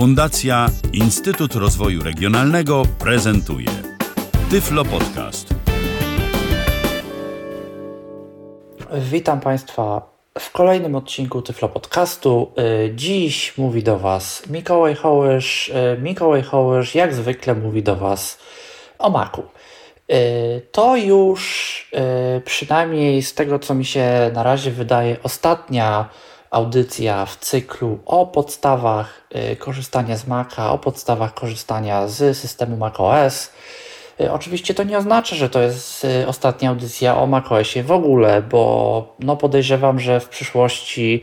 Fundacja Instytut Rozwoju Regionalnego prezentuje Tyflo Podcast. Witam Państwa w kolejnym odcinku Tyflo Podcastu. Y, dziś mówi do Was Mikołaj Hołysz. Y, Mikołaj Hołysz jak zwykle mówi do Was o maku. Y, to już przynajmniej z tego, co mi się na razie wydaje, ostatnia audycja w cyklu o podstawach y, korzystania z Maca, o podstawach korzystania z systemu macOS. Y, oczywiście to nie oznacza, że to jest y, ostatnia audycja o macOSie w ogóle, bo no podejrzewam, że w przyszłości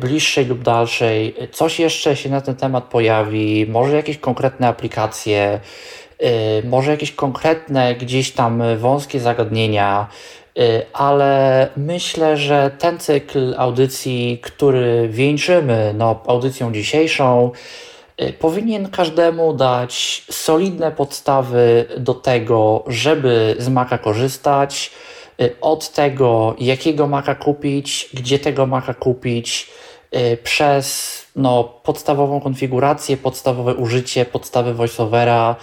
bliższej lub dalszej coś jeszcze się na ten temat pojawi, może jakieś konkretne aplikacje, może jakieś konkretne gdzieś tam wąskie zagadnienia, ale myślę, że ten cykl audycji, który wieńczymy no, audycją dzisiejszą, y, powinien każdemu dać solidne podstawy do tego, żeby z Maca korzystać, y, od tego, jakiego Maca kupić, gdzie tego Maca kupić, przez no, podstawową konfigurację, podstawowe użycie, podstawy voiceovera,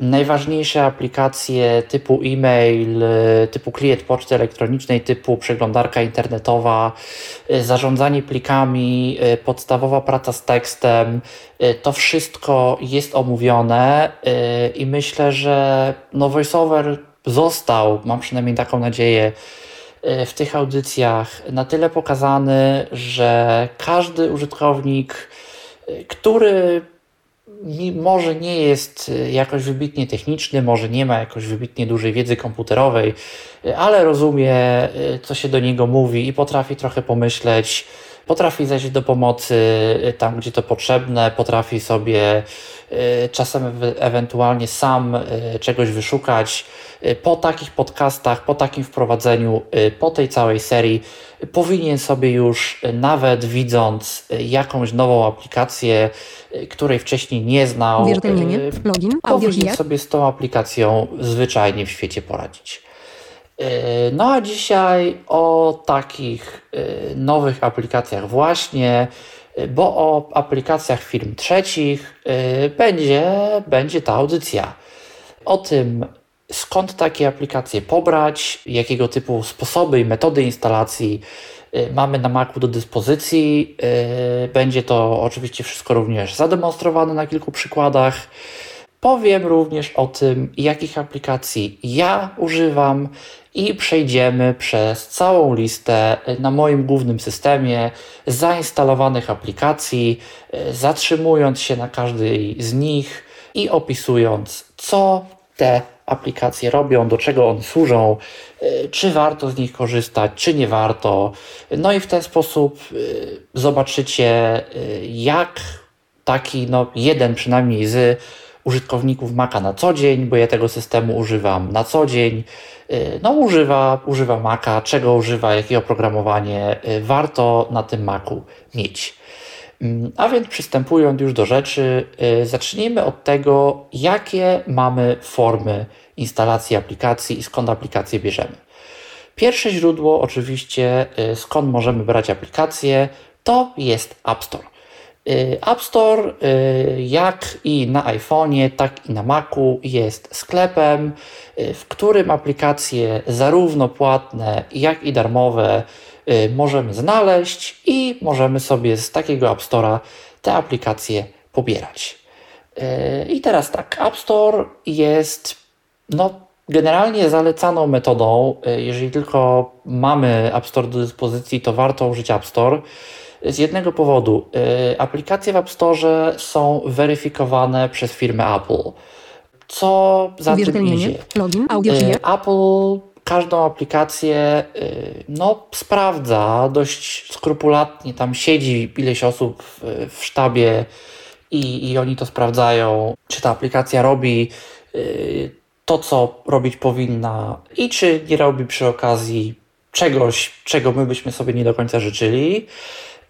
najważniejsze aplikacje typu e-mail, typu klient poczty elektronicznej, typu przeglądarka internetowa, y, zarządzanie plikami, y, podstawowa praca z tekstem, to wszystko jest omówione i myślę, że no VoiceOver został, mam przynajmniej taką nadzieję, w tych audycjach na tyle pokazany, że każdy użytkownik, który może nie jest y, jakoś wybitnie techniczny, może nie ma jakoś wybitnie dużej wiedzy komputerowej, y, ale rozumie, y, co się do niego mówi i potrafi trochę pomyśleć, potrafi zajść do pomocy tam, gdzie to potrzebne, potrafi sobie czasem ewentualnie sam czegoś wyszukać. Po takich podcastach, po takim wprowadzeniu, po tej całej serii, powinien sobie już, nawet widząc jakąś nową aplikację, której wcześniej nie znał, login, powinien sobie z tą aplikacją zwyczajnie w świecie poradzić. No a dzisiaj o takich nowych aplikacjach właśnie, bo o aplikacjach firm trzecich będzie, będzie ta audycja. O tym, skąd takie aplikacje pobrać, jakiego typu sposoby i metody instalacji mamy na Macu do dyspozycji. Będzie to oczywiście wszystko również zademonstrowane na kilku przykładach. Powiem również o tym, jakich aplikacji ja używam i przejdziemy przez całą listę na moim głównym systemie zainstalowanych aplikacji, zatrzymując się na każdej z nich i opisując, co te aplikacje robią, do czego one służą, czy warto z nich korzystać, czy nie warto. No i w ten sposób zobaczycie, jak taki no, jeden przynajmniej z użytkowników Maca na co dzień, bo ja tego systemu używam na co dzień. Y, no, używa, używa Maca, czego używa, jakie oprogramowanie y, warto na tym Macu mieć. Mm, a więc przystępując już do rzeczy, y, zacznijmy od tego, jakie mamy formy instalacji aplikacji i skąd aplikacje bierzemy. Pierwsze źródło, oczywiście, skąd możemy brać aplikacje, to jest App Store. Y, App Store, y, jak i na iPhone'ie, tak i na Macu, jest sklepem, y, w którym aplikacje zarówno płatne, jak i darmowe możemy znaleźć i możemy sobie z takiego App Store'a te aplikacje pobierać. I teraz tak, App Store jest no, generalnie zalecaną metodą. Jeżeli tylko mamy App Store do dyspozycji, to warto użyć App Store z jednego powodu. Y, aplikacje w App Store są weryfikowane przez firmę Apple. Co za tym idzie? Login, audio, y, Apple każdą aplikację y, no, sprawdza dość skrupulatnie. Tam siedzi ileś osób w sztabie i, i oni to sprawdzają, czy ta aplikacja robi to, co robić powinna i czy nie robi przy okazji czegoś, czego my byśmy sobie nie do końca życzyli.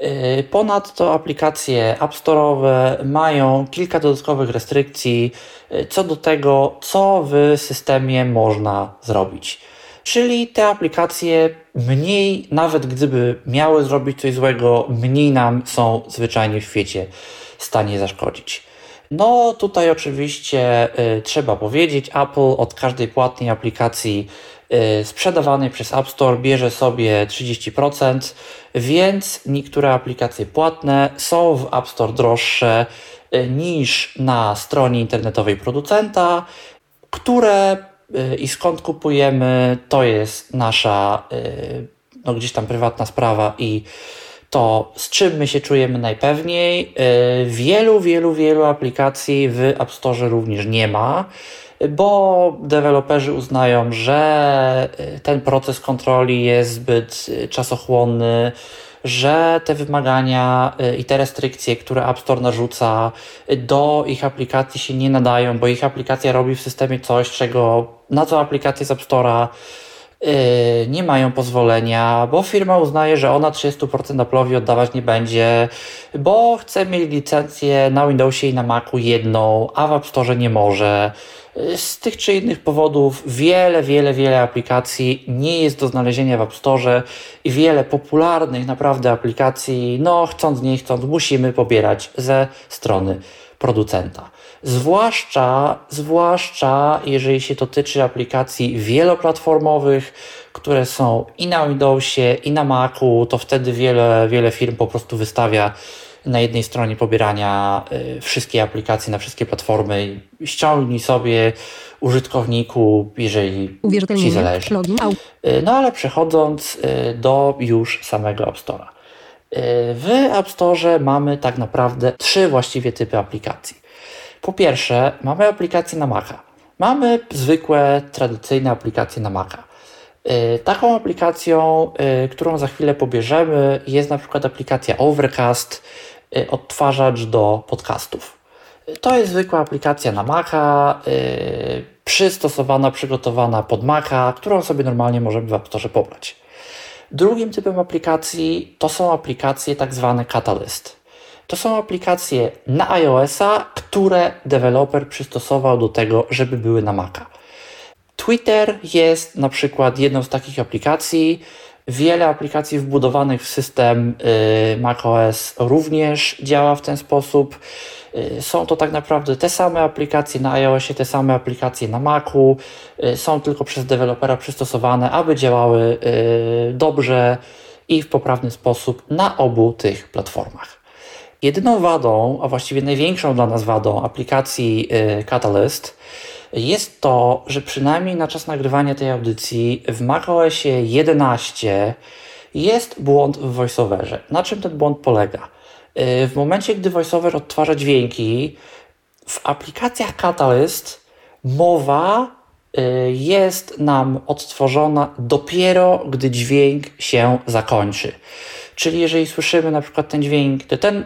Y, ponadto aplikacje App Store'owe mają kilka dodatkowych restrykcji y, co do tego, co w systemie można zrobić. Czyli te aplikacje mniej, nawet gdyby miały zrobić coś złego, mniej nam są zwyczajnie w świecie w stanie zaszkodzić. No tutaj oczywiście y, trzeba powiedzieć, Apple od każdej płatnej aplikacji y, sprzedawanej przez App Store bierze sobie 30%, więc niektóre aplikacje płatne są w App Store droższe y, niż na stronie internetowej producenta, które y, i skąd kupujemy, to jest nasza no, gdzieś tam prywatna sprawa i to z czym my się czujemy najpewniej. Wielu, wielu, wielu aplikacji w App Store również nie ma, bo deweloperzy uznają, że ten proces kontroli jest zbyt czasochłonny, że te wymagania i te restrykcje, które App Store narzuca do ich aplikacji się nie nadają, bo ich aplikacja robi w systemie coś, czego na co aplikacje z App Store'a nie mają pozwolenia, bo firma uznaje, że ona 30% Apple'owi oddawać nie będzie, bo chce mieć licencję na Windowsie i na Macu jedną, a w App Store nie może. Z tych czy innych powodów wiele, wiele, wiele aplikacji nie jest do znalezienia w App Store i wiele popularnych naprawdę aplikacji, no chcąc nie chcąc, musimy pobierać ze strony producenta. Zwłaszcza, zwłaszcza jeżeli się to tyczy aplikacji wieloplatformowych, które są i na Windowsie, i na Macu, to wtedy wiele, wiele firm po prostu wystawia na jednej stronie pobierania y, wszystkie aplikacje na wszystkie platformy. Ściągnij sobie użytkowniku, jeżeli Ci zależy. Y, no ale przechodząc y, do już samego App Store'a. W App Store mamy tak naprawdę trzy właściwie typy aplikacji. Po pierwsze, mamy aplikacje na Maca. Mamy zwykłe, tradycyjne aplikacje na Maca. Taką aplikacją, którą za chwilę pobierzemy, jest na przykład aplikacja Overcast, odtwarzacz do podcastów. To jest zwykła aplikacja na Maca, przystosowana, przygotowana pod Maca, którą sobie normalnie możemy w App pobrać. Drugim typem aplikacji to są aplikacje tak zwane Catalyst. To są aplikacje na iOS-a, które deweloper przystosował do tego, żeby były na Maca. Twitter jest na przykład jedną z takich aplikacji. Wiele aplikacji wbudowanych w system y, macOS również działa w ten sposób. Y, są to tak naprawdę te same aplikacje na iOSie, te same aplikacje na Macu. Y, są tylko przez dewelopera przystosowane, aby działały dobrze i w poprawny sposób na obu tych platformach. Jedyną wadą, a właściwie największą dla nas wadą aplikacji Catalyst jest to, że przynajmniej na czas nagrywania tej audycji w macOSie 11 jest błąd w voiceoverze. Na czym ten błąd polega? Y, w momencie, gdy voiceover odtwarza dźwięki, w aplikacjach Catalyst mowa y, jest nam odtworzona dopiero, gdy dźwięk się zakończy. Czyli jeżeli słyszymy na przykład ten dźwięk, ten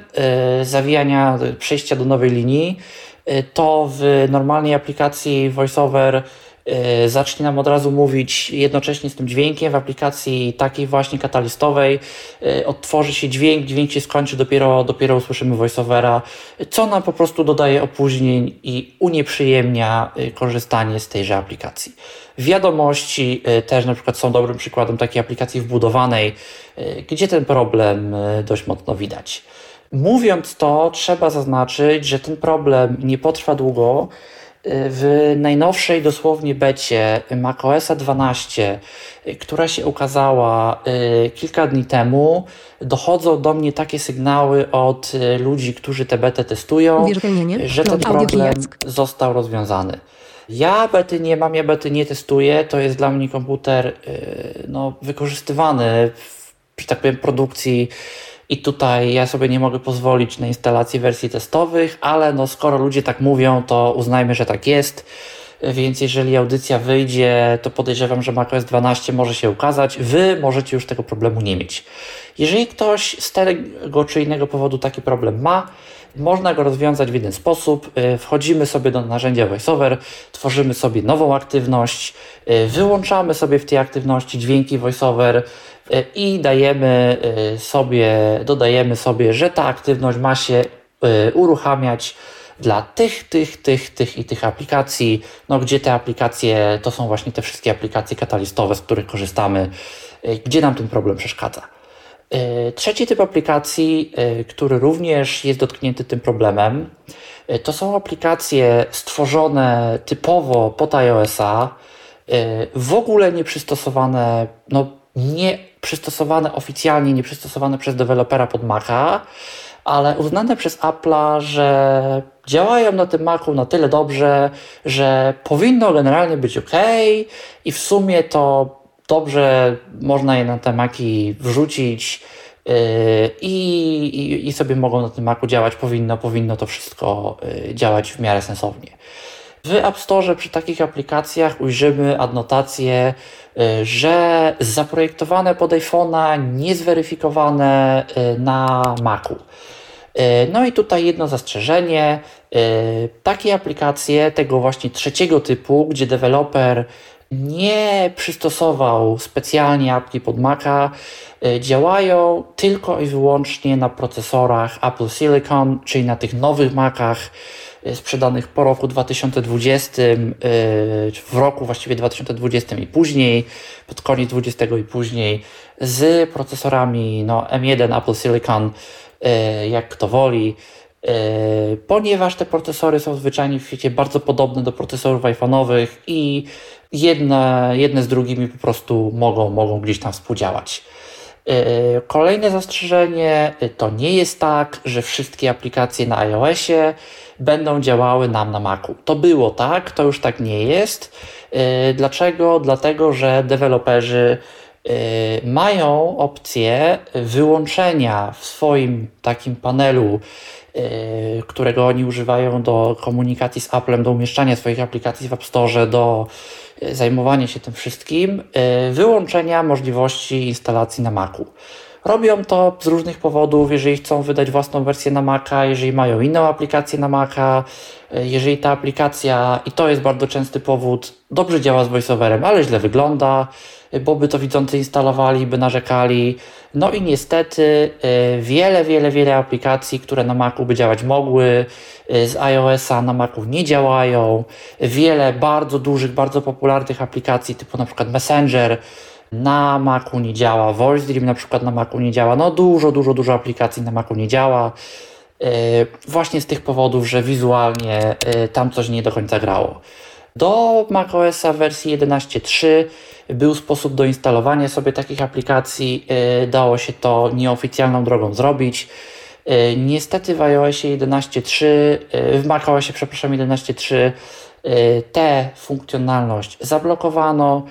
yy, zawijania, przejścia do nowej linii, to w normalnej aplikacji VoiceOver yy, zacznie nam od razu mówić jednocześnie z tym dźwiękiem. W aplikacji takiej właśnie katalistowej yy, odtworzy się dźwięk, dźwięk się skończy, dopiero, dopiero usłyszymy VoiceOvera, co nam po prostu dodaje opóźnień i unieprzyjemnia korzystanie z tejże aplikacji. Wiadomości y, też na przykład są dobrym przykładem takiej aplikacji wbudowanej, y, gdzie ten problem y, dość mocno widać. Mówiąc to, trzeba zaznaczyć, że ten problem nie potrwa długo. W najnowszej dosłownie becie macOSa 12, która się ukazała kilka dni temu, dochodzą do mnie takie sygnały od ludzi, którzy tę betę testują, że ten problem został rozwiązany. Ja bety nie mam, ja bety nie testuję. To jest dla mnie komputer yy, no, wykorzystywany w, że tak powiem, produkcji i tutaj ja sobie nie mogę pozwolić na instalację wersji testowych, ale no, skoro ludzie tak mówią, to uznajmy, że tak jest. Więc jeżeli audycja wyjdzie, to podejrzewam, że macOS 12 może się ukazać. Wy możecie już tego problemu nie mieć. Jeżeli ktoś z tego czy innego powodu taki problem ma, można go rozwiązać w jeden sposób. Y, wchodzimy sobie do narzędzia VoiceOver, tworzymy sobie nową aktywność, y, wyłączamy sobie w tej aktywności dźwięki VoiceOver i dajemy sobie, dodajemy sobie, że ta aktywność ma się uruchamiać dla tych, tych, tych, tych i tych aplikacji, no gdzie te aplikacje to są właśnie te wszystkie aplikacje katalistowe, z których korzystamy, gdzie nam ten problem przeszkadza. Trzeci typ aplikacji, który również jest dotknięty tym problemem, to są aplikacje stworzone typowo pod iOS-a, w ogóle nie przystosowane, no nie przystosowane oficjalnie, nie przystosowane przez dewelopera pod Maca, ale uznane przez Apple'a, że działają na tym Macu na tyle dobrze, że powinno generalnie być ok i w sumie to dobrze można je na te Maki wrzucić yy, i, i, sobie mogą na tym Macu działać. Powinno, powinno to wszystko yy, działać w miarę sensownie. W App Store przy takich aplikacjach ujrzymy adnotację, y, że zaprojektowane pod iPhone'a, niezweryfikowane y, na Macu. Y, no i tutaj jedno zastrzeżenie. Takie aplikacje tego właśnie trzeciego typu, gdzie deweloper nie przystosował specjalnie apki pod Maca, działają tylko i wyłącznie na procesorach Apple Silicon, czyli na tych nowych Macach sprzedanych po roku 2020, y, w roku właściwie 2020 i później, pod koniec 20 i później, z procesorami no, M1 Apple Silicon, y, jak kto woli, ponieważ te procesory są zwyczajnie w świecie bardzo podobne do procesorów iPhone'owych i jedne, jedne z drugimi po prostu mogą, mogą gdzieś tam współdziałać. Kolejne zastrzeżenie to nie jest tak, że wszystkie aplikacje na iOSie będą działały nam na Macu. To było tak, to już tak nie jest. Y, dlaczego? Dlatego, że deweloperzy mają opcję wyłączenia w swoim takim panelu, którego oni używają do komunikacji z Applem, do umieszczania swoich aplikacji w App Store, do zajmowania się tym wszystkim, wyłączenia możliwości instalacji na Macu. Robią to z różnych powodów, jeżeli chcą wydać własną wersję na Maca, jeżeli mają inną aplikację na Maca, e, jeżeli ta aplikacja, i to jest bardzo częsty powód, dobrze działa z voiceoverem, ale źle wygląda, e, bo by to widzący instalowali, by narzekali. No i niestety e, wiele, wiele, wiele aplikacji, które na Macu by działać mogły, z iOS-a na Macu nie działają. Wiele bardzo dużych, bardzo popularnych aplikacji, typu na przykład Messenger, na Macu nie działa, Voice Dream na przykład na Macu nie działa, no dużo, dużo, dużo aplikacji na Macu nie działa. E, właśnie z tych powodów, że wizualnie e, tam coś nie do końca grało. Do macOSa wersji 11.3 był sposób do instalowania sobie takich aplikacji. E, dało się to nieoficjalną drogą zrobić. Niestety w iOSie 11.3, w macOSie przepraszam 11.3 tę funkcjonalność zablokowano.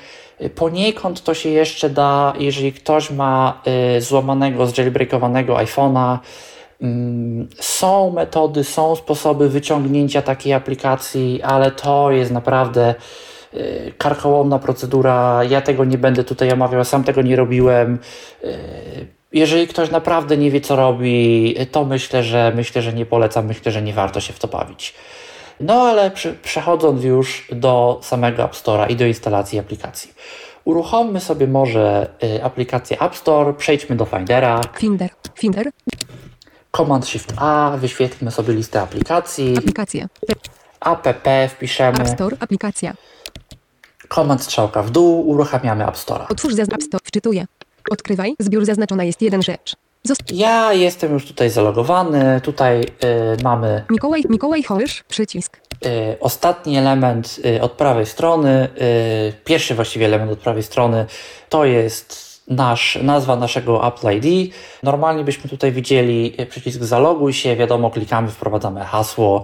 Poniekąd to się jeszcze da, jeżeli ktoś ma y, złamanego, zjailbreakowanego iPhone'a. Mm, są metody, są sposoby wyciągnięcia takiej aplikacji, ale to jest naprawdę y, karkołomna procedura. Ja tego nie będę tutaj omawiał, sam tego nie robiłem. Y, jeżeli ktoś naprawdę nie wie, co robi, to myślę, że myślę, że nie polecam, myślę, że nie warto się w to bawić. No ale przy, przechodząc już do samego App Store'a i do instalacji aplikacji. Uruchommy sobie może y, aplikację App Store, przejdźmy do Findera. Finder, Finder. Command Shift A, wyświetlmy sobie listę aplikacji. Aplikacje. App wpiszemy. App Store, aplikacja. Command strzałka w dół, uruchamiamy App Store. Otwórz App Store, wczytuję. Odkrywaj, zbiór zaznaczona jest jeden rzecz. Zost ja jestem już tutaj zalogowany. Tutaj y, mamy. Mikołaj, Mikołaj Hołysz, przycisk. Y, ostatni element y, od prawej strony, y, pierwszy właściwie element od prawej strony, to jest nasz, nazwa naszego Apple ID. Normalnie byśmy tutaj widzieli przycisk zaloguj się, wiadomo, klikamy, wprowadzamy hasło,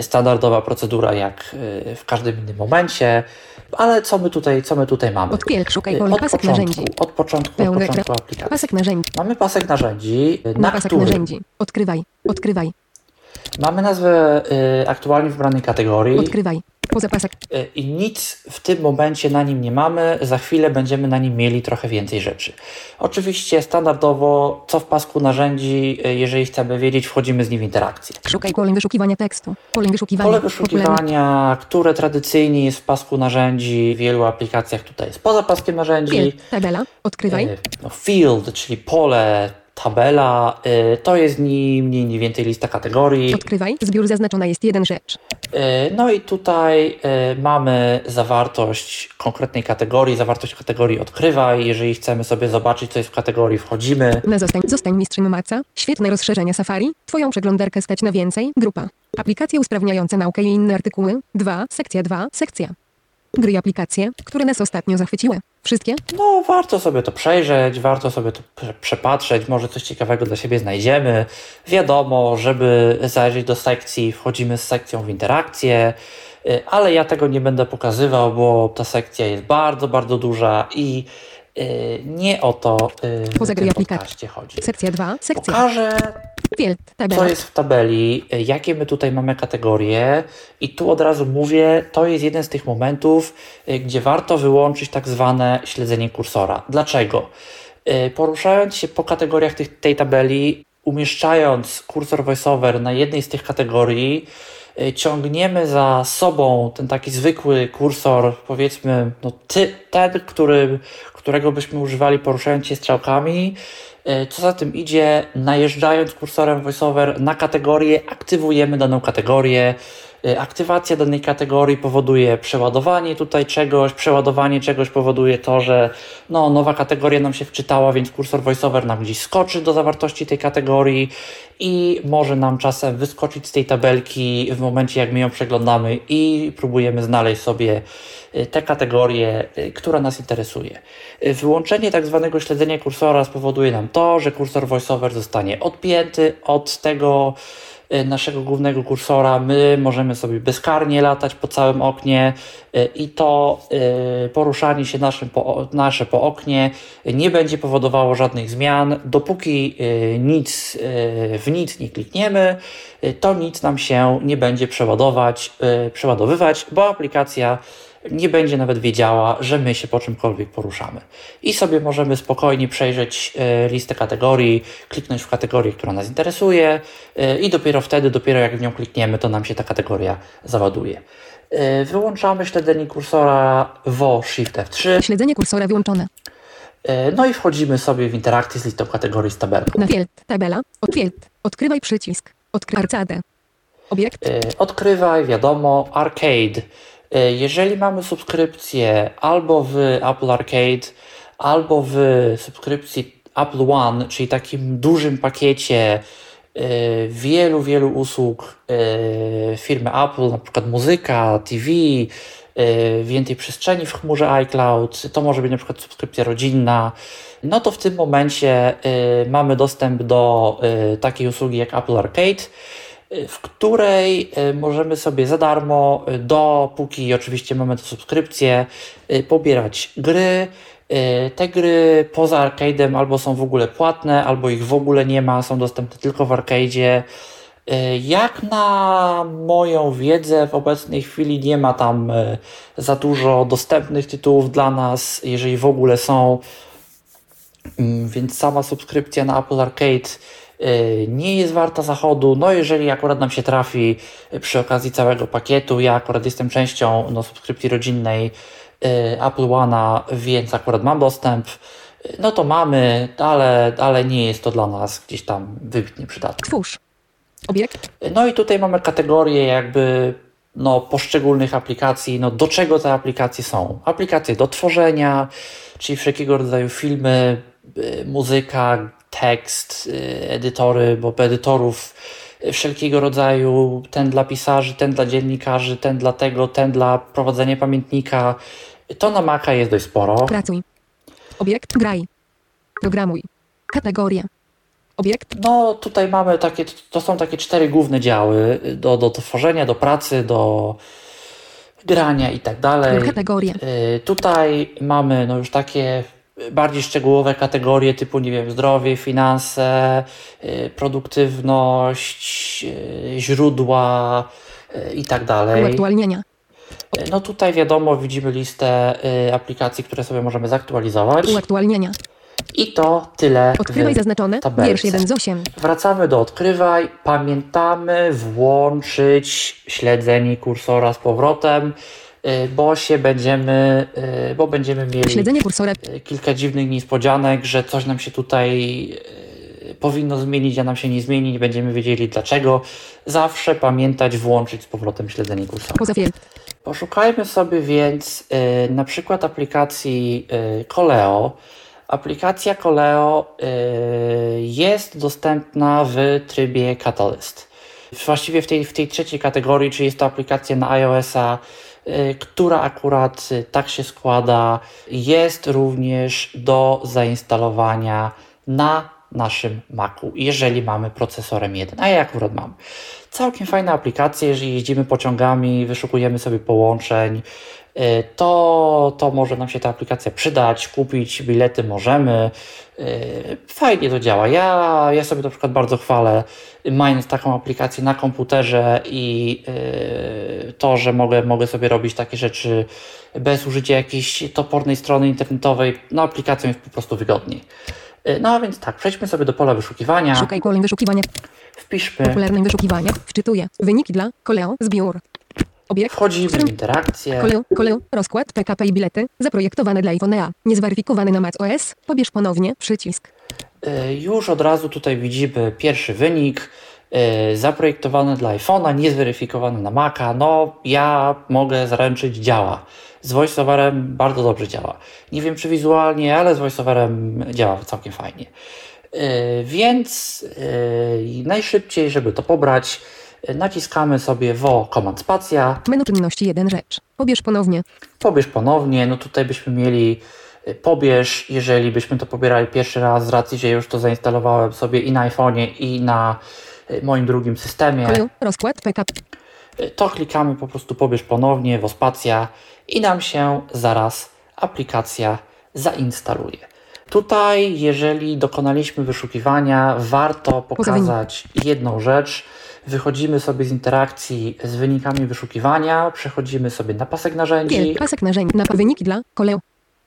standardowa procedura jak w każdym innym momencie. Ale co my tutaj, co my tutaj mamy? Szukaj pole, od pasek początku, narzędzi. Od początku, od początku aplikacji. Pasek narzędzi. Mamy pasek narzędzi, na, na pasek narzędzi. Odkrywaj, odkrywaj. Mamy nazwę y, aktualnie wybranej kategorii. Odkrywaj. Poza pasek. I nic w tym momencie na nim nie mamy. Za chwilę będziemy na nim mieli trochę więcej rzeczy. Oczywiście standardowo, co w pasku narzędzi, y, jeżeli chcemy wiedzieć, wchodzimy z nim w interakcję. Szukaj pole wyszukiwania tekstu. Pole wyszukiwania. Pole wyszukiwania, które tradycyjnie jest w pasku narzędzi. W wielu aplikacjach tutaj jest poza paskiem narzędzi. Field, tabela, odkrywaj. No, field, czyli pole, tabela, y, to jest ni mniej, ni więcej lista kategorii. Odkrywaj, zbiór zaznaczona jest jeden rzecz. E, No i tutaj e, mamy zawartość konkretnej kategorii, zawartość kategorii odkrywaj. Jeżeli chcemy sobie zobaczyć, co jest w kategorii, wchodzimy. Na zostań, zostań mistrzem Maca. Świetne rozszerzenia Safari. Twoją przeglądarkę stać na więcej. Grupa. Aplikacje usprawniające naukę i inne artykuły. 2. Sekcja 2. Sekcja. Gry i aplikacje, które nas ostatnio zachwyciły. Wszystkie? No, warto sobie to przejrzeć, warto sobie to prze- przepatrzeć, może coś ciekawego dla siebie znajdziemy. Wiadomo, żeby zajrzeć do sekcji, wchodzimy z sekcją w interakcję, y, ale ja tego nie będę pokazywał, bo ta sekcja jest bardzo, bardzo duża i nie o to y, w tym podcaście chodzi. Sekcja 2. Sekcja. Pokażę co jest w tabeli, y, jakie my tutaj mamy kategorie i tu od razu mówię, to jest jeden z tych momentów, y, gdzie warto wyłączyć tak zwane śledzenie kursora. Dlaczego? Y, Poruszając się po kategoriach tych, tej tabeli, umieszczając kursor voiceover na jednej z tych kategorii, y, ciągniemy za sobą ten taki zwykły kursor, powiedzmy, no ty, ten, który, którego byśmy używali poruszając się strzałkami. Y, Co za tym idzie, najeżdżając kursorem VoiceOver na kategorię, aktywujemy daną kategorię. Y, Aktywacja danej kategorii powoduje przeładowanie tutaj czegoś, przeładowanie czegoś powoduje to, że no, nowa kategoria nam się wczytała, więc kursor VoiceOver nam gdzieś skoczy do zawartości tej kategorii i może nam czasem wyskoczyć z tej tabelki w momencie, jak my ją przeglądamy i próbujemy znaleźć sobie y, tę kategorię, y, która nas interesuje. Wyłączenie tak zwanego śledzenia kursora spowoduje nam to, że kursor VoiceOver zostanie odpięty od tego naszego głównego kursora. My możemy sobie bezkarnie latać po całym oknie y, i to y, poruszanie się naszym po, nasze po oknie nie będzie powodowało żadnych zmian. Dopóki nic w nic nie klikniemy, to nic nam się nie będzie przeładowywać, bo aplikacja nie będzie nawet wiedziała, że my się po czymkolwiek poruszamy. I sobie możemy spokojnie przejrzeć e, listę kategorii, kliknąć w kategorię, która nas interesuje e, i dopiero wtedy, dopiero jak w nią klikniemy, to nam się ta kategoria załaduje. E, Wyłączamy śledzenie kursora WO Shift F3, Śledzenie kursora wyłączone. no i wchodzimy sobie w interakcję z listą kategorii z tabelką. Na field. Tabela. Field. Odkrywaj przycisk. Odkryj arcadę. Obiekt. Odkrywaj, wiadomo, Arcade. E, Jeżeli mamy subskrypcję albo w Apple Arcade, albo w subskrypcji Apple One, czyli takim dużym pakiecie e, wielu, wielu usług e, firmy Apple, na przykład muzyka, TV, więcej przestrzeni w chmurze iCloud, to może być na przykład subskrypcja rodzinna, no to w tym momencie mamy dostęp do takiej usługi jak Apple Arcade w której e, możemy sobie za darmo, e, dopóki oczywiście mamy tę subskrypcję, pobierać gry. Te gry poza arcade'em albo są w ogóle płatne, albo ich w ogóle nie ma, są dostępne tylko w arcade'zie. Jak na moją wiedzę, w obecnej chwili nie ma tam za dużo dostępnych tytułów dla nas, jeżeli w ogóle są. Mm, Więc sama subskrypcja na Apple Arcade y, nie jest warta zachodu. No jeżeli akurat nam się trafi y, przy okazji całego pakietu, ja akurat jestem częścią no, subskrypcji rodzinnej y, Apple One'a, więc akurat mam dostęp, y, no to mamy, ale, ale nie jest to dla nas gdzieś tam wybitnie przydatne. Twórz. Obiekt. No i tutaj mamy kategorie jakby no, poszczególnych aplikacji, no, do czego te aplikacje są. Aplikacje do tworzenia, czyli wszelkiego rodzaju filmy, y, muzyka, tekst, y, edytory, bo edytorów wszelkiego rodzaju, ten dla pisarzy, ten dla dziennikarzy, ten dla tego, ten dla prowadzenia pamiętnika. To na Maca jest dość sporo. Pracuj. Obiekt. Graj. Programuj. Kategorie. Obiekt. No, tutaj mamy takie, to są takie cztery główne działy do, do tworzenia, do pracy, do grania i tak dalej. Kategorie. Y, Tutaj mamy no już takie bardziej szczegółowe kategorie typu, nie wiem, zdrowie, finanse, y, produktywność, y, źródła y, i tak dalej. Uaktualnienia. No tutaj wiadomo, widzimy listę aplikacji, które sobie możemy zaktualizować. Uaktualnienia. I to tyle. Odkrywaj zaznaczone. tabelce. Wiersz 1 z 8. Wracamy do odkrywaj. Pamiętamy włączyć śledzenie kursora z powrotem, bo się będziemy, y, bo będziemy mieli Śledzenie kursora. y, kilka dziwnych niespodzianek, że coś nam się tutaj powinno zmienić, a nam się nie zmieni, nie będziemy wiedzieli dlaczego. Zawsze pamiętać, włączyć z powrotem śledzenie field. Poszukajmy sobie więc na przykład aplikacji Coleo. Aplikacja Coleo jest dostępna w trybie Catalyst. Właściwie w tej, w tej trzeciej kategorii, czyli jest to aplikacja na iOS-a, która akurat y, tak się składa, jest również do zainstalowania na naszym Macu, jeżeli mamy procesorem 1, a ja akurat mam. Całkiem fajna aplikacja, jeżeli jeździmy pociągami, wyszukujemy sobie połączeń, y, to, to może nam się ta aplikacja przydać, kupić bilety możemy. Y, Fajnie to działa. Ja, ja sobie na przykład bardzo chwalę, mając taką aplikację na komputerze i y, to, że mogę, mogę sobie robić takie rzeczy bez użycia jakiejś topornej strony internetowej, no aplikacją jest po prostu wygodniej. No a więc tak, przejdźmy sobie do pola wyszukiwania. Szukaj kolej wyszukiwania. Wpiszmy, Popularne wyszukiwania. Wczytuję. Wyniki dla Koleo. Zbiór. Obiekt. wchodzimy w interakcję. Koleo, rozkład, PKP i bilety, zaprojektowane dla iPhone'a, niezweryfikowany na macOS, pobierz ponownie, przycisk. Y, Już od razu tutaj widzimy pierwszy wynik. y, Zaprojektowany dla iPhone'a, niezweryfikowany na Maca. No, ja mogę zaręczyć, działa. Z voiceoverem bardzo dobrze działa. Nie wiem czy wizualnie, ale z voiceoverem działa całkiem fajnie. Więc najszybciej, żeby to pobrać, naciskamy sobie wo komand spacja. Menu czynności 1 rzecz. Pobierz ponownie. Pobierz ponownie, no tutaj byśmy mieli y, pobierz, jeżeli byśmy to pobierali pierwszy raz, z racji, że już to zainstalowałem sobie i na iPhone'ie, i na y, moim drugim systemie, Koleo, rozkład, PKP. y, to klikamy po prostu pobierz ponownie, wospacja i nam się zaraz aplikacja zainstaluje. Tutaj, jeżeli dokonaliśmy wyszukiwania, warto pokazać jedną rzecz. Wychodzimy sobie z interakcji z wynikami wyszukiwania, przechodzimy sobie na pasek narzędzi. Giel, pasek narzędzi, na wyniki dla Koleo.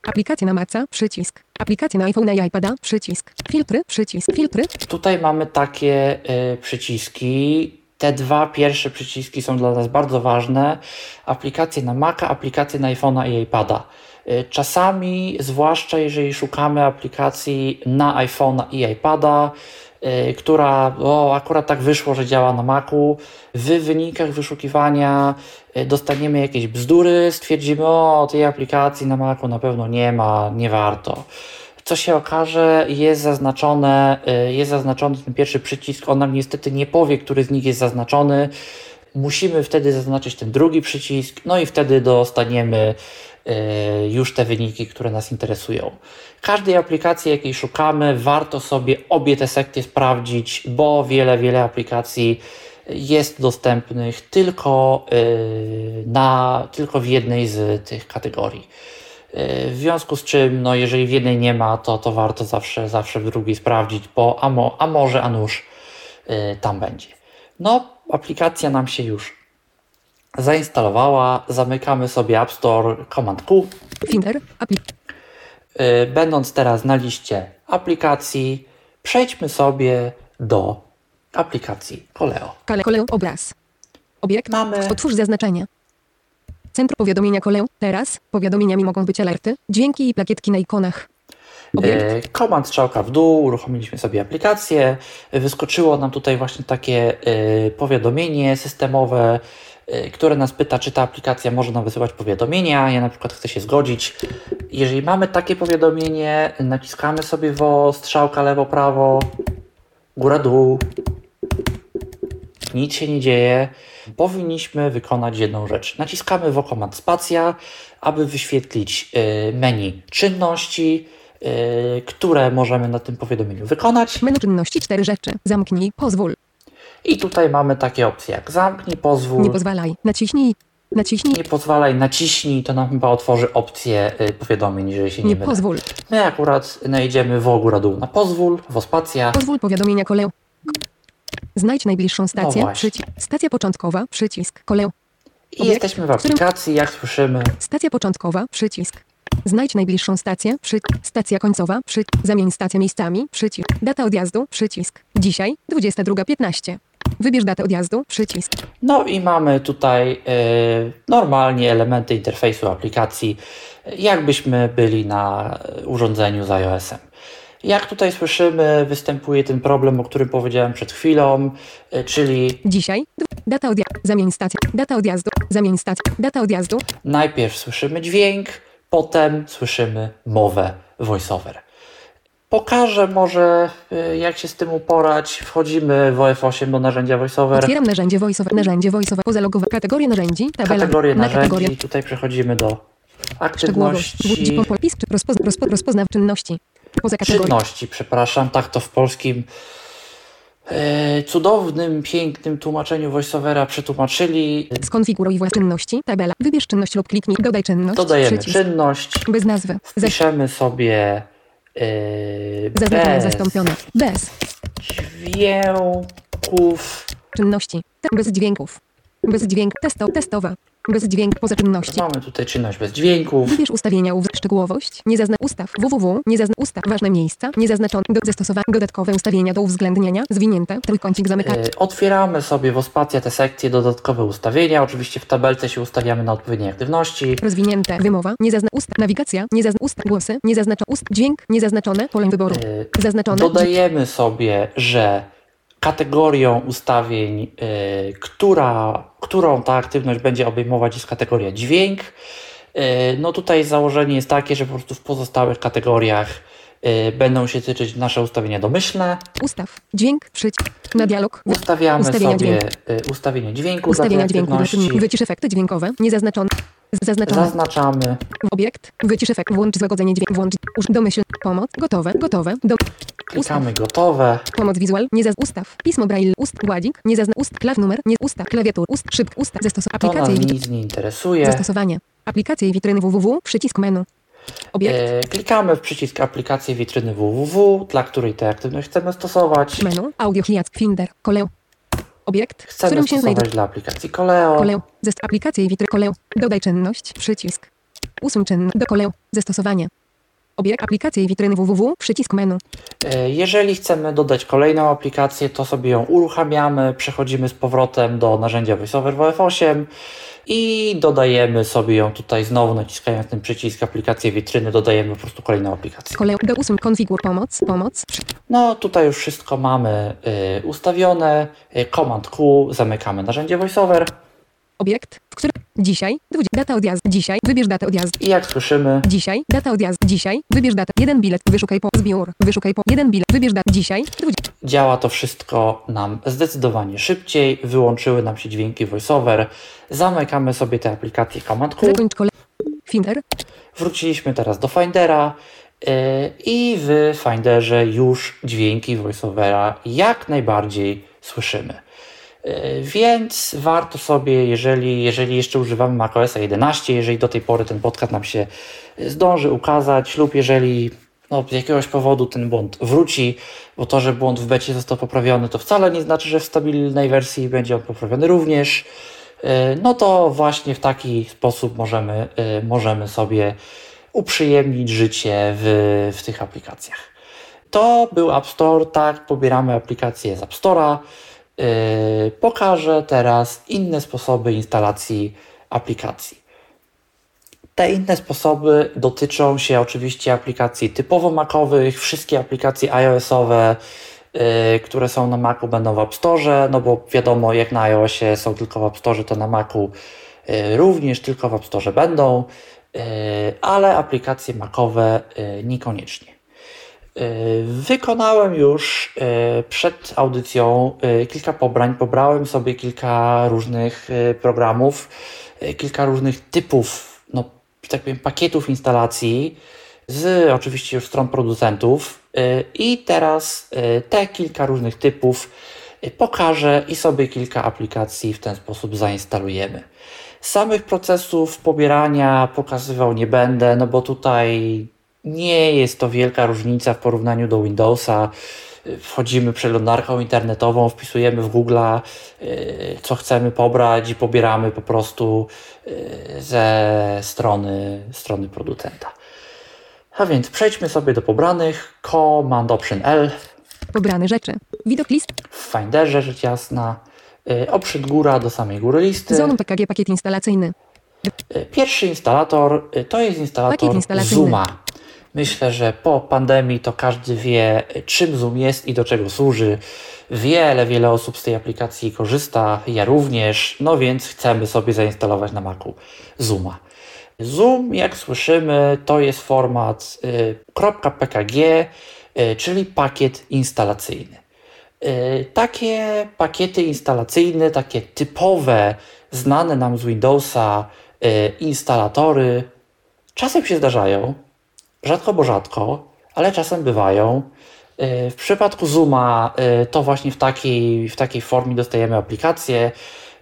Aplikacja na Maca, przycisk. Aplikacja na iPhone i iPada, przycisk. Filtry, przycisk. Filtry, Tutaj mamy takie y, przyciski. Te dwa pierwsze przyciski są dla nas bardzo ważne. Aplikacje na Maca, aplikacje na iPhone'a i iPada. Y, Czasami, zwłaszcza jeżeli szukamy aplikacji na iPhone'a i iPada, która o, akurat tak wyszło, że działa na Macu, w wynikach wyszukiwania y, dostaniemy jakieś bzdury, stwierdzimy, o, tej aplikacji na Macu na pewno nie ma, nie warto co się okaże, jest zaznaczone, y, jest zaznaczony ten pierwszy przycisk. On nam niestety nie powie, który z nich jest zaznaczony. Musimy wtedy zaznaczyć ten drugi przycisk, no i wtedy dostaniemy y, już te wyniki, które nas interesują. Każdej aplikacji, jakiej szukamy, warto sobie obie te sekcje sprawdzić, bo wiele, wiele aplikacji jest dostępnych tylko, y, na, tylko w jednej z tych kategorii. W związku z czym, no jeżeli w jednej nie ma, to, to warto zawsze, zawsze w drugiej sprawdzić, bo a, mo, a może, a nuż tam będzie. No, aplikacja nam się już zainstalowała. Zamykamy sobie App Store Command Q. Finder, apli Y, Będąc teraz na liście aplikacji, przejdźmy sobie do aplikacji. Kale Koleo, obraz. Obiekt, Mamy- otwórz zaznaczenia. Centrum powiadomienia Koleo, teraz, powiadomieniami mogą być alerty, dźwięki i plakietki na ikonach. Obiekt, E, Komand strzałka w dół, uruchomiliśmy sobie aplikację. Wyskoczyło nam tutaj właśnie takie e, powiadomienie systemowe, e, które nas pyta, czy ta aplikacja może nam wysyłać powiadomienia. Ja na przykład chcę się zgodzić. Jeżeli mamy takie powiadomienie, naciskamy sobie w strzałka lewo, prawo, góra, dół. Nic się nie dzieje. Powinniśmy wykonać jedną rzecz. Naciskamy w komand spacja, aby wyświetlić menu czynności, które możemy na tym powiadomieniu wykonać. menu czynności, cztery rzeczy. Zamknij, pozwól, I tutaj mamy takie opcje jak zamknij, pozwól, nie pozwalaj, naciśnij, naciśnij, nie pozwalaj, naciśnij, to nam chyba otworzy opcję y, powiadomień, jeżeli się nie, nie mylę. pozwól. My akurat znajdziemy w góra dół na pozwól, w spacja. Pozwól powiadomienia Koleo. Znajdź najbliższą stację, No przycisk. Stacja początkowa, przycisk. Koleo. I jesteśmy w aplikacji, jak słyszymy. Stacja początkowa, przycisk. Znajdź najbliższą stację, przy... Stacja końcowa, przy... Zamień stację miejscami, przycisk. Data odjazdu, przycisk. Dzisiaj, 22.15. Wybierz datę odjazdu, przycisk. No i mamy tutaj y, normalnie elementy interfejsu aplikacji, jakbyśmy byli na y, urządzeniu z iOS-em. Jak tutaj słyszymy, występuje ten problem, o którym powiedziałem przed chwilą, y, czyli Dzisiaj. Data odjazdu. Zamień stację. Data odjazdu. Zamień stację. Data odjazdu. najpierw słyszymy dźwięk, potem słyszymy mowę voiceover. Pokażę może, y, jak się z tym uporać. Wchodzimy w OF8 do narzędzia voiceover. Otwieram narzędzie voiceover. Narzędzie voiceover. Pozalogowe. Kategorie narzędzi. Tabela. Kategorię Na narzędzi. kategorię. Tutaj przechodzimy do aktywności. czy rozpozna, rozpo, rozpoznaw czynności. Poza kategorią. Czynności, przepraszam, tak to w polskim cudownym, pięknym tłumaczeniu voiceovera przetłumaczyli. Skonfiguruj własne czynności. Tabela. Wybierz czynność lub kliknij. Dodaj czynność. Dodajemy Przycisk. czynność, Bez nazwy. Zaś piszemy sobie e, zaznaczone bez zastąpione. Bez. dźwięków. Czynności. Bez dźwięków. Bez dźwięk. Testo. Testowa. Bez dźwięk. Poza czynności. Mamy tutaj czynność bez dźwięków. Wybierz ustawienia uw... szczegółowość, nie zazna ustaw, www, nie zazna ustaw, ważne miejsca, nie zaznaczone, do zastosowania, dodatkowe ustawienia do uwzględnienia, zwinięte, trójkącik zamykania, E, Otwieramy sobie w Ospacja te sekcje, dodatkowe ustawienia. Oczywiście w tabelce się ustawiamy na odpowiedniej aktywności. rozwinięte, wymowa, nie zazna ustaw, nawigacja, nie zazna ustaw, głosy, nie zaznaczone, ust, dźwięk, nie zaznaczone, pole wyboru, E, zaznaczone, Dodajemy sobie, że kategorią ustawień, y, która, którą ta aktywność będzie obejmować, jest kategoria dźwięk. Y, no tutaj założenie jest takie, że po prostu w pozostałych kategoriach y, będą się tyczyć nasze ustawienia domyślne. ustaw, dźwięk, przycisk, na dialog, Ustawiamy Ustawienia sobie y, ustawienie dźwięku ustawienia dźwięku, wycisz efekty dźwiękowe, nie zaznaczone, Zaznaczamy. obiekt, wycisz efekt, włącz złagodzenie dźwięku, włącz, domyśl, pomoc, gotowe, gotowe, do, Klikamy gotowe. Pomoc wizual, nie zaz ustaw, pismo braille, ust, gładzik, nie zazna ust, klaw numer, nie ustaw, klawiatur, ust, szyb, usta, zastosowanie, aplikacje i witryny, nic nie interesuje. zastosowanie, aplikacje i witryny www, przycisk menu, obiekt, E, Klikamy w przycisk aplikację witryny www, dla której tę aktywność chcemy stosować. menu, audio hiack, finder, koleu, obiekt, Chcemy którym się znajduje, dla aplikacji Koleo. koleu, zest, aplikacje i witryny, koleu, dodaj czynność, przycisk, usuń czynność, do koleu, zastosowanie, obiekt, aplikacje i witryny www, przycisk menu, E, Jeżeli chcemy dodać kolejną aplikację, to sobie ją uruchamiamy, przechodzimy z powrotem do narzędzia VoiceOver w OF8 i dodajemy sobie ją tutaj znowu naciskając ten przycisk aplikację witryny, dodajemy po prostu kolejną aplikację. koleu, do usuń, konfigur, pomoc, pomoc, No tutaj już wszystko mamy y, ustawione. Y, Command Q, zamykamy narzędzie VoiceOver obiekt, w którym, dzisiaj, 20, data odjazdu, dzisiaj, wybierz datę odjazdu, i jak słyszymy, Dzisiaj, data odjazdu. Dzisiaj, wybierz datę. Jeden bilet, wyszukaj po zbiór. Wyszukaj po jeden bilet, wybierz datę. Dzisiaj, 20. działa to wszystko nam zdecydowanie szybciej, wyłączyły nam się dźwięki VoiceOver, zamykamy sobie te aplikacje Command Q. Finder, Wróciliśmy teraz do Findera yy, i w Finderze już dźwięki voiceovera jak najbardziej słyszymy. Yy, Więc warto sobie, jeżeli, jeżeli jeszcze używamy macOS 11, jeżeli do tej pory ten podcast nam się zdąży ukazać, lub jeżeli no, z jakiegoś powodu ten błąd wróci, bo to, że błąd w becie został poprawiony, to wcale nie znaczy, że w stabilnej wersji będzie on poprawiony również. Yy, No to właśnie w taki sposób możemy, yy, możemy sobie uprzyjemnić życie w, w tych aplikacjach. To był App Store, tak, pobieramy aplikacje z App Store'a. Yy, pokażę teraz inne sposoby instalacji aplikacji. Te inne sposoby dotyczą się oczywiście aplikacji typowo Macowych, wszystkie aplikacje iOS-owe, yy, które są na Macu będą w App Store, no bo wiadomo, jak na iOSie są tylko w App Store, to na Macu yy, również tylko w App Store będą, ale aplikacje Macowe niekoniecznie. Yy, Wykonałem już yy, przed audycją yy, kilka pobrań. Pobrałem sobie kilka różnych programów, kilka różnych typów, no, tak powiem, pakietów instalacji z oczywiście już stron producentów. I teraz te kilka różnych typów pokażę i sobie kilka aplikacji w ten sposób zainstalujemy. Samych procesów pobierania pokazywał nie będę, no bo tutaj nie jest to wielka różnica w porównaniu do Windowsa. Wchodzimy przeglądarką internetową, wpisujemy w Google, co chcemy pobrać i pobieramy po prostu y, ze strony, strony producenta. A więc przejdźmy sobie do pobranych. Command Option L pobrane rzeczy. Widok list, w Finderze, rzecz jasna. Y, Oprzyd góra do samej góry listy. zoną PKG pakiet instalacyjny. Pierwszy instalator to jest instalator. Zooma. Myślę, że po pandemii to każdy wie, czym Zoom jest i do czego służy. Wiele, wiele osób z tej aplikacji korzysta, ja również, no więc chcemy sobie zainstalować na Macu Zooma. Zoom, jak słyszymy, to jest format y, .pkg, y, czyli pakiet instalacyjny. Y, takie pakiety instalacyjne, takie typowe, znane nam z Windowsa instalatory, czasem się zdarzają, rzadko bo rzadko, ale czasem bywają. Y, w przypadku Zooma y, to właśnie w takiej, w takiej formie dostajemy aplikację.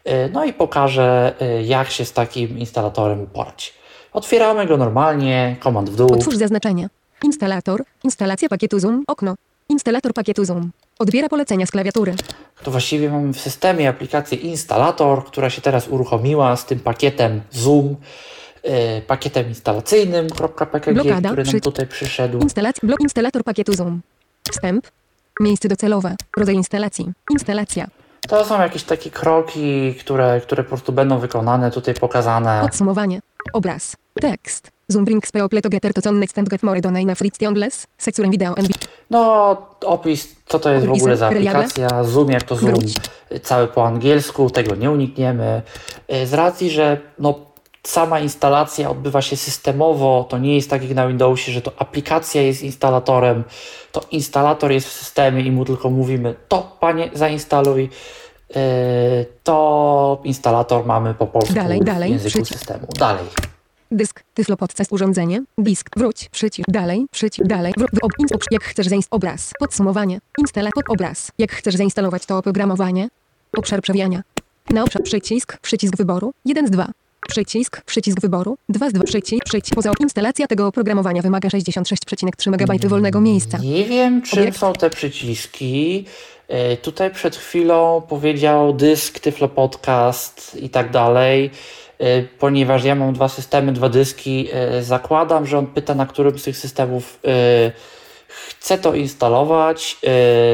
Y, No i pokażę, jak się z takim instalatorem uporać. Otwieramy go normalnie, komand w dół. Otwórz zaznaczenie. Instalator. Instalacja pakietu Zoom. Okno. Instalator pakietu Zoom. Odbiera polecenia z klawiatury. To właściwie mamy w systemie aplikację instalator, która się teraz uruchomiła z tym pakietem Zoom, pakietem instalacyjnym .pkg, Blokada, który nam tutaj przyszedł. Instalacja. Blok instalator pakietu Zoom. Wstęp. Miejsce docelowe. Rodzaj instalacji. Instalacja. To są jakieś takie kroki, które, które po prostu będą wykonane, tutaj pokazane. Podsumowanie. Obraz. Tekst. Zoom brings people together to connect and get more donate frictionless. Seksurem wideo and No, opis, co to jest w ogóle za aplikacja, Zoom, jak to Zoom, Wróć. cały po angielsku, tego nie unikniemy. Y, Z racji, że no, sama instalacja odbywa się systemowo, to nie jest tak jak na Windowsie, że to aplikacja jest instalatorem, to instalator jest w systemie i mu tylko mówimy, to panie zainstaluj, y, to instalator mamy po polsku Dalej, dalej, w języku przycisk. systemu. Dalej. Dysk, tyflo podcast, urządzenie, disk, wróć, przycisk, dalej, przycisk, dalej, wró- ob, ins, ob, jak chcesz zainstalować obraz, podsumowanie, instala, pod obraz, jak chcesz zainstalować to oprogramowanie, obszar przewijania, na obszar przycisk, przycisk wyboru, 1 z 2, przycisk, przycisk wyboru, 2 z 2, przycisk, przycisk, poza instalacja tego oprogramowania wymaga 66,3 MB wolnego miejsca. Nie wiem, czym Obiekt. są te przyciski. E, Tutaj przed chwilą powiedział dysk, Tyflo Podcast i tak dalej. E, Ponieważ ja mam dwa systemy, dwa dyski, e, zakładam, że on pyta, na którym z tych systemów e, chce to instalować. E,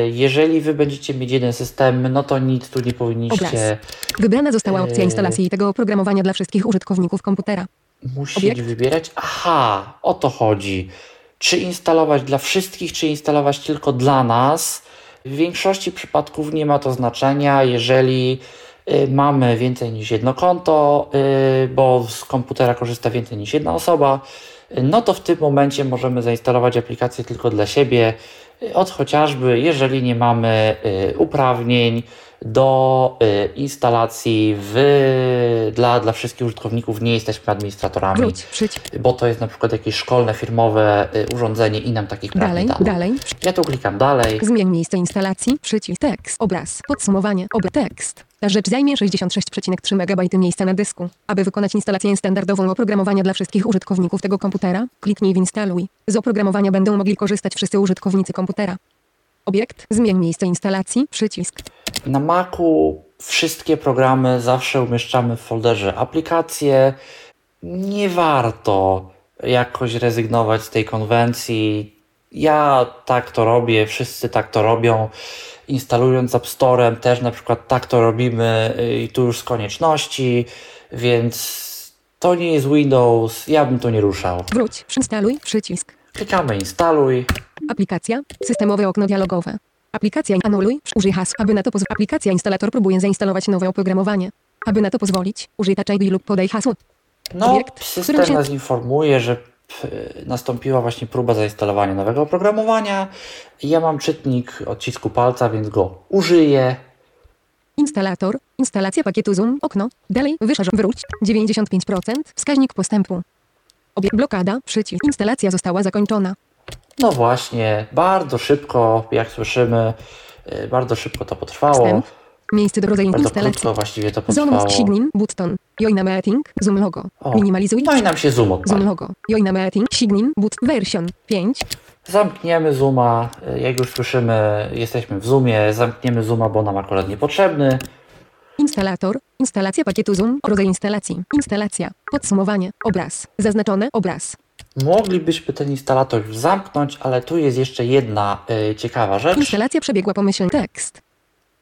Jeżeli wy będziecie mieć jeden system, no to nic tu nie powinniście Obraz. Wybrana została opcja Eee. instalacji tego oprogramowania dla wszystkich użytkowników komputera. musieć Obiekt? wybierać. Aha, o to chodzi. Czy instalować dla wszystkich, czy instalować tylko dla nas? W większości przypadków nie ma to znaczenia, jeżeli y, mamy więcej niż jedno konto, bo z komputera korzysta więcej niż jedna osoba, no to w tym momencie możemy zainstalować aplikację tylko dla siebie, od chociażby jeżeli nie mamy y, uprawnień do y, instalacji w, dla, dla wszystkich użytkowników, nie jesteśmy administratorami Wróć, bo to jest na przykład jakieś szkolne, firmowe y, urządzenie i nam takich praw dalej, dalej, Ja tu klikam dalej. Zmień miejsce instalacji, przycisk, tekst, obraz, podsumowanie, obraz, tekst. Ta rzecz zajmie 66,3 MB miejsca na dysku. Aby wykonać instalację standardową oprogramowania dla wszystkich użytkowników tego komputera, kliknij w instaluj. Z oprogramowania będą mogli korzystać wszyscy użytkownicy komputera. Obiekt, zmień miejsce instalacji, przycisk. Na Macu wszystkie programy zawsze umieszczamy w folderze aplikacje. Nie warto jakoś rezygnować z tej konwencji. Ja tak to robię, wszyscy tak to robią. Instalując App Store'em też na przykład tak to robimy y, i tu już z konieczności, więc to nie jest Windows, ja bym to nie ruszał. Wróć, instaluj, przycisk. Klikamy instaluj. Aplikacja, systemowe okno dialogowe. Aplikacja anuluj, użyj hasła. Aby na to pozwolić. Aplikacja instalator próbuje zainstalować nowe oprogramowanie. Aby na to pozwolić, użyj Touch ID lub podaj hasło. No, Obiekt, system się- nas informuje, że p- nastąpiła właśnie próba zainstalowania nowego oprogramowania. Ja mam czytnik odcisku palca, więc go użyję. Instalator, instalacja pakietu Zoom, okno, dalej, wyszerz, wróć, 95%, wskaźnik postępu. Obie blokada, przycisk, instalacja została zakończona. No właśnie, bardzo szybko, jak słyszymy, y, bardzo szybko to potrwało. Wstęp, miejsce do rodzaju instalacji. właściwie to Zoom, potrwało. Signin, button, join meeting, Zoom logo, O, minimalizuj, No i nam się zoom Zoom odpali. logo, join meeting, Signin, but, version, 5, Zamkniemy zooma, y, jak już słyszymy, jesteśmy w zoomie, zamkniemy zooma, bo nam akurat niepotrzebny. Instalator, instalacja pakietu Zoom, rodzaj instalacji, instalacja, podsumowanie, obraz, zaznaczone, obraz, Moglibyśmy ten instalator już zamknąć, ale tu jest jeszcze jedna y, ciekawa rzecz. instalacja przebiegła pomyślnie, tekst,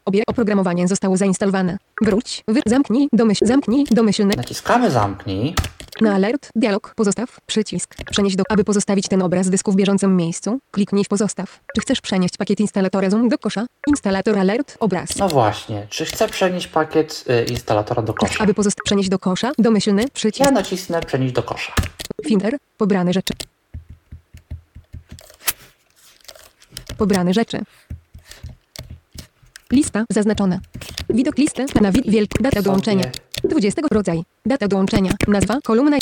Obie oprogramowanie zostało zainstalowane. Wróć, wy, zamknij, domyśl, zamknij, domyślny, Naciskamy zamknij. na alert, dialog, pozostaw, przycisk. Przenieść do, aby pozostawić ten obraz dysku w bieżącym miejscu, kliknij w pozostaw. Czy chcesz przenieść pakiet instalatora Zoom do kosza? Instalator alert, obraz. No właśnie, czy chcę przenieść pakiet y, instalatora do kosza? Aby pozostawić, przenieść do kosza, domyślny, przycisk. Ja nacisnę przenieść do kosza. Finder, pobrane rzeczy. Pobrane rzeczy. Lista zaznaczona. Widok listy na wid wielki. Data dołączenia. 20 rodzaj. Data dołączenia. Nazwa, kolumna.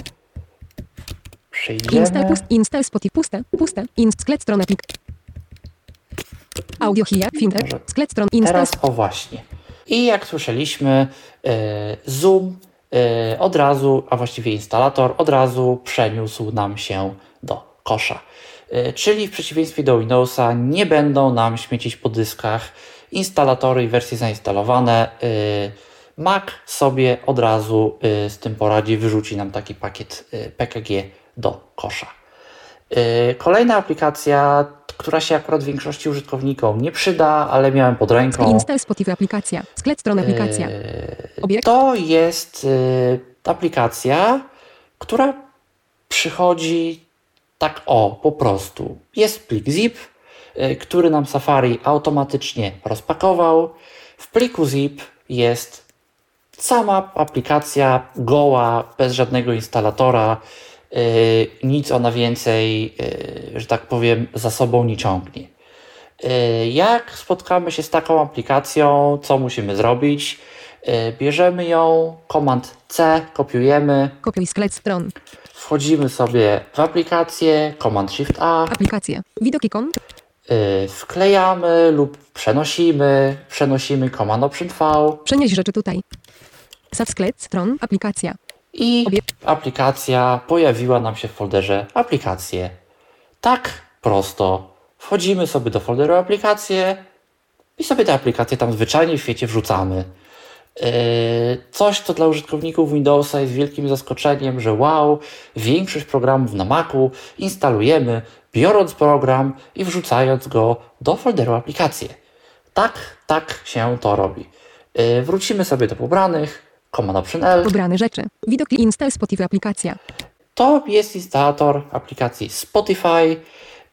Przyjdziemy. Install pust. Install spoty puste. Puste. Inst sklet stron aplik. Audio hija. Finder. Może Sklet stron. Install. Teraz o właśnie. I jak słyszeliśmy, y, Zoom od razu, a właściwie instalator od razu przeniósł nam się do kosza. Y, czyli w przeciwieństwie do Windowsa nie będą nam śmiecić po dyskach instalatory i wersje zainstalowane. Y, Mac sobie od razu z tym poradzi, wyrzuci nam taki pakiet PKG do kosza. Kolejna aplikacja, która się akurat większości użytkownikom nie przyda, ale miałem pod ręką. Install Spotify aplikacja. Sklet stron aplikacja. Yy, Obiekt. To jest yy, aplikacja, która przychodzi tak o, po prostu. Jest plik zip, yy, który nam Safari automatycznie rozpakował. W pliku zip jest sama aplikacja goła, bez żadnego instalatora. Yy, nic ona więcej, yy, że tak powiem, za sobą nie ciągnie. Yy, Jak spotkamy się z taką aplikacją, co musimy zrobić? Bierzemy ją, komand C, kopiujemy, Kopiuj sklet stron. wchodzimy sobie w aplikację, komand Shift A, Aplikacja. Widok ikon. wklejamy lub przenosimy, przenosimy komand Option V Przenieś rzeczy tutaj. Saw sklet stron. Aplikacja. I aplikacja pojawiła nam się w folderze aplikacje. Tak prosto. Wchodzimy sobie do folderu aplikacje i sobie te aplikacje tam zwyczajnie w świecie wrzucamy. Yy, Coś, co dla użytkowników Windowsa jest wielkim zaskoczeniem, że wow, większość programów na Macu instalujemy, biorąc program i wrzucając go do folderu aplikacje. Tak, tak się to robi. Yy, Wrócimy sobie do pobranych, Command Option L, Pobrane rzeczy. Widok i install Spotify aplikacja. to jest instalator aplikacji Spotify.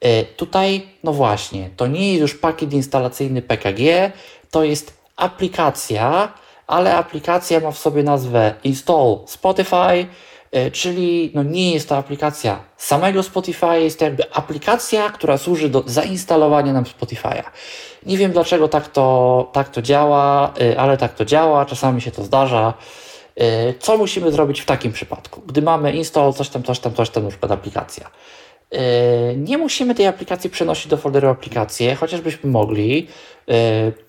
Y, Tutaj, no właśnie, to nie jest już pakiet instalacyjny PKG, to jest aplikacja, ale aplikacja ma w sobie nazwę Install Spotify, czyli no nie jest to aplikacja samego Spotify, jest to jakby aplikacja, która służy do zainstalowania nam Spotify'a. Nie wiem dlaczego tak to, tak to działa, y, ale tak to działa, czasami się to zdarza. Y, Co musimy zrobić w takim przypadku? Gdy mamy install, coś tam, coś tam, coś tam, na przykład aplikacja. Nie musimy tej aplikacji przenosić do folderu aplikacje, chociażbyśmy mogli.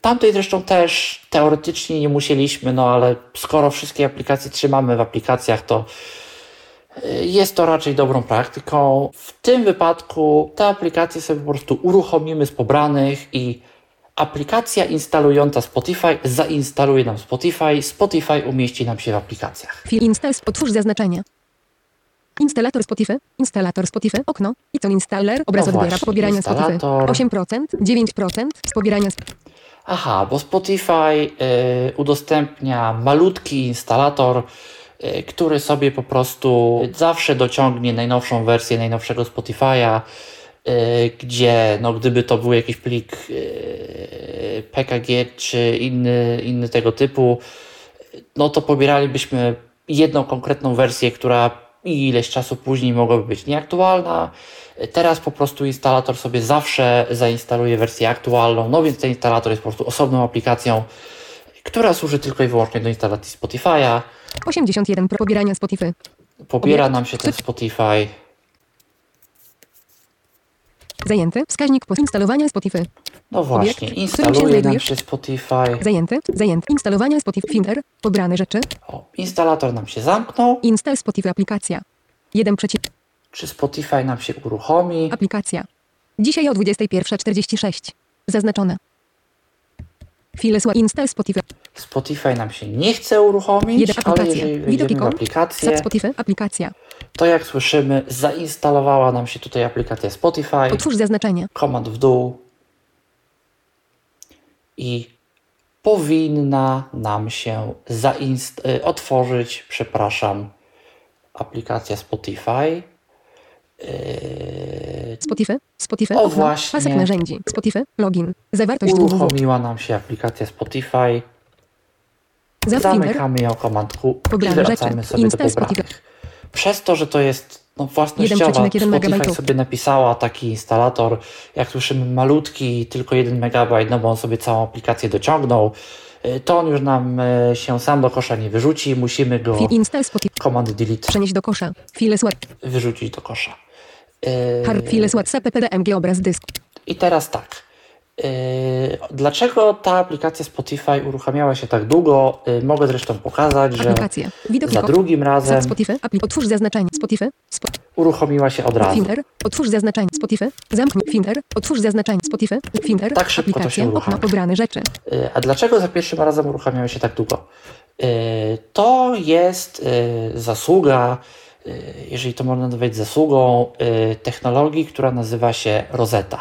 Tamtej zresztą też teoretycznie nie musieliśmy, no ale skoro wszystkie aplikacje trzymamy w aplikacjach, to jest to raczej dobrą praktyką. W tym wypadku te aplikacje sobie po prostu uruchomimy z pobranych i aplikacja instalująca Spotify zainstaluje nam Spotify, Spotify umieści nam się w aplikacjach. Install. Otwórz zaznaczenia. Instalator Spotify. Instalator Spotify. Okno. I to installer. Obraz No odbiera pobierania Spotify. instalator. 8%, 9% z pobierania Aha, bo Spotify y, udostępnia malutki instalator, który sobie po prostu zawsze dociągnie najnowszą wersję najnowszego Spotify'a, y, gdzie no, gdyby to był jakiś plik y, PKG czy inny, inny tego typu, no to pobieralibyśmy jedną konkretną wersję, która ileś czasu później mogłaby być nieaktualna. Teraz po prostu instalator sobie zawsze zainstaluje wersję aktualną, no więc ten instalator jest po prostu osobną aplikacją, która służy tylko i wyłącznie do instalacji Spotify'a. 81% pobierania Spotify. Pobiera nam się ten Spotify. Zajęty. Wskaźnik poinstalowania Spotify. No właśnie, Obiekt, instaluje nam się Spotify. Zajęty. Zajęty. Instalowania Spotify. Finder. Pobrane rzeczy. O, instalator nam się zamknął. Install Spotify aplikacja. 1 przeciw. Czy Spotify nam się uruchomi? Aplikacja. Dzisiaj o 21.46. Zaznaczone. Sła install Spotify. Spotify nam się nie chce uruchomić, Jeden ale aplikacja. jeżeli wejdziemy w aplikację, Spotify. Aplikacja. to jak słyszymy, zainstalowała nam się tutaj aplikacja Spotify. Otwórz zaznaczenie. komand w dół i powinna nam się zainst- y, otworzyć, przepraszam, aplikacja Spotify. Yy, Spotify, Spotify, O, okno, właśnie. pasek narzędzi, Spotify, login, zawartość uruchomiła nam się aplikacja Spotify. Zamykamy ją komendą i Pobrane wracamy sobie do Install Spotify. pobranych. Przez to, że to jest no, własnościowa, 1,1 Spotify sobie napisała taki instalator, jak słyszymy malutki, tylko 1 megabajt, no bo on sobie całą aplikację dociągnął, y, to on już nam y, się sam do kosza nie wyrzuci, musimy go install komand delete przenieść do kosza, wyrzucić do kosza. Y, hard, files, WhatsApp, PDMG, obraz, dysk, I teraz tak. Yy, dlaczego ta aplikacja Spotify uruchamiała się tak długo? Yy, mogę zresztą pokazać, że aplikacja, widok za drugim razem Spotify, apli- otwórz zaznaczenie, Spotify, spo, uruchomiła się od razu. Finder, otwórz zaznaczenie, Spotify, zamknij, Finder, otwórz zaznaczenie, Spotify, Finder, Tak szybko to się aplikacja, okno, uruchamia. pobrane rzeczy, Yy, A dlaczego za pierwszym razem uruchamiały się tak długo? Yy, To jest yy, zasługa, yy, jeżeli to można nazwać zasługą, yy, technologii, która nazywa się Rosetta.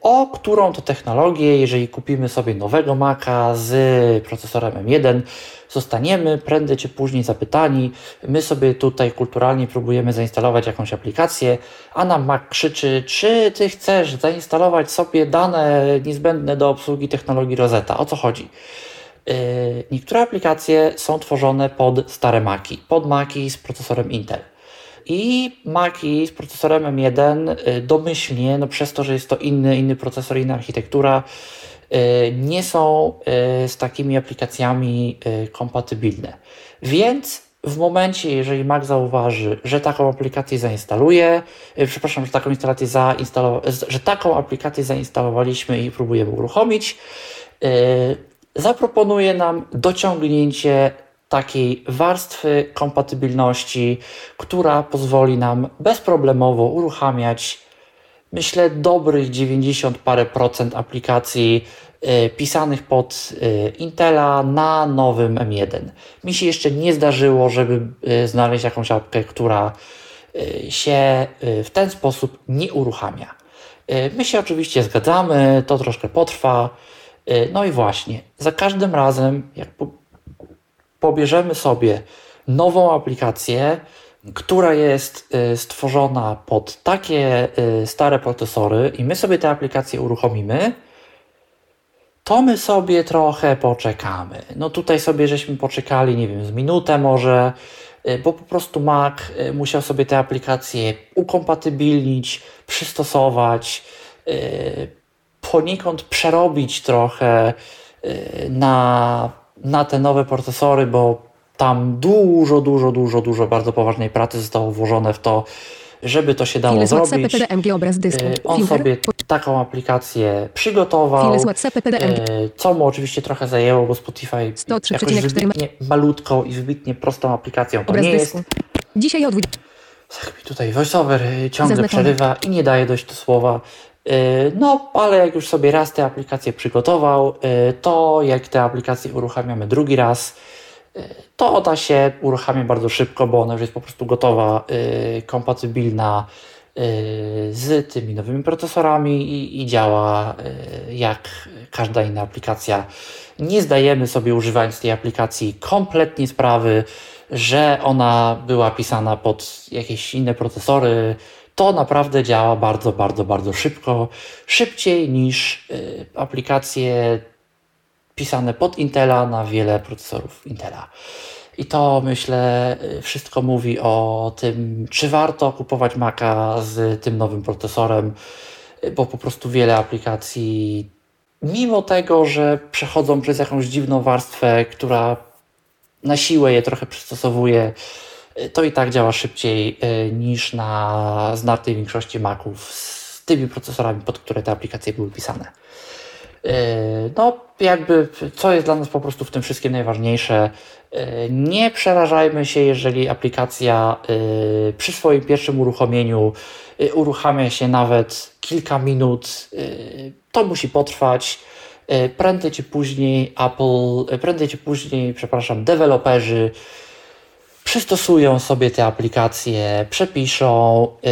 O którą to technologię, jeżeli kupimy sobie nowego Maca z procesorem M1, zostaniemy prędzej czy później zapytani. My sobie tutaj kulturalnie próbujemy zainstalować jakąś aplikację, a nam Mac krzyczy, czy ty chcesz zainstalować sobie dane niezbędne do obsługi technologii Rosetta. O co chodzi? Yy, Niektóre aplikacje są tworzone pod stare Maki, pod Maki z procesorem Intel. I Maki z procesorem M1 y, domyślnie, no przez to, że jest to inny, inny procesor, inna architektura, y, nie są y, z takimi aplikacjami y, kompatybilne. Więc w momencie, jeżeli Mac zauważy, że taką aplikację zainstaluje, y, przepraszam, że taką instalację zainstalowa- że taką aplikację zainstalowaliśmy i próbujemy uruchomić, y, zaproponuje nam dociągnięcie takiej warstwy kompatybilności, która pozwoli nam bezproblemowo uruchamiać, myślę, dobrych 90 parę procent aplikacji y, pisanych pod y, Intela na nowym M1. Mi się jeszcze nie zdarzyło, żeby y, znaleźć jakąś apkę, która się w ten sposób nie uruchamia. My się oczywiście zgadzamy, to troszkę potrwa. Y, No i właśnie, za każdym razem, jak po- pobierzemy sobie nową aplikację, która jest y, stworzona pod takie y, stare procesory i my sobie tę aplikację uruchomimy, to my sobie trochę poczekamy. No tutaj sobie żeśmy poczekali, nie wiem, z minutę może, bo po prostu Mac musiał sobie tę aplikację ukompatybilnić, przystosować, poniekąd przerobić trochę y, na, na te nowe procesory, bo tam dużo, dużo, dużo, dużo bardzo poważnej pracy zostało włożone w to, żeby to się dało zrobić. PDMG, obraz, dysku, Y, On sobie taką aplikację przygotował. y, Co mu oczywiście trochę zajęło, bo Spotify 103,4 jakoś wybitnie malutką i wybitnie prostą aplikacją to obraz, nie jest. dzisiaj o 20, Tak mi tutaj voiceover ciągle przerywa i nie daje dojść do słowa. Y, No, ale jak już sobie raz tę aplikację przygotował, y, to jak tę aplikację uruchamiamy drugi raz, y, to ona się uruchamia bardzo szybko, bo ona już jest po prostu gotowa, kompatybilna z tymi nowymi procesorami i, i działa jak każda inna aplikacja. Nie zdajemy sobie używając tej aplikacji kompletnie sprawy, że ona była pisana pod jakieś inne procesory. To naprawdę działa bardzo, bardzo, bardzo szybko. Szybciej niż y, aplikacje pisane pod Intela na wiele procesorów Intela. I to myślę y, wszystko mówi o tym, czy warto kupować Maca z tym nowym procesorem, y, bo po prostu wiele aplikacji, mimo tego, że przechodzą przez jakąś dziwną warstwę, która na siłę je trochę przystosowuje, to i tak działa szybciej y, niż na znacznej większości Maców z tymi procesorami, pod które te aplikacje były pisane. Yy, No, jakby, co jest dla nas po prostu w tym wszystkim najważniejsze, yy, nie przerażajmy się, jeżeli aplikacja przy swoim pierwszym uruchomieniu uruchamia się nawet kilka minut. To musi potrwać. Prędzej czy później Apple, prędzej czy później, przepraszam, deweloperzy przystosują sobie te aplikacje, przepiszą yy,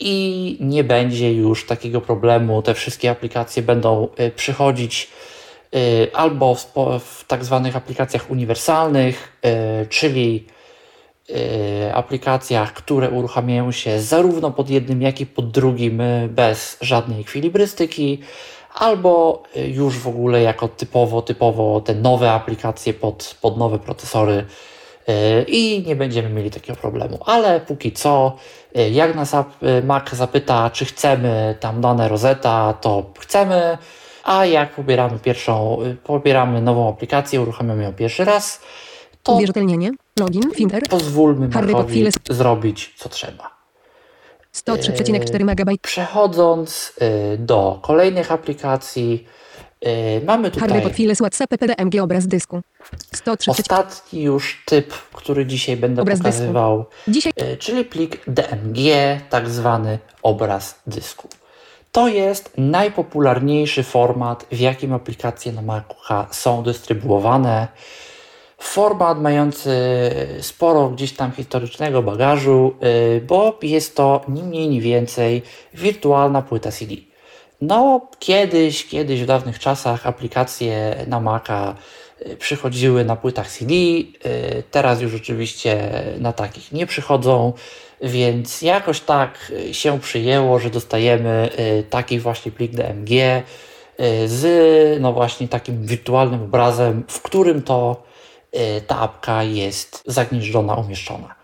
i nie będzie już takiego problemu. Te wszystkie aplikacje będą yy, przychodzić y, albo w, w tak zwanych aplikacjach uniwersalnych, y, czyli y, aplikacjach, które uruchamiają się zarówno pod jednym, jak i pod drugim y, bez żadnej ekwilibrystyki, albo y, już w ogóle jako typowo, typowo te nowe aplikacje pod, pod nowe procesory y, i nie będziemy mieli takiego problemu. Ale póki co, y, jak nas y, Mac zapyta, czy chcemy tam dane Rosetta, to chcemy, a jak pobieramy pierwszą, pobieramy nową aplikację, uruchamiamy ją pierwszy raz, to Uwierzytelnienie. Login. Finder. pozwólmy Macowi zrobić co trzeba. 103,4 MB. Przechodząc do kolejnych aplikacji, y, mamy Harry tutaj Potter. WhatsApp. PDMG. Obraz dysku. 103. ostatni już typ, który dzisiaj będę Obraz pokazywał, Dzisiaj y, czyli plik DMG, tak zwany obraz dysku. To jest najpopularniejszy format, w jakim aplikacje na Maca są dystrybuowane. Format mający sporo gdzieś tam historycznego bagażu, y, bo jest to ni mniej, ni więcej wirtualna płyta CD. No, kiedyś, kiedyś w dawnych czasach aplikacje na Maca y, przychodziły na płytach CD, y, teraz już oczywiście na takich nie przychodzą, więc jakoś tak y, się przyjęło, że dostajemy taki właśnie plik DMG z no właśnie takim wirtualnym obrazem, w którym to ta apka jest zagnieżdżona, umieszczona.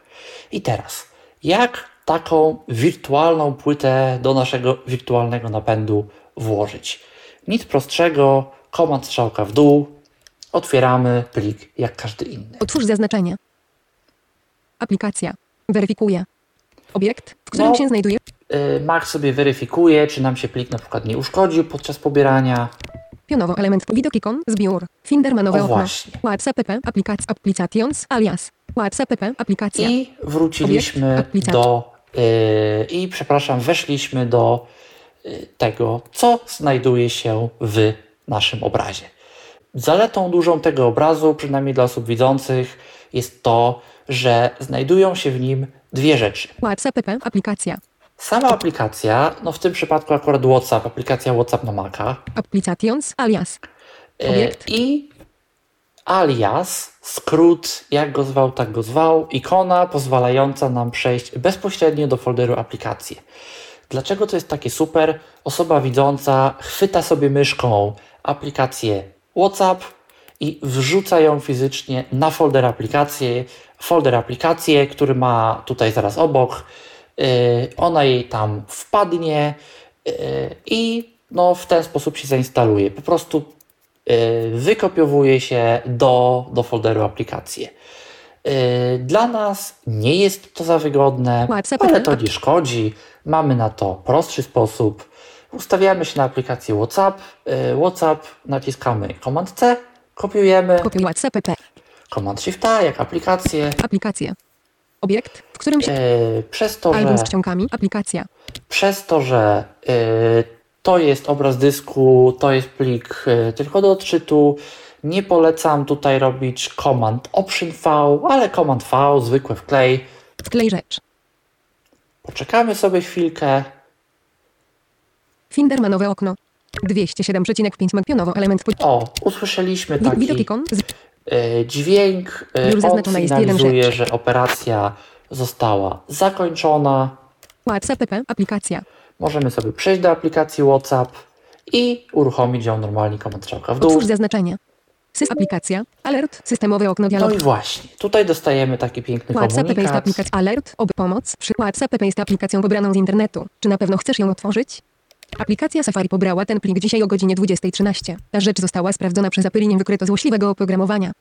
I teraz, jak taką wirtualną płytę do naszego wirtualnego napędu włożyć? Nic prostszego, komand strzałka w dół, otwieramy plik jak każdy inny. otwórz zaznaczenie. Aplikacja. Weryfikuje. Obiekt, w którym No. się znajduje. Y, Mac sobie weryfikuje, czy nam się plik na przykład nie uszkodził podczas pobierania. Pionowo element widok ikon, zbiór. Finder ma nowe O okno. właśnie. WhatsApp PP, aplikacja, applications, alias. WhatsApp PP, aplikacja. I wróciliśmy Obiekt, do. Y, I przepraszam, weszliśmy do y, tego, co znajduje się w naszym obrazie. Zaletą dużą tego obrazu, przynajmniej dla osób widzących, jest to, że znajdują się w nim dwie rzeczy. WhatsApp PP, aplikacja. Sama aplikacja, no w tym przypadku akurat WhatsApp, aplikacja WhatsApp na Maca, Applications, alias. E, Obiekt. I alias, skrót, jak go zwał, tak go zwał, ikona pozwalająca nam przejść bezpośrednio do folderu aplikacje. Dlaczego to jest takie super? Osoba widząca chwyta sobie myszką aplikację WhatsApp i wrzuca ją fizycznie na folder aplikacje, folder aplikacje, który ma tutaj zaraz obok. Yy, Ona jej tam wpadnie yy, i no, w ten sposób się zainstaluje. Po prostu wykopiowuje się do, do folderu aplikacje. Yy, Dla nas nie jest to za wygodne, ale to nie szkodzi. Mamy na to prostszy sposób. Ustawiamy się na aplikację WhatsApp. Yy, WhatsApp naciskamy Command C, kopiujemy Kopiuj WhatsApp PP, Command Shifta jak aplikację. aplikacja. Obiekt, w którym się. Przez to, Album że z ściągami, aplikacja. przez to, że y, to jest obraz dysku, to jest plik y, tylko do odczytu, nie polecam tutaj robić Command Option V, ale Command V, zwykłe wklej. Wklej rzecz. Poczekamy sobie chwilkę. Finder ma nowe okno. 207,5 meg pionowo element. O, usłyszeliśmy taki y, dźwięk. Już on zaznaczona jest jeden sygnalizuje, rzecz. że operacja została zakończona. WhatsApp PP, aplikacja. Możemy sobie przejść do aplikacji WhatsApp i uruchomić ją normalnie strzałka w dół. Otwórz zaznaczenie. Sys aplikacja. Alert. Systemowe okno No dialog. i właśnie, tutaj dostajemy taki piękny WhatsApp komunikat. aplikacja Alert. Ob pomoc. Przy WhatsApp PP jest aplikacją pobraną z internetu. Czy na pewno chcesz ją otworzyć? Aplikacja Safari pobrała ten plik dzisiaj o godzinie 20.13. Ta rzecz została sprawdzona przez Apple i nie wykryto złośliwego oprogramowania.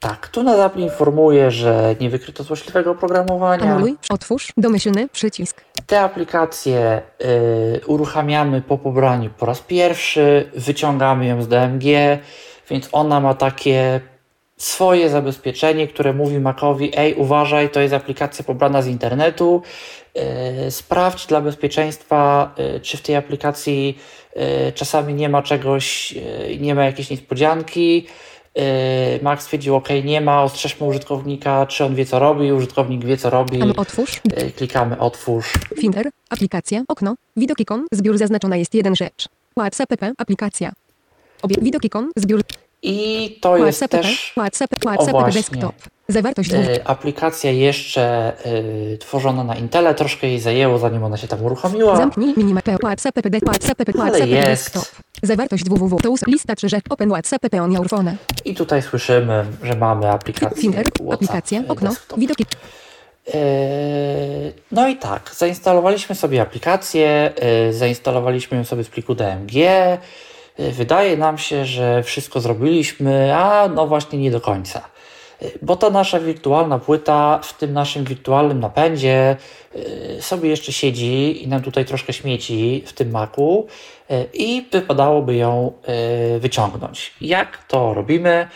Tak, tu nas Apple informuje, że nie wykryto złośliwego oprogramowania. Anuluj. Otwórz. Domyślny. Przycisk. Te aplikacje y, uruchamiamy po pobraniu po raz pierwszy, wyciągamy ją z DMG, więc ona ma takie swoje zabezpieczenie, które mówi Macowi, ej uważaj, to jest aplikacja pobrana z internetu, y, sprawdź dla bezpieczeństwa, y, czy w tej aplikacji y, czasami nie ma czegoś, nie ma jakiejś niespodzianki, y, Max stwierdził, ok, nie ma, ostrzeżmy użytkownika, czy on wie co robi, użytkownik wie co robi, otwórz. y, klikamy otwórz, Finder. Aplikacja. Okno. Widok ikon. Zbiór zaznaczona jest jeden rzecz. WhatsApp PP. Aplikacja. Obie, widok ikon, zbiór, I to jest WhatsApp, też WhatsApp, O, WhatsApp, właśnie. desktop. Zawartość dwóch. y, aplikacja jeszcze y, tworzona na Intele. Troszkę jej zajęło, zanim ona się tam uruchomiła. Zamknij minimapę WhatsApp, WhatsApp, Ale WhatsApp, jest. desktop. Zawartość www. To lista 3 rzecz. Open WhatsApp, on your phone. I tutaj słyszymy, że mamy aplikację Finger, aplikacja, y, okno, desktop. widoki. Yy, No i tak, zainstalowaliśmy sobie aplikację, yy, zainstalowaliśmy ją sobie z pliku DMG. Wydaje nam się, że wszystko zrobiliśmy, a no właśnie nie do końca. Bo ta nasza wirtualna płyta w tym naszym wirtualnym napędzie sobie jeszcze siedzi i nam tutaj troszkę śmieci w tym Macu yy, i wypadałoby ją yy, wyciągnąć. Jak to robimy?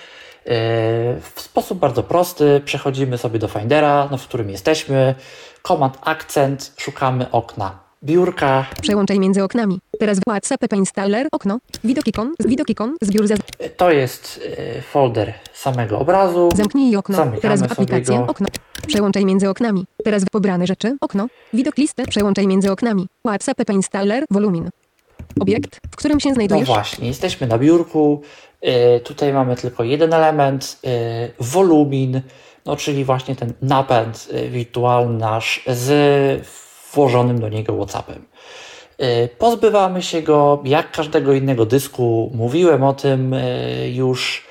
W sposób bardzo prosty przechodzimy sobie do Findera, no, w którym jesteśmy. Command Accent, szukamy okna biurka. Przełączaj między oknami. Teraz WhatsApp, installer, okno. Widok ikon, widok ikon, zbiór za... To jest e, folder samego obrazu. Zamknij okno. Zamykamy Teraz w aplikację, go. okno. Przełączaj między oknami. Teraz w pobrane rzeczy, okno. Widok listę, przełączaj między oknami. WhatsApp, installer, wolumin. Obiekt, w którym się No znajdujesz. właśnie, jesteśmy na biurku. E, Tutaj mamy tylko jeden element, e, wolumin, no czyli właśnie ten napęd e, wirtualny nasz z włożonym do niego WhatsAppem. Pozbywamy się go jak każdego innego dysku. Mówiłem o tym już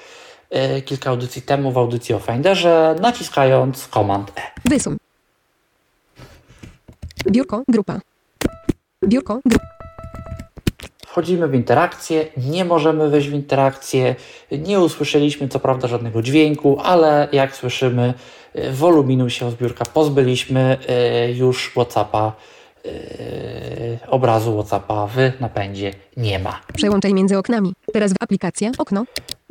kilka audycji temu w audycji o Finderze, naciskając Command E. Wysuń. Biurko, grupa. Biurko, grupa. Wchodzimy w interakcję, nie możemy wejść w interakcję, nie usłyszeliśmy co prawda żadnego dźwięku, ale jak słyszymy, y, woluminu się z biurka pozbyliśmy y, już Whatsappa, y, obrazu Whatsappa w napędzie nie ma. Przełączaj między oknami. Teraz w aplikacja, okno.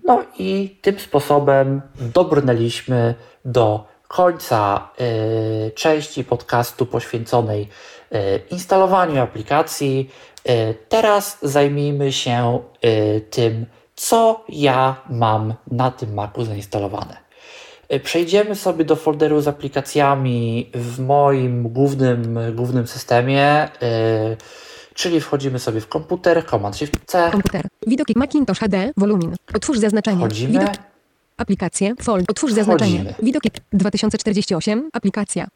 No i tym sposobem dobrnęliśmy do końca y, części podcastu poświęconej y, instalowaniu aplikacji. Y, teraz zajmijmy się y, tym, co ja mam na tym Macu zainstalowane. Y, Przejdziemy sobie do folderu z aplikacjami w moim głównym, głównym systemie, czyli wchodzimy sobie w komputer, Command Shift C, Komputer. Widok i Macintosh HD, wolumin. Otwórz zaznaczenie. wchodzimy. Widok, aplikacje, fold. Otwórz zaznaczenie. Wchodzimy. Widok i 2048, aplikacja.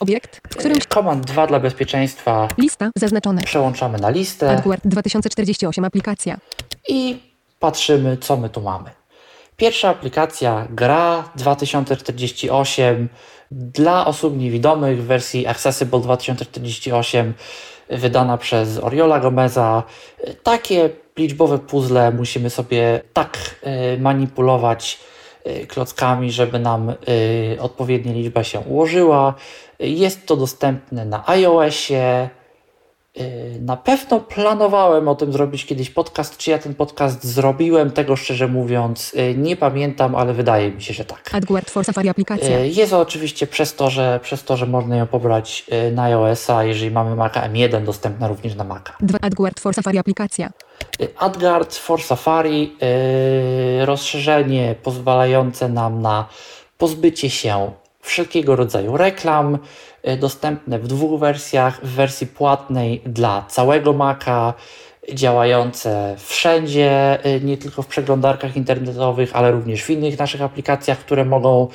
Obiekt, w którym Command 2 dla bezpieczeństwa lista zaznaczone. przełączamy na listę Hardware 2048, aplikacja. i patrzymy, co my tu mamy. Pierwsza aplikacja gra 2048 dla osób niewidomych w wersji Accessible 2048 wydana przez Oriola Gomeza. Takie liczbowe puzzle musimy sobie tak e, manipulować e, klockami, żeby nam e, odpowiednia liczba się ułożyła. Jest to dostępne na iOSie, Yy, Na pewno planowałem o tym zrobić kiedyś podcast. Czy ja ten podcast zrobiłem? Tego szczerze mówiąc yy, nie pamiętam, ale wydaje mi się, że tak. AdWord for Safari, aplikacja. Yy, Jest oczywiście przez to, że, przez to, że można ją pobrać na iOS-a, jeżeli mamy Maca M1, dostępna również na Maca. 2 AdWord for Safari, aplikacja. Y, AdGuard for Safari, rozszerzenie pozwalające nam na pozbycie się wszelkiego rodzaju reklam, yy, dostępne w dwóch wersjach, w wersji płatnej dla całego Maca, działające wszędzie, yy, nie tylko w przeglądarkach internetowych, ale również w innych naszych aplikacjach, które mogą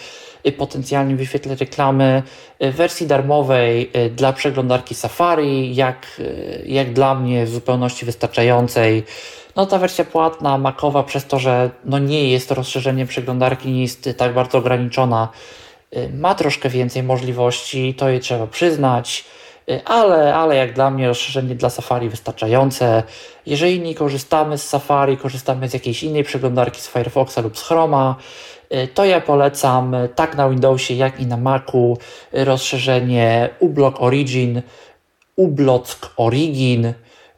y, potencjalnie wyświetlać reklamy. W wersji darmowej dla przeglądarki Safari, jak, jak dla mnie w zupełności wystarczającej. No ta wersja płatna, makowa, przez to, że no nie jest rozszerzeniem przeglądarki, nie jest tak bardzo ograniczona, ma troszkę więcej możliwości, to je trzeba przyznać. Y, Ale, ale jak dla mnie rozszerzenie dla Safari wystarczające. Jeżeli nie korzystamy z Safari, korzystamy z jakiejś innej przeglądarki, z Firefoxa lub z Chroma, y, to ja polecam y, tak na Windowsie, jak i na Macu y, rozszerzenie uBlock Origin, uBlock Origin.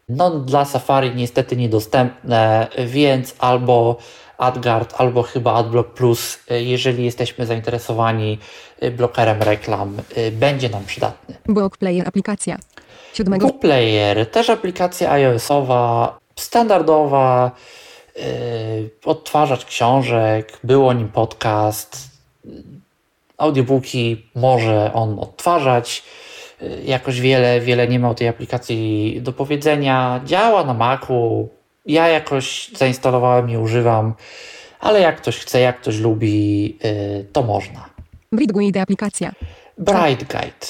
No dla Safari niestety niedostępne, więc albo AdGuard, albo chyba AdBlock Plus, y, jeżeli jesteśmy zainteresowani y, blokerem reklam, y, będzie nam przydatny. Block Player, aplikacja. 7 Book Player, też aplikacja iOS-owa, standardowa, yy, odtwarzacz książek, był o nim podcast, audiobooki może on odtwarzać. Jakoś wiele, wiele nie ma o tej aplikacji do powiedzenia. Działa na Macu, Ja jakoś zainstalowałem, nie używam, ale jak ktoś chce, jak ktoś lubi, y, to można. Brightguide aplikacja. Bright Guide.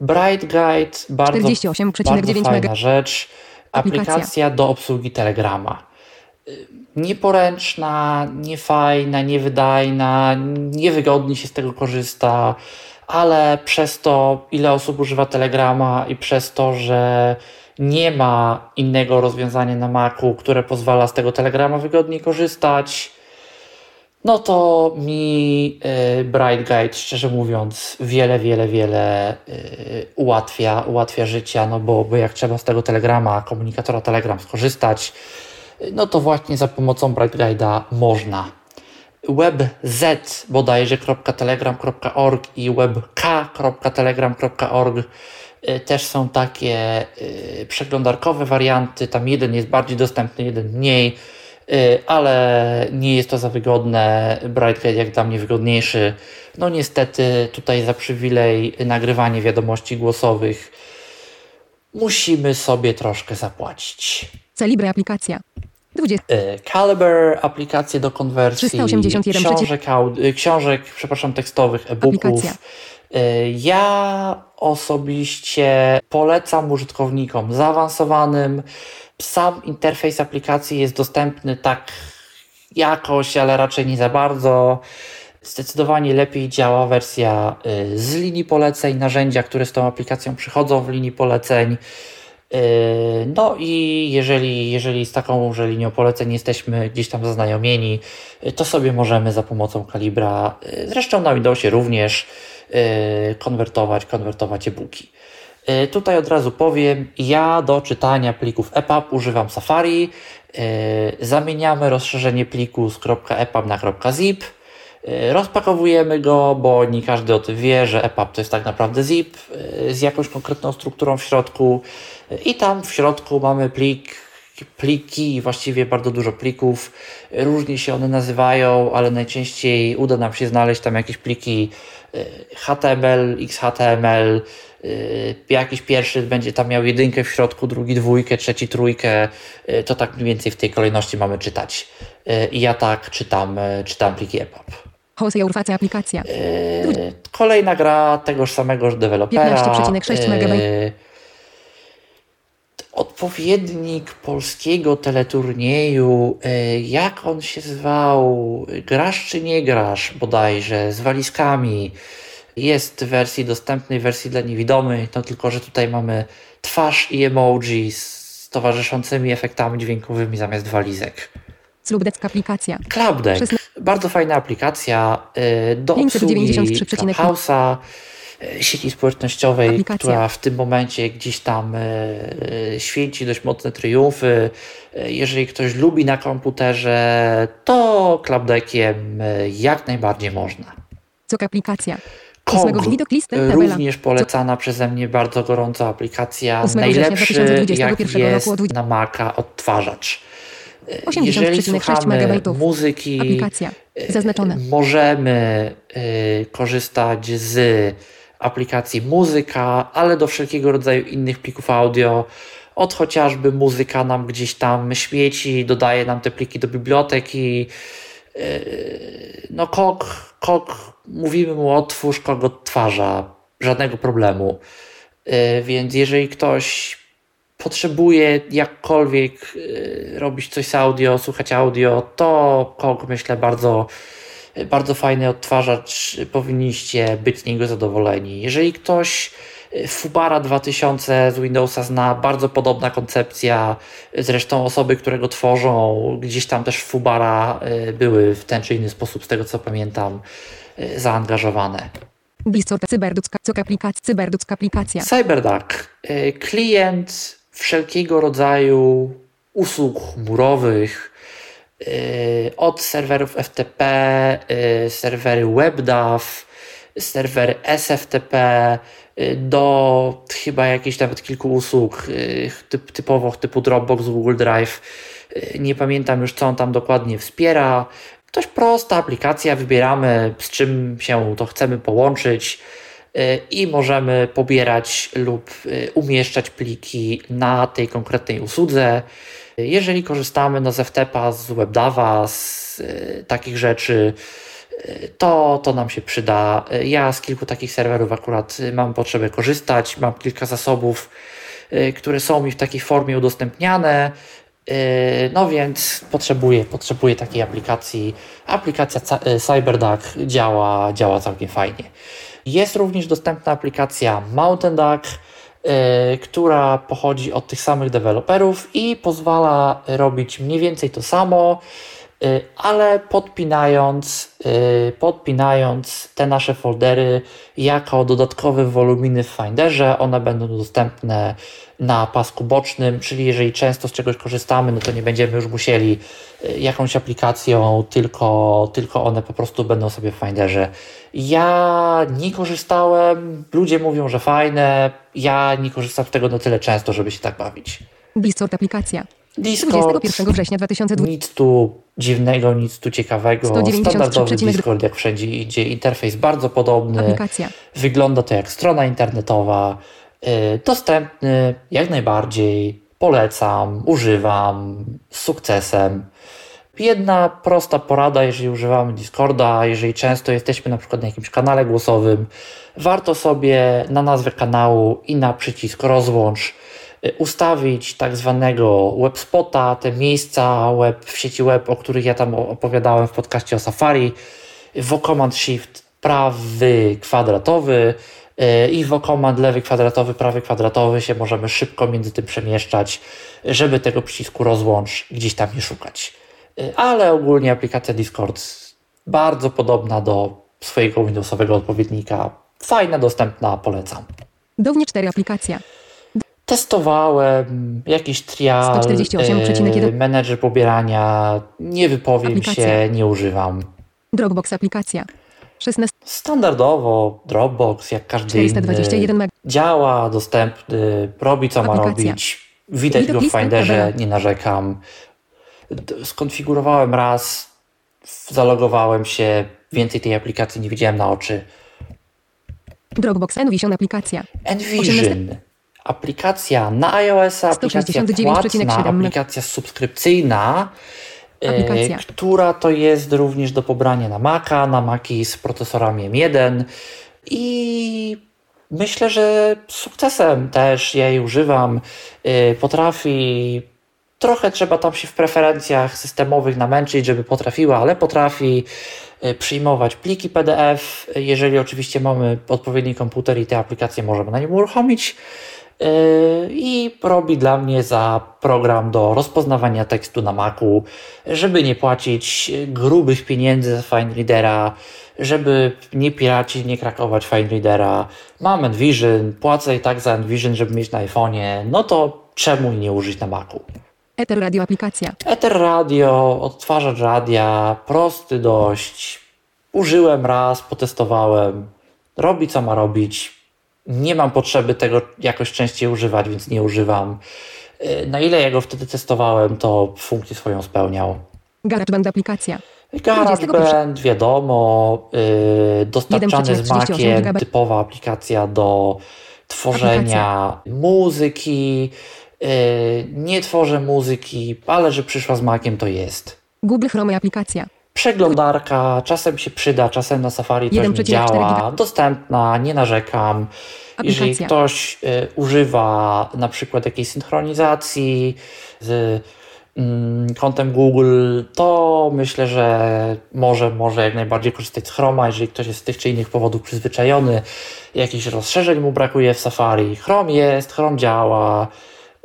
Bright Guide, bardzo, 48,9 bardzo fajna mega. rzecz. Aplikacja. Aplikacja do obsługi Telegrama. Y, Nieporęczna, niefajna, niewydajna, niewygodnie się z tego korzysta, ale przez to, ile osób używa Telegrama i przez to, że nie ma innego rozwiązania na Macu, które pozwala z tego Telegrama wygodnie korzystać, no to mi y, Bright Guide, szczerze mówiąc, wiele, wiele, wiele y, ułatwia, ułatwia życia, no bo, bo jak trzeba z tego Telegrama, komunikatora Telegram skorzystać, no to właśnie za pomocą Bright Guide'a można. WebZ bodajże .telegram.org i webk.telegram.org też są takie y, przeglądarkowe warianty. Tam jeden jest bardziej dostępny, jeden mniej, y, ale nie jest to za wygodne. Bright Guide jak dla mnie wygodniejszy. No niestety tutaj za przywilej nagrywanie wiadomości głosowych musimy sobie troszkę zapłacić. Celibre aplikacja. 20. Y, Caliber, aplikacje do konwersji 381 książek, y, książek, przepraszam, tekstowych, e-booków. Aplikacja. Y, Ja osobiście polecam użytkownikom zaawansowanym. Sam interfejs aplikacji jest dostępny tak jakoś, ale raczej nie za bardzo. Zdecydowanie lepiej działa wersja y, z linii poleceń, narzędzia, które z tą aplikacją przychodzą w linii poleceń. Yy, No i jeżeli, jeżeli z taką że linią poleceń jesteśmy gdzieś tam zaznajomieni, yy, to sobie możemy za pomocą kalibra, yy, zresztą na Windowsie również, konwertować, konwertować e-booki. Tutaj od razu powiem, ja do czytania plików EPUB używam Safari. Zamieniamy rozszerzenie pliku z .epub na .zip. Yy, Rozpakowujemy go, bo nie każdy o tym wie, że EPUB to jest tak naprawdę zip yy, z jakąś konkretną strukturą w środku. Yy, I tam w środku mamy plik, pliki, właściwie bardzo dużo plików. Różnie się one nazywają, ale najczęściej uda nam się znaleźć tam jakieś pliki HTML, XHTML. Jakiś pierwszy będzie tam miał jedynkę w środku, drugi dwójkę, trzeci trójkę. To tak mniej więcej w tej kolejności mamy czytać. I ja tak czytam, czytam pliki EPUB. Hosea Urface aplikacja. Yy, Kolejna gra tegoż samego dewelopera. 15,6 Yy, megabajt. Odpowiednik polskiego teleturnieju, yy, jak on się zwał? Grasz czy nie grasz bodajże, z walizkami. Jest w wersji dostępnej, wersji dla niewidomych, no tylko, że tutaj mamy twarz i emoji z towarzyszącymi efektami dźwiękowymi zamiast walizek. Slubdeck aplikacja. Szesna- Bardzo fajna aplikacja y, do obsługi 593,5. Clubhouse'a, y, sieci społecznościowej, Aplikacja. która w tym momencie gdzieś tam y, święci dość mocne triumfy. Jeżeli ktoś lubi na komputerze, to Clubdeckiem y, jak najbardziej można. Cok aplikacja. Kog, 8 widok listy tabela. również polecana przeze mnie bardzo gorąco aplikacja. 8 września Najlepszy, jak 2021 jest na Maca odtwarzacz. Y, 80,6 Jeżeli słuchamy megabajtów. muzyki, Aplikacja. Zaznaczone. możemy y, korzystać z aplikacji muzyka, ale do wszelkiego rodzaju innych plików audio. Od chociażby muzyka nam gdzieś tam świeci, dodaje nam te pliki do biblioteki. Y, No, kok, kok, mówimy mu otwórz, kok odtwarza, żadnego problemu. Y, Więc jeżeli ktoś potrzebuje jakkolwiek y, robić coś z audio, słuchać audio, to KOG myślę bardzo, bardzo fajny odtwarzacz, powinniście być z niego zadowoleni. Jeżeli ktoś y, Fubara 2000 z Windowsa zna, bardzo podobna koncepcja, zresztą osoby, które go tworzą, gdzieś tam też Fubara y, były w ten czy inny sposób, z tego co pamiętam, y, zaangażowane. Discord cyberduck. Cok aplikacja. Cyberduck aplikacja. CyberDuck, y, klient wszelkiego rodzaju usług chmurowych, y, od serwerów FTP, y, serwery WebDAV, serwery SFTP, y, do chyba jakichś nawet kilku usług typ, typowo typu Dropbox, Google Drive. Nie pamiętam już, co on tam dokładnie wspiera. Dość prosta aplikacja, wybieramy z czym się to chcemy połączyć i możemy pobierać lub y, umieszczać pliki na tej konkretnej usłudze. Jeżeli korzystamy z FTP, z WebDAVa, z takich rzeczy, to, to nam się przyda. Ja z kilku takich serwerów akurat mam potrzebę korzystać, mam kilka zasobów, które są mi w takiej formie udostępniane. No więc potrzebuję, potrzebuję takiej aplikacji. Aplikacja CyberDuck działa, działa całkiem fajnie. Jest również dostępna aplikacja Mountain Duck, która pochodzi od tych samych deweloperów i pozwala robić mniej więcej to samo, Y, ale podpinając, y, podpinając te nasze foldery jako dodatkowe woluminy w Finderze, one będą dostępne na pasku bocznym, czyli jeżeli często z czegoś korzystamy, no to nie będziemy już musieli y, jakąś aplikacją, tylko, tylko one po prostu będą sobie w Finderze. Ja nie korzystałem, ludzie mówią, że fajne, ja nie korzystam z tego na tyle często, żeby się tak bawić. Discord aplikacja. Discord. 21 września 2020. Nic tu dziwnego, nic tu ciekawego. Standardowy Discord, jak wszędzie idzie. Interfejs bardzo podobny. Aplikacja. Wygląda to jak strona internetowa. Dostępny jak najbardziej. Polecam, używam z sukcesem. Jedna prosta porada, jeżeli używamy Discorda, jeżeli często jesteśmy na przykład na jakimś kanale głosowym, warto sobie na nazwę kanału i na przycisk rozłącz Y, ustawić tak zwanego webspota, te miejsca web, w sieci web, o których ja tam opowiadałem w podcaście o Safari, w Command Shift prawy kwadratowy y, i w Command lewy kwadratowy, prawy kwadratowy się możemy szybko między tym przemieszczać, żeby tego przycisku rozłącz gdzieś tam nie szukać. Y, ale ogólnie aplikacja Discord bardzo podobna do swojego Windowsowego odpowiednika. Fajna, dostępna, polecam. Downie 4 aplikacja. Testowałem jakiś trial, e, menedżer pobierania, nie wypowiem aplikacja. się, nie używam. Dropbox aplikacja. 16. Standardowo Dropbox, jak każdy 421 inny, działa, dostępny, robi co aplikacja. ma robić. Widać go w Finderze, nie narzekam. Skonfigurowałem raz, zalogowałem się, więcej tej aplikacji nie widziałem na oczy. Dropbox Envision aplikacja. Envision. 18 aplikacja na iOS, aplikacja płatna, aplikacja subskrypcyjna, aplikacja. która to jest również do pobrania na Maca, na Maki z procesorami M1 i myślę, że z sukcesem też ja jej używam. E, potrafi trochę trzeba tam się w preferencjach systemowych namęczyć, żeby potrafiła, ale potrafi e, przyjmować pliki PDF. Jeżeli oczywiście mamy odpowiedni komputer i te aplikacje możemy na nim uruchomić. Yy, i robi dla mnie za program do rozpoznawania tekstu na Macu, żeby nie płacić grubych pieniędzy za FineReadera, żeby nie piracić, nie krakować FineReadera. Mam Envision, płacę i tak za Envision, żeby mieć na iPhone'ie, no to czemu nie użyć na Macu? Ether Radio aplikacja. Ether Radio, odtwarzacz radia, prosty dość. Użyłem raz, potestowałem. Robi co ma robić nie mam potrzeby tego jakoś częściej używać, więc nie używam. Y, na ile ja go wtedy testowałem, to funkcję swoją spełniał. GarageBand aplikacja. GarageBand, wiadomo, yy, dostarczany z Maciem, typowa aplikacja do tworzenia aplikacja. muzyki. Yy, nie tworzę muzyki, ale że przyszła z Maciem, to jest. Google Chrome aplikacja. Przeglądarka czasem się przyda, czasem na Safari coś nie działa. Dostępna, nie narzekam. Aplikacja. Jeżeli ktoś y, używa na przykład jakiejś synchronizacji z mm, kontem Google, to myślę, że może, może jak najbardziej korzystać z Chroma, jeżeli ktoś jest z tych czy innych powodów przyzwyczajony, jakichś rozszerzeń mu brakuje w Safari. Chrome jest, Chrome działa,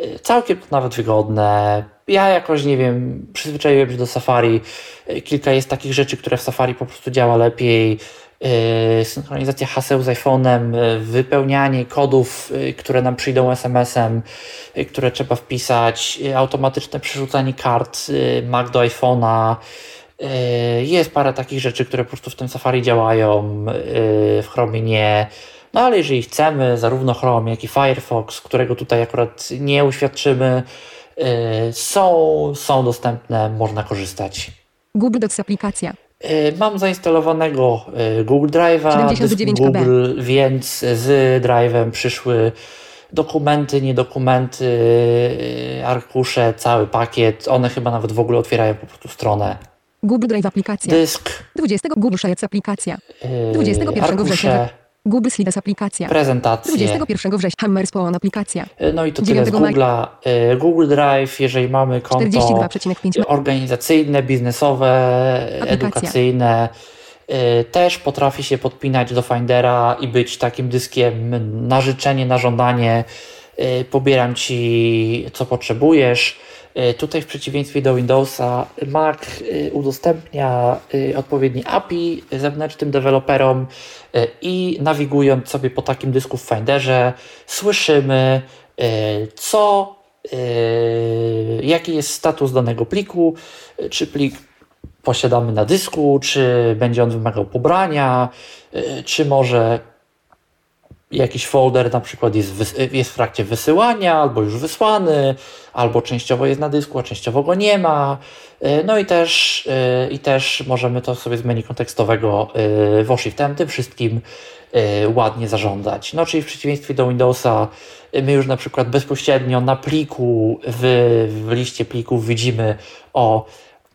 y, całkiem nawet wygodne ja jakoś, nie wiem, przyzwyczaiłem się do Safari. Kilka jest takich rzeczy, które w Safari po prostu działa lepiej. Yy, synchronizacja haseł z iPhone'em, yy, wypełnianie kodów, yy, które nam przyjdą SMS-em, które trzeba wpisać, automatyczne przerzucanie kart Mac do iPhone'a. Jest parę takich rzeczy, które po prostu w tym Safari działają, w Chromie nie. No ale jeżeli chcemy, zarówno Chrome, jak i Firefox, którego tutaj akurat nie uświadczymy, są, są dostępne, można korzystać. Google Docs aplikacja. Y, mam zainstalowanego y, Google Drive'a, Google, więc z Drive'em przyszły dokumenty, niedokumenty, y, arkusze, cały pakiet. One chyba nawet w ogóle otwierają po prostu stronę. Google Drive aplikacja. Dysk, 20 Google Sheets aplikacja. yy, 21 września. Google Slides aplikacja. prezentacje. 21 września. Hammer Spawn aplikacja. Yy, No i to tyle z 9 Google'a. Yy, Google Drive, jeżeli mamy konto 42,5 me- organizacyjne, biznesowe, Aplikacja. edukacyjne, yy, też potrafi się podpinać do Findera i być takim dyskiem na życzenie, na żądanie. Pobieram Ci, co potrzebujesz. Yy, Tutaj w przeciwieństwie do Windowsa, Mac yy, udostępnia yy, odpowiedni API zewnętrznym deweloperom i nawigując sobie po takim dysku w Finderze, słyszymy, co, jaki jest status danego pliku, czy plik posiadamy na dysku, czy będzie on wymagał pobrania, czy może jakiś folder na przykład jest, jest w trakcie wysyłania, albo już wysłany, albo częściowo jest na dysku, a częściowo go nie ma. Yy, No i też, yy, i też możemy to sobie z menu kontekstowego yy, w Shiftem tym wszystkim ładnie zarządzać. No czyli w przeciwieństwie do Windowsa my już na przykład bezpośrednio na pliku w, w liście plików widzimy o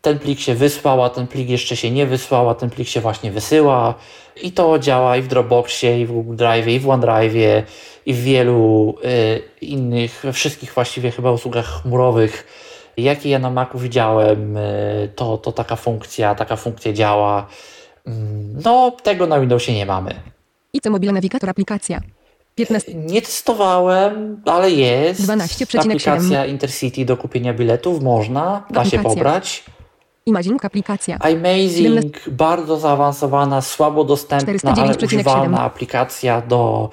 ten plik się wysłał, a ten plik jeszcze się nie wysłał, a ten plik się właśnie wysyła. I to działa i w Dropboxie, i w Google Drive, i w OneDrive, i w wielu y, innych, wszystkich właściwie chyba usługach chmurowych, jakie ja na Macu widziałem, y, to, to taka funkcja, taka funkcja działa. Mm, No, tego na Windowsie nie mamy. IC Mobile Navigator aplikacja. 15. Nie testowałem, ale jest. 12,7. Aplikacja Intercity do kupienia biletów można, da się pobrać. Imagine Aplikacja. Amazing, bardzo zaawansowana, słabo dostępna, ale 409,7. używana aplikacja do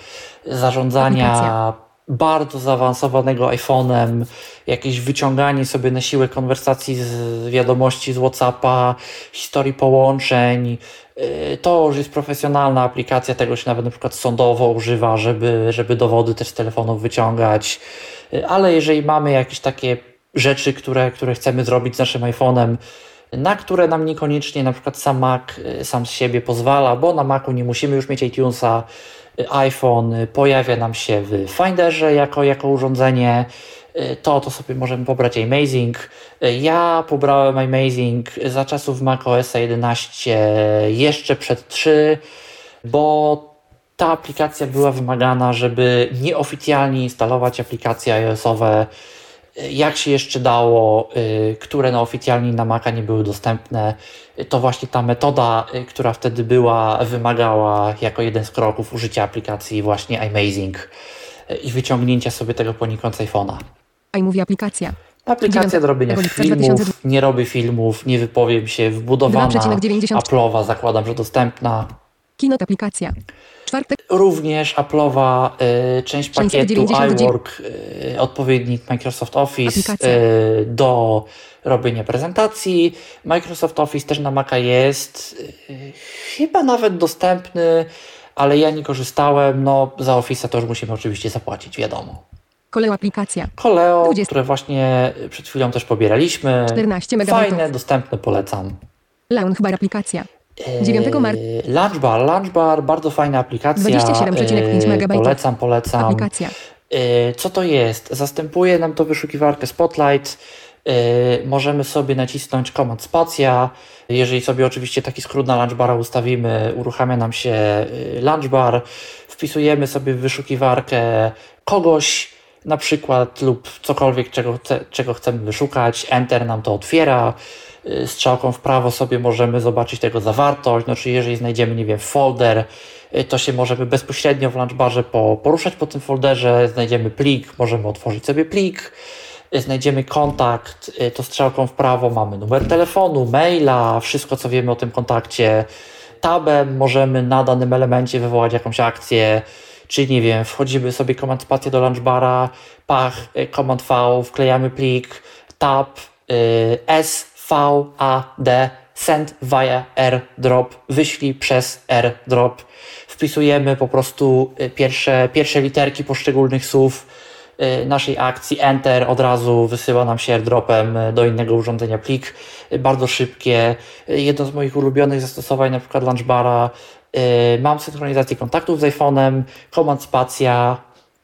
zarządzania Aplikacja. bardzo zaawansowanego iPhone'em, jakieś wyciąganie sobie na siłę konwersacji z wiadomości z WhatsAppa, historii połączeń. Yy, To już jest profesjonalna aplikacja, tego się nawet na przykład sądowo używa, żeby, żeby dowody też z telefonów wyciągać. Yy, Ale jeżeli mamy jakieś takie rzeczy, które, które chcemy zrobić z naszym iPhone'em, na które nam niekoniecznie na przykład sam Mac y, sam z siebie pozwala, bo na Macu nie musimy już mieć iTunesa. Y, iPhone y, pojawia nam się w Finderze jako, jako urządzenie. To, to sobie możemy pobrać Amazing. Ja pobrałem Amazing za czasów macOS 11 jeszcze przed 3, bo ta aplikacja była wymagana, żeby nieoficjalnie instalować aplikacje iOS-owe jak się jeszcze dało, y, które no oficjalnie na Maca nie były dostępne, to właśnie ta metoda, y, która wtedy była, wymagała jako jeden z kroków użycia aplikacji właśnie Amazing y, i wyciągnięcia sobie tego poniekąd z iPhone'a. iMovie aplikacja. Aplikacja do robienia filmów, 2002. nie robię filmów, nie wypowiem się, wbudowana, 2,90. Apple'owa, zakładam, że dostępna. Keynote aplikacja. Czwartek. Również Apple'owa y, część pakietu 699. iWork, y, odpowiednik Microsoft Office y, do robienia prezentacji. Microsoft Office też na Maca jest, y, chyba nawet dostępny, ale ja nie korzystałem. No, za Office'a to już musimy oczywiście zapłacić, wiadomo. Koleo aplikacja. Koleo, 20. które właśnie przed chwilą też pobieraliśmy. 14 MB. Fajne, dostępne, polecam. Launchbar aplikacja. 9 marca. Eee, Lunchbar, Lunchbar, bardzo fajna aplikacja. 27,5 Eee, megabajtów. Polecam, polecam. Aplikacja. Eee, Co to jest? Zastępuje nam to wyszukiwarkę Spotlight. Możemy sobie nacisnąć Command Spacja. Jeżeli sobie oczywiście taki skrót na Lunchbara ustawimy, uruchamia nam się Lunchbar. Wpisujemy sobie w wyszukiwarkę kogoś, na przykład lub cokolwiek, czego, czego chcemy wyszukać. Enter nam to otwiera. Y, Strzałką w prawo sobie możemy zobaczyć tego zawartość. No, czyli jeżeli znajdziemy, nie wiem, folder, y, to się możemy bezpośrednio w launchbarze po, poruszać po tym folderze. Znajdziemy plik, możemy otworzyć sobie plik. Y, Znajdziemy kontakt, to strzałką w prawo mamy numer telefonu, maila, wszystko co wiemy o tym kontakcie. Tabem możemy na danym elemencie wywołać jakąś akcję, czyli nie wiem, wchodzimy sobie Command Spacja do launchbara, pach, Command V, wklejamy plik, tab, S, V, A, D, send via AirDrop, wyślij przez AirDrop. Wpisujemy po prostu y, pierwsze, pierwsze literki poszczególnych słów y, naszej akcji, Enter, od razu wysyła nam się AirDropem y, do innego urządzenia plik. Bardzo szybkie. Jedno z moich ulubionych zastosowań, na przykład Launchbara, mam synchronizację kontaktów z iPhone'em, Command Spacja,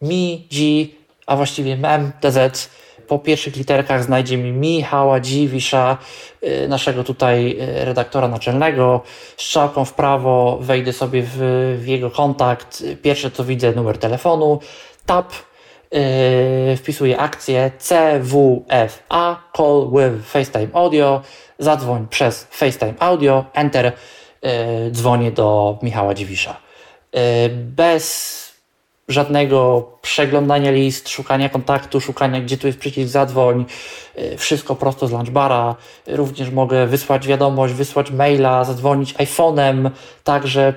Mi, G, a właściwie MEM, TZ. Po pierwszych literkach znajdzie mi Michała Dziwisza, y, naszego tutaj y, redaktora naczelnego. Strzałką w prawo wejdę sobie w, w jego kontakt. Pierwsze co widzę numer telefonu. Tap, yy, wpisuję akcję CWFA, call with FaceTime Audio. Zadzwoń przez FaceTime Audio, Enter, yy, dzwonię do Michała Dziwisza. Yy, bez żadnego przeglądania list, szukania kontaktu, szukania gdzie tu jest przycisk zadzwoń, y, wszystko prosto z lunchbara. Również mogę wysłać wiadomość, wysłać maila, zadzwonić iPhone'em, także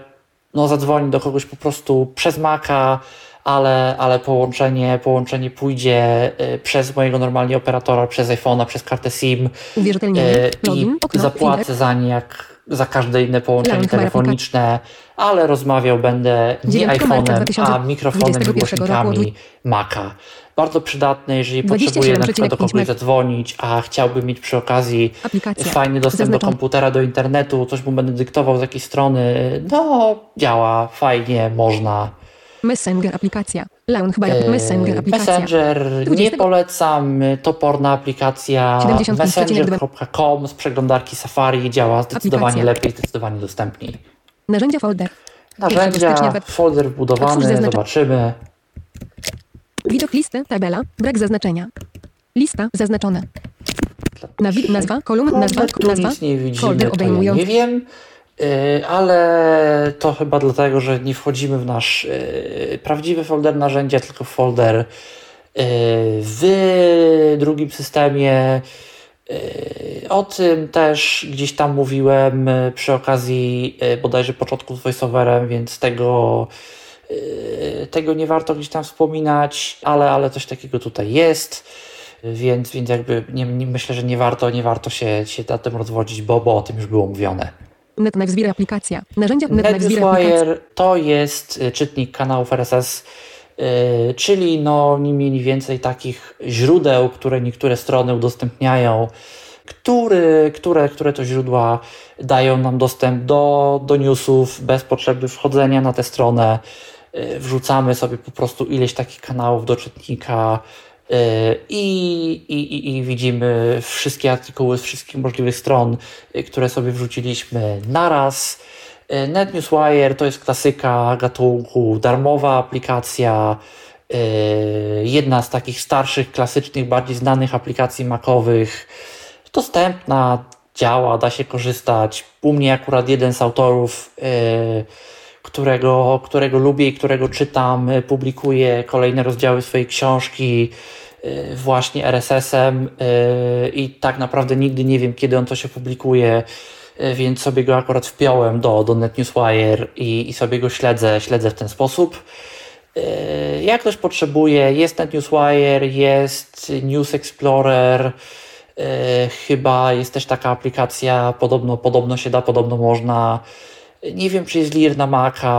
no, zadzwonić do kogoś po prostu przez Maca, ale, ale połączenie, połączenie pójdzie y, przez mojego normalnie operatora, przez iPhone'a, przez kartę SIM Uwierzytelnienie. y, i Login. Okno. zapłacę za nie jak za każde inne połączenie telefoniczne, ale rozmawiał będę nie 9 marca iPhone'em, a mikrofonem i 2021 roku głośnikami Maca. Bardzo przydatne, jeżeli 27,5 potrzebuję na przykład do kogoś zadzwonić, a chciałbym mieć przy okazji Aplikacja. fajny dostęp do komputera, do internetu, coś mu będę dyktował z jakiejś strony, no działa, fajnie, można. Messenger aplikacja. Launch bar. Eee, Messenger aplikacja. Messenger nie 20. polecam, toporna aplikacja 75,2. messenger.com z przeglądarki Safari działa zdecydowanie Aplikacja. lepiej, zdecydowanie dostępniej. Narzędzia folder. Narzędzia, folder wbudowany, zobaczymy. Widok listy. Tabela. Brak zaznaczenia. Lista zaznaczona. Nawi- nazwa. Kolumn. Nazwa. Nazwa. nic nie widzimy, Folder obejmujący. nie wiem, yy, ale to chyba dlatego, że nie wchodzimy w nasz yy, prawdziwy folder narzędzia, tylko w folder yy, w drugim systemie. O tym też gdzieś tam mówiłem przy okazji bodajże początku z voiceoverem, więc tego, tego nie warto gdzieś tam wspominać, ale, ale coś takiego tutaj jest. Więc, więc jakby nie, myślę, że nie warto, nie warto się, się na tym rozwodzić, bo, bo o tym już było mówione. NetNavSwir aplikacja. Narzędzia to jest y, czytnik kanałów RSS, y, czyli no nie mniej więcej takich źródeł, które niektóre strony udostępniają, który, które, które to źródła dają nam dostęp do, do newsów bez potrzeby wchodzenia na tę stronę. Y, Wrzucamy sobie po prostu ileś takich kanałów do czytnika i, i, i, i widzimy wszystkie artykuły z wszystkich możliwych stron, y, które sobie wrzuciliśmy naraz. Y, NetNewsWire to jest klasyka gatunku, darmowa aplikacja, jedna z takich starszych, klasycznych, bardziej znanych aplikacji macowych, dostępna, działa, da się korzystać. U mnie akurat jeden z autorów, którego, którego lubię i którego czytam, y, publikuje kolejne rozdziały swojej książki y, właśnie RSS-em y, i tak naprawdę nigdy nie wiem, kiedy on to się publikuje, więc sobie go akurat wpiąłem do, do NetNewsWire i, i sobie go śledzę, śledzę w ten sposób. Jak ktoś potrzebuje, jest NetNewsWire, jest News Explorer, chyba jest też taka aplikacja, podobno, podobno się da, podobno można. Nie wiem, czy jest Lear na Maca,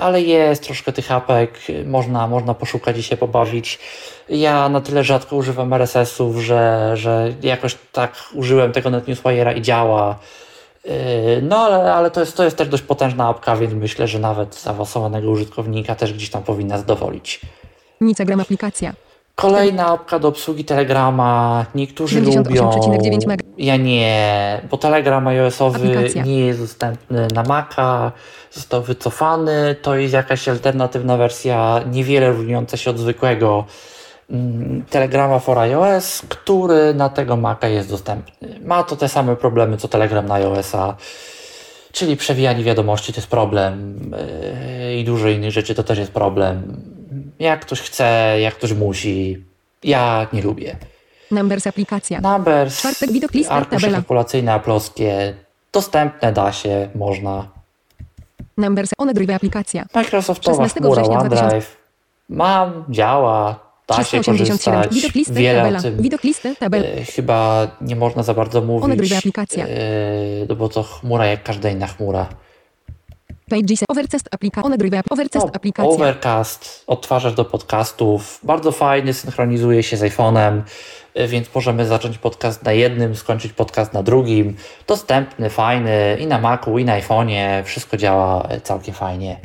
ale jest troszkę tych apek, można, można poszukać i się pobawić. Ja na tyle rzadko używam RSS-ów, że, że jakoś tak użyłem tego NetNewsWire'a i działa. Yy, No ale, ale to, jest, to jest też dość potężna apka, więc myślę, że nawet zaawansowanego użytkownika też gdzieś tam powinna zadowolić. Nicagram aplikacja. Kolejna apka do obsługi Telegrama. Niektórzy 78,9 lubią. Ja nie, bo Telegram iOS-owy Aplikacja. nie jest dostępny na Maca, został wycofany. To jest jakaś alternatywna wersja, niewiele różniąca się od zwykłego mm, Telegrama for iOS, który na tego Maca jest dostępny. Ma to te same problemy co Telegram na iOS-a. Czyli przewijanie wiadomości to jest problem yy, i dużo innych rzeczy to też jest problem. Jak ktoś chce, jak ktoś musi. Ja nie lubię. Numbers aplikacja. Numbers, Czwartek, widok, lista, arkusze kalkulacyjne, aploskie, dostępne da się, można. Numbers OneDrive aplikacja. Microsoftowa 16 chmura, OneDrive. Mam, działa, da się 387. korzystać. Widok listy, Wiele tabela. o tym Widok listy, e, chyba nie można za bardzo mówić, e, no bo to chmura jak każda inna chmura. Pages, Overcast aplikacja. OneDrive, Overcast No, aplikacja. Overcast, odtwarzacz do podcastów, bardzo fajny, synchronizuje się z iPhone'em, y, więc możemy zacząć podcast na jednym, skończyć podcast na drugim. Dostępny, fajny i na Macu, i na iPhone'ie, wszystko działa y, całkiem fajnie.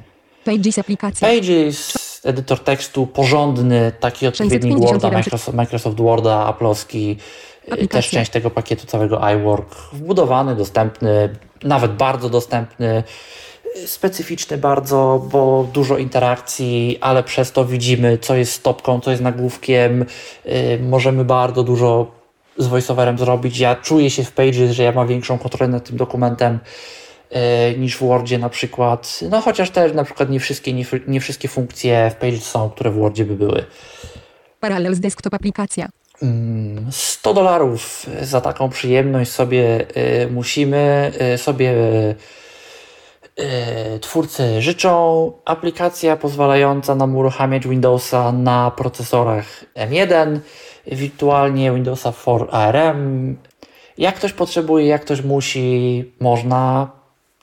Pages aplikacja. Pages edytor tekstu porządny, taki odpowiednik Worda, Microsoft, Microsoft Worda, Apple'owski, y, też część tego pakietu całego iWork, wbudowany, dostępny, nawet bardzo dostępny, specyficzny bardzo, bo dużo interakcji, ale przez to widzimy, co jest stopką, co jest nagłówkiem, możemy bardzo dużo z voiceoverem zrobić. Ja czuję się w Pages, że ja mam większą kontrolę nad tym dokumentem E, niż w Wordzie na przykład. No chociaż też na przykład nie wszystkie, nie, nie wszystkie funkcje w Pages są, które w Wordzie by były. Parallels desktop aplikacja. 100 mm, dolarów za taką przyjemność sobie y, musimy y, sobie y, twórcy życzą. Aplikacja pozwalająca nam uruchamiać Windowsa na procesorach M1, wirtualnie Windowsa 4 ARM. Jak ktoś potrzebuje, jak ktoś musi, można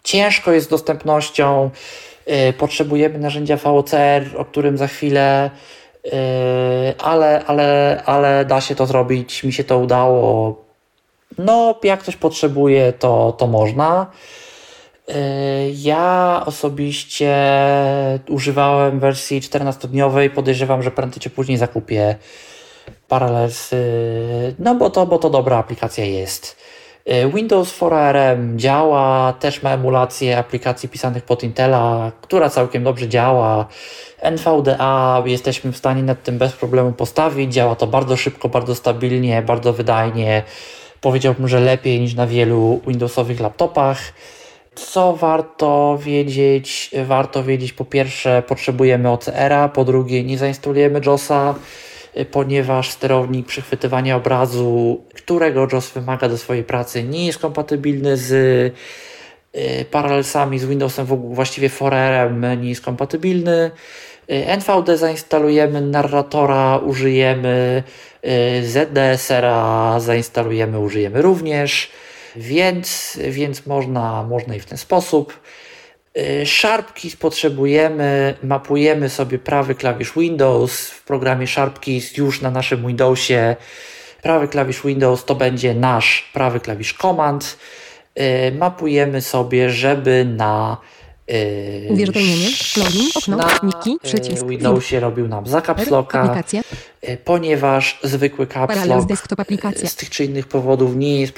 ciężko jest z dostępnością. Y, potrzebujemy narzędzia VOCR, o którym za chwilę, y, ale, ale, ale da się to zrobić. Mi się to udało. No, jak ktoś potrzebuje, to, to można. Y, ja osobiście używałem wersji 14-dniowej. Podejrzewam, że prędzej czy później zakupię Parallels, no bo to, bo to dobra aplikacja jest. E, Windows 4 ARM działa, też ma emulację aplikacji pisanych pod Intela, która całkiem dobrze działa. NVDA jesteśmy w stanie nad tym bez problemu postawić. Działa to bardzo szybko, bardzo stabilnie, bardzo wydajnie. Powiedziałbym, że lepiej niż na wielu Windowsowych laptopach. Co warto wiedzieć? Warto wiedzieć, po pierwsze, potrzebujemy OCR-a, po drugie, nie zainstalujemy JOSa. Y, ponieważ sterownik przechwytywania obrazu, którego JOS wymaga do swojej pracy, nie jest kompatybilny z y, paralelsami z Windowsem, właściwie Forerem nie jest kompatybilny. Y, NVD zainstalujemy, narratora użyjemy, ZDSR-a zainstalujemy, użyjemy również, więc, więc można, można i w ten sposób. Y, SharpKeys potrzebujemy, mapujemy sobie prawy klawisz Windows w programie SharpKeys już na naszym Windowsie. Prawy klawisz Windows to będzie nasz prawy klawisz Command. Y, mapujemy sobie, żeby na Uwierzytelnienie, login, okno, niki, przycisk. Windowsie robił nam za caps locka, ponieważ zwykły caps lock z tych czy innych powodów nie jest,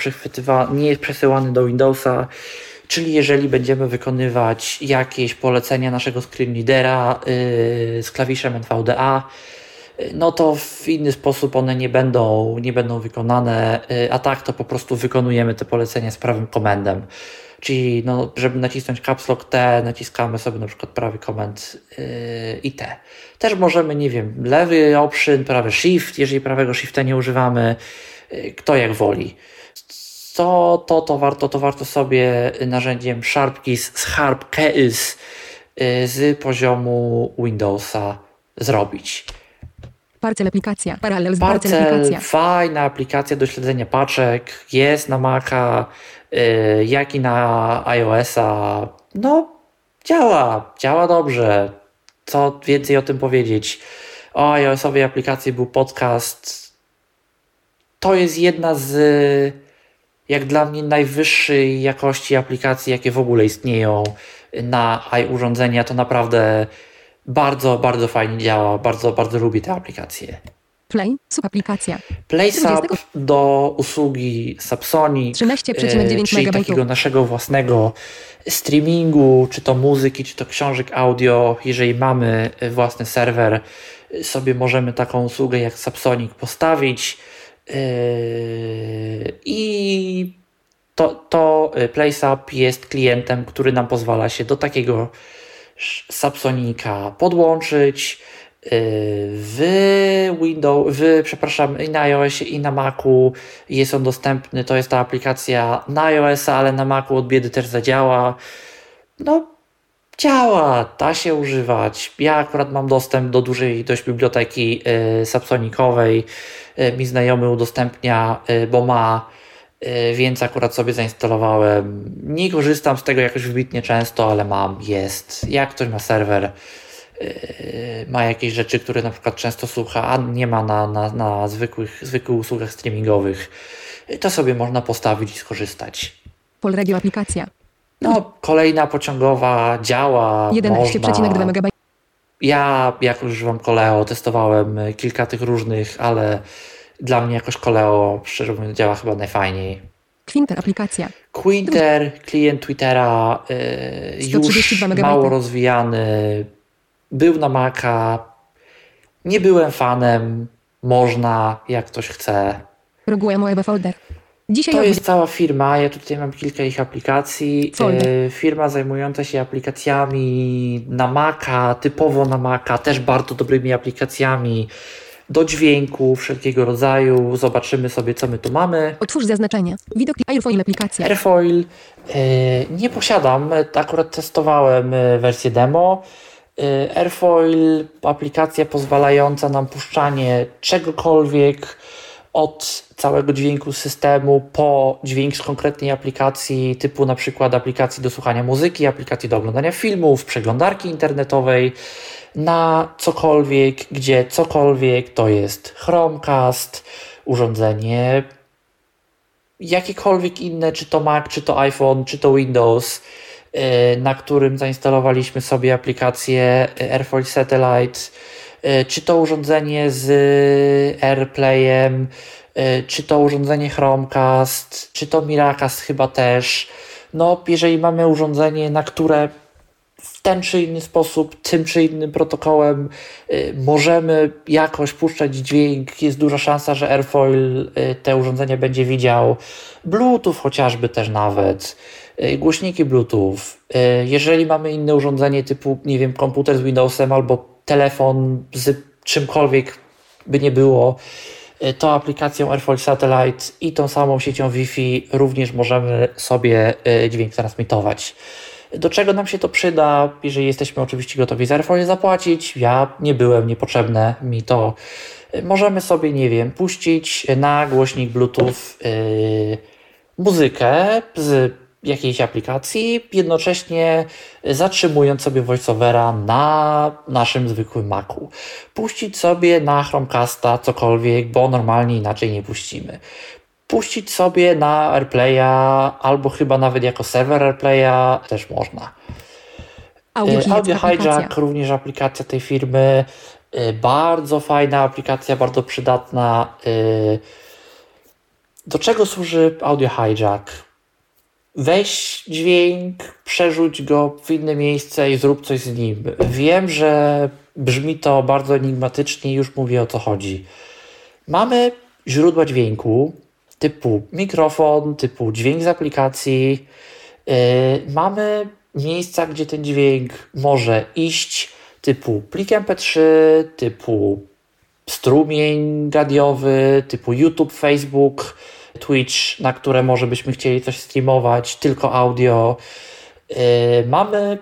nie jest przesyłany do Windowsa Czyli jeżeli będziemy wykonywać jakieś polecenia naszego screen readera yy, z klawiszem NVDA, yy, no to w inny sposób one nie będą, nie będą wykonane, yy, a tak to po prostu wykonujemy te polecenia z prawym komendem. Czyli no, żeby nacisnąć caps lock T, naciskamy sobie na przykład prawy komend yy, i T. Też możemy, nie wiem, lewy option, prawy shift, jeżeli prawego shifta nie używamy, yy, kto jak woli to, to, to, warto, to warto sobie narzędziem SharpKeys z HarpKeys y, z poziomu Windowsa zrobić. Parcel aplikacja, Parallels Parcel, aplikacja. fajna aplikacja do śledzenia paczek, jest na Maca, jak i na iOS-a. No, działa, działa dobrze. Co więcej o tym powiedzieć? O iOS-owej aplikacji był podcast. To jest jedna z jak dla mnie najwyższej jakości aplikacji, jakie w ogóle istnieją na urządzenia. To naprawdę bardzo, bardzo fajnie działa. Bardzo, bardzo lubię te aplikacje. Play, subaplikacja. PlaySub do usługi Subsonic, 13,9 czyli takiego naszego własnego streamingu, czy to muzyki, czy to książek audio. Jeżeli mamy własny serwer, sobie możemy taką usługę jak Subsonic postawić Yy, I to, to jest klientem, który nam pozwala się do takiego Subsonika podłączyć. Yy, w Windows, w, przepraszam, i na iOSie, i na Macu jest on dostępny. To jest ta aplikacja na iOS, ale na Macu od biedy też zadziała. No, działa, da się używać. Ja akurat mam dostęp do dużej dość biblioteki y, Subsonikowej. Y, mi znajomy udostępnia, y, bo ma, y, więc akurat sobie zainstalowałem. Nie korzystam z tego jakoś wybitnie często, ale mam, jest. Jak ktoś ma serwer, y, ma jakieś rzeczy, które na przykład często słucha, a nie ma na, na, na zwykłych, zwykłych usługach streamingowych, y, to sobie można postawić i skorzystać. Polregio aplikacja. No, kolejna pociągowa działa. 11,2 MB. Ja jakoś używam Koleo, testowałem kilka tych różnych, ale dla mnie jakoś Koleo, szczerze mówiąc, działa chyba najfajniej. Quinter aplikacja. Quinter, klient Twittera, yy, już 132 MB. mało rozwijany, był na Maca, nie byłem fanem, można, jak ktoś chce. Folder. Dzisiaj To jest cała firma, ja tutaj mam kilka ich aplikacji. Folder. E, Firma zajmująca się aplikacjami na Maca, typowo na Maca, też bardzo dobrymi aplikacjami do dźwięku wszelkiego rodzaju. Zobaczymy sobie, co my tu mamy. Otwórz zaznaczenia. Widok Airfoil aplikacja. Airfoil e, nie posiadam, akurat testowałem e, wersję demo. E, Airfoil, aplikacja pozwalająca nam puszczanie czegokolwiek od całego dźwięku systemu po dźwięk z konkretnej aplikacji, typu na przykład aplikacji do słuchania muzyki, aplikacji do oglądania filmów, przeglądarki internetowej, na cokolwiek, gdzie cokolwiek to jest. Chromecast, urządzenie jakiekolwiek inne, czy to Mac, czy to iPhone, czy to Windows, na którym zainstalowaliśmy sobie aplikację Airfoil Satellite, yy, czy to urządzenie z AirPlayem, czy to urządzenie Chromecast, czy to Miracast chyba też. No, jeżeli mamy urządzenie, na które w ten czy inny sposób, tym czy innym protokołem możemy jakoś puszczać dźwięk, jest duża szansa, że Airfoil te urządzenia będzie widział. Bluetooth chociażby też nawet, głośniki Bluetooth. Y, Jeżeli mamy inne urządzenie typu, nie wiem, komputer z Windowsem albo telefon z czymkolwiek by nie było, y, to aplikacją Airfoil Satellite i tą samą siecią Wi-Fi również możemy sobie y, dźwięk transmitować. Do czego nam się to przyda, jeżeli jesteśmy oczywiście gotowi za Airfoil zapłacić? Ja nie byłem, niepotrzebne mi to. Y, Możemy sobie, nie wiem, puścić na głośnik Bluetooth yy, muzykę z jakiejś aplikacji, jednocześnie zatrzymując sobie voiceovera na naszym zwykłym Macu. Puścić sobie na Chromecasta cokolwiek, bo normalnie inaczej nie puścimy. Puścić sobie na AirPlaya, albo chyba nawet jako serwer AirPlaya też można. Audio, E, Hijack Audio aplikacja. Hijack, również aplikacja tej firmy. E, Bardzo fajna aplikacja, bardzo przydatna. E, Do czego służy Audio Hijack? Weź dźwięk, przerzuć go w inne miejsce i zrób coś z nim. Wiem, że brzmi to bardzo enigmatycznie, już mówię o co chodzi. Mamy źródła dźwięku typu mikrofon, typu dźwięk z aplikacji. Yy, mamy miejsca, gdzie ten dźwięk może iść, typu plik MP3, typu strumień radiowy, typu YouTube, Facebook, Twitch, na które może byśmy chcieli coś streamować, tylko audio. Yy, mamy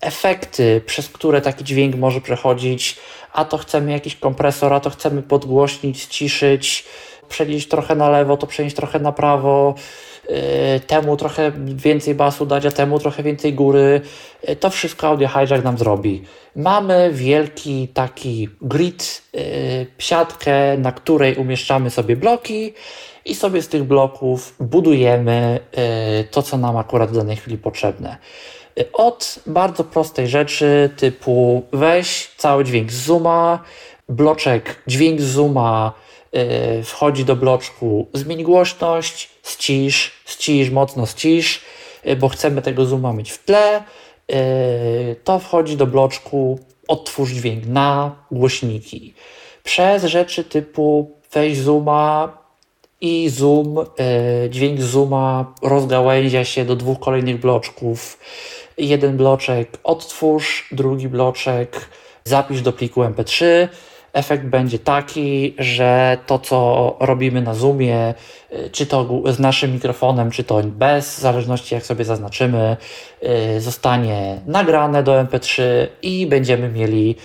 efekty, przez które taki dźwięk może przechodzić, a to chcemy jakiś kompresor, a to chcemy podgłośnić, ściszyć, przenieść trochę na lewo, to przenieść trochę na prawo, yy, temu trochę więcej basu dać, a temu trochę więcej góry. Yy, To wszystko Audio Hijack nam zrobi. Mamy wielki taki grid, siatkę, na której umieszczamy sobie bloki i sobie z tych bloków budujemy yy, to, co nam akurat w danej chwili potrzebne. Yy, Od bardzo prostej rzeczy typu weź cały dźwięk z Zooma, bloczek dźwięk z Zooma yy, wchodzi do bloczku, zmień głośność, ścisz, ścisz, mocno ścisz, bo chcemy tego Zooma mieć w tle. To wchodzi do bloczku, odtwórz dźwięk na głośniki. Przez rzeczy typu weź Zooma, i zoom, e, dźwięk zooma rozgałęzia się do dwóch kolejnych bloczków. Jeden bloczek odtwórz, drugi bloczek zapisz do pliku MP3. Efekt będzie taki, że to, co robimy na Zoomie, e, czy to z naszym mikrofonem, czy to bez, w zależności jak sobie zaznaczymy, e, zostanie nagrane do MP3 i będziemy mieli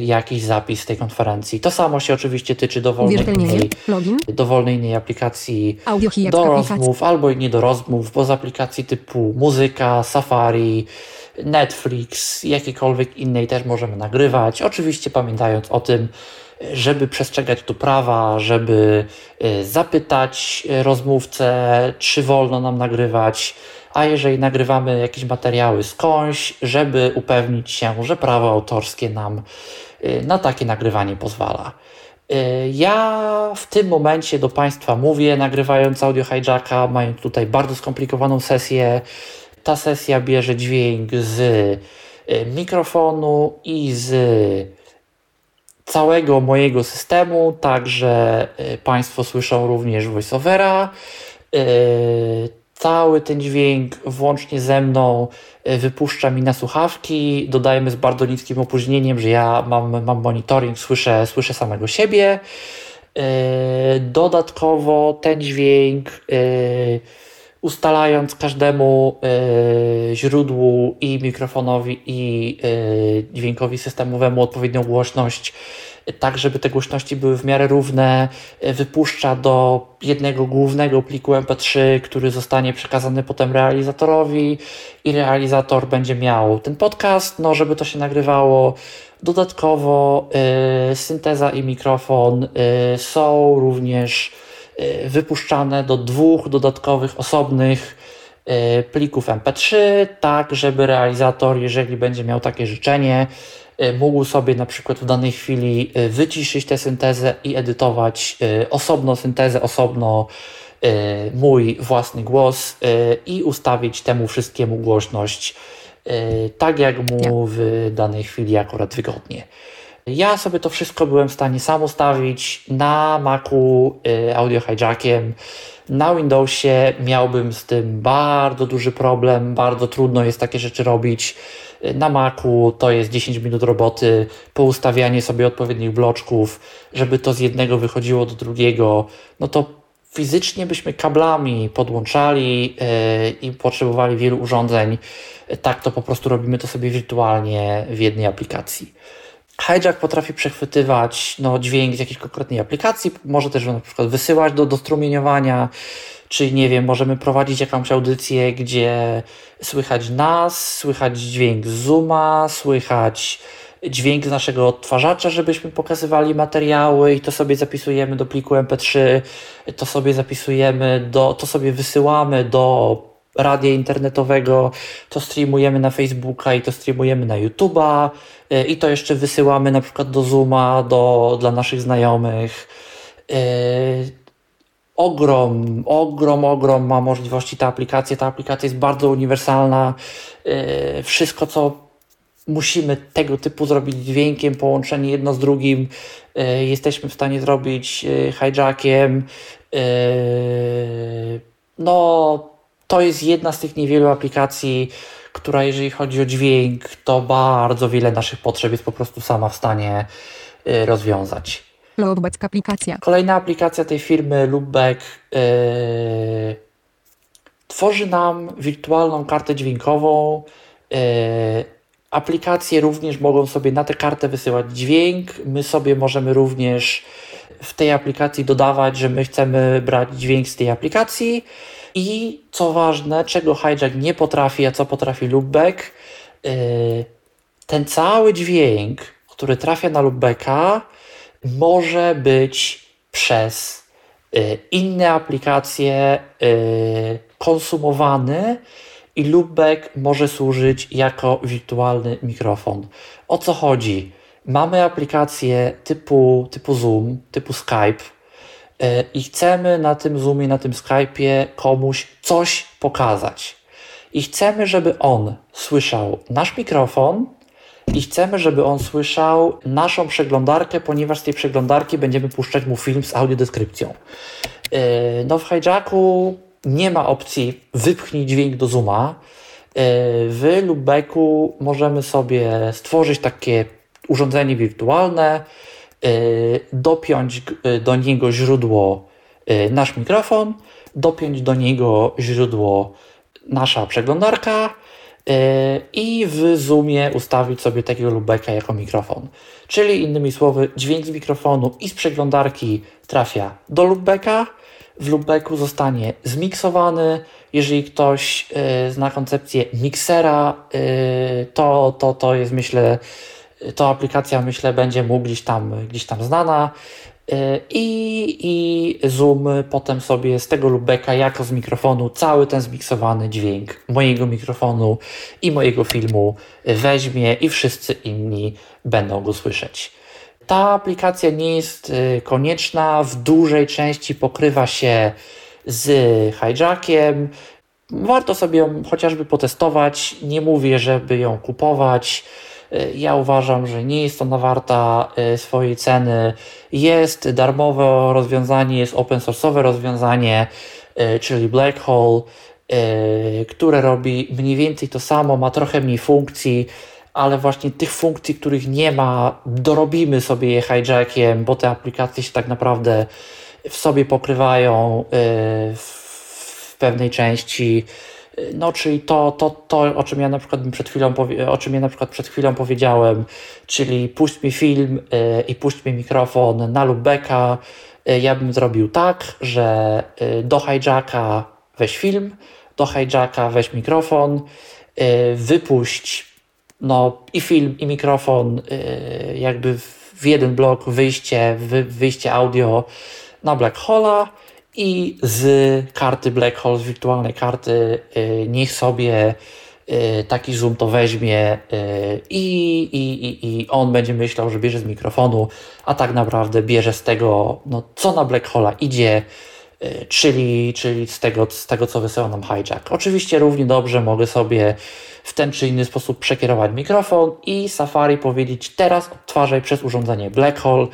jakiś zapis tej konferencji. To samo się oczywiście tyczy dowolnej innej dowolnej innej aplikacji do rozmów albo i nie do rozmów, bo z aplikacji typu muzyka, Safari, Netflix, jakiejkolwiek innej też możemy nagrywać. Oczywiście pamiętając o tym, żeby przestrzegać tu prawa, żeby y, zapytać rozmówcę, czy wolno nam nagrywać, a jeżeli nagrywamy jakieś materiały skądś, żeby upewnić się, że prawo autorskie nam y, na takie nagrywanie pozwala. Y, ja w tym momencie do Państwa mówię, nagrywając audio hijacka, mając tutaj bardzo skomplikowaną sesję. Ta sesja bierze dźwięk z mikrofonu i z całego mojego systemu, także y, Państwo słyszą również voiceovera. Y, cały ten dźwięk włącznie ze mną y, wypuszcza mi na słuchawki. Dodajemy z bardzo niskim opóźnieniem, że ja mam, mam monitoring, słyszę, słyszę samego siebie. Dodatkowo ten dźwięk ustalając każdemu y, źródłu i mikrofonowi i y, dźwiękowi systemowemu odpowiednią głośność, tak żeby te głośności były w miarę równe, y, wypuszcza do jednego głównego pliku MP3, który zostanie przekazany potem realizatorowi i realizator będzie miał ten podcast, no żeby to się nagrywało. Dodatkowo synteza i mikrofon są również wypuszczane do dwóch dodatkowych, osobnych plików MP3, tak żeby realizator, jeżeli będzie miał takie życzenie, mógł sobie na przykład w danej chwili wyciszyć tę syntezę i edytować osobno syntezę, osobno mój własny głos i ustawić temu wszystkiemu głośność tak, jak mu w danej chwili akurat wygodnie. Ja sobie to wszystko byłem w stanie sam ustawić na Macu audio hijackiem. Na Windowsie miałbym z tym bardzo duży problem, bardzo trudno jest takie rzeczy robić. Na Macu to jest 10 minut roboty, poustawianie sobie odpowiednich bloczków, żeby to z jednego wychodziło do drugiego. No to fizycznie byśmy kablami podłączali yy, i potrzebowali wielu urządzeń. Tak to po prostu robimy to sobie wirtualnie w jednej aplikacji. Hijack potrafi przechwytywać no, dźwięk z jakiejś konkretnej aplikacji, może też na przykład wysyłać do, do strumieniowania, czy nie wiem, możemy prowadzić jakąś audycję, gdzie słychać nas, słychać dźwięk Zooma, słychać dźwięk z naszego odtwarzacza, żebyśmy pokazywali materiały i to sobie zapisujemy do pliku MP3, to sobie zapisujemy, do, to sobie wysyłamy do radia internetowego, to streamujemy na Facebooka i to streamujemy na YouTube'a e, i to jeszcze wysyłamy na przykład do Zooma do, dla naszych znajomych. E, ogrom, ogrom, ogrom ma możliwości ta aplikacja. Ta aplikacja jest bardzo uniwersalna. E, wszystko, co musimy tego typu zrobić dźwiękiem, połączenie jedno z drugim, jesteśmy w stanie zrobić hijackiem. No, to jest jedna z tych niewielu aplikacji, która jeżeli chodzi o dźwięk, to bardzo wiele naszych potrzeb jest po prostu sama w stanie rozwiązać. Loopback aplikacja. Kolejna aplikacja tej firmy Loopback yy, tworzy nam wirtualną kartę dźwiękową. Yy, aplikacje również mogą sobie na tę kartę wysyłać dźwięk. My sobie możemy również w tej aplikacji dodawać, że my chcemy brać dźwięk z tej aplikacji. I co ważne, czego hijack nie potrafi, a co potrafi loopback, yy, ten cały dźwięk, który trafia na loopbacka, może być przez yy, inne aplikacje yy, konsumowany i loopback może służyć jako wirtualny mikrofon. O co chodzi? Mamy aplikacje typu, typu Zoom, typu Skype, E, i chcemy na tym Zoomie, na tym Skype'ie komuś coś pokazać. I chcemy, żeby on słyszał nasz mikrofon i chcemy, żeby on słyszał naszą przeglądarkę, ponieważ z tej przeglądarki będziemy puszczać mu film z audiodeskrypcją. E, no w hijacku nie ma opcji wypchnij dźwięk do Zooma. E, w Lubecku możemy sobie stworzyć takie urządzenie wirtualne, Y, dopiąć do niego źródło nasz mikrofon, dopiąć do niego źródło nasza przeglądarka i w Zoomie ustawić sobie takiego lubeka jako mikrofon. Czyli innymi słowy, dźwięk z mikrofonu i z przeglądarki trafia do lubeka, w lubeku zostanie zmiksowany. Jeżeli ktoś zna koncepcję miksera, to, to, to jest myślę, to aplikacja myślę będzie mu gdzieś tam, gdzieś tam znana. I, I Zoom potem sobie z tego lubeka jako z mikrofonu cały ten zmiksowany dźwięk mojego mikrofonu i mojego filmu weźmie i wszyscy inni będą go słyszeć. Ta aplikacja nie jest y, konieczna, w dużej części pokrywa się z hijackiem. Warto sobie ją chociażby potestować. Nie mówię, żeby ją kupować. Y, ja uważam, że nie jest ona warta y, swojej ceny. Jest darmowe rozwiązanie, jest open source'owe rozwiązanie, y, czyli Black Hole, które robi mniej więcej to samo, ma trochę mniej funkcji, ale właśnie tych funkcji, których nie ma, dorobimy sobie je hijackiem, bo te aplikacje się tak naprawdę w sobie pokrywają w pewnej części. No, czyli to, to, to, o czym ja na przykład przed chwilą, o czym ja na przykład przed chwilą powiedziałem, czyli puść mi film y, i puść mi mikrofon na lubeka, y, ja bym zrobił tak, że y, do hijacka weź film, do hijacka weź mikrofon, wypuść no, i film, i mikrofon, jakby w jeden blok wyjście, wyjście audio na Black Hole'a i z karty Black Hole, z wirtualnej karty, y, niech sobie y, taki zoom to weźmie y, i, i, i on będzie myślał, że bierze z mikrofonu, a tak naprawdę bierze z tego, no, co na Black Hole'a idzie, czyli, czyli z, tego, z tego, co wysyła nam hijack. Oczywiście równie dobrze mogę sobie w ten czy inny sposób przekierować mikrofon i Safari powiedzieć teraz odtwarzaj przez urządzenie Black Hole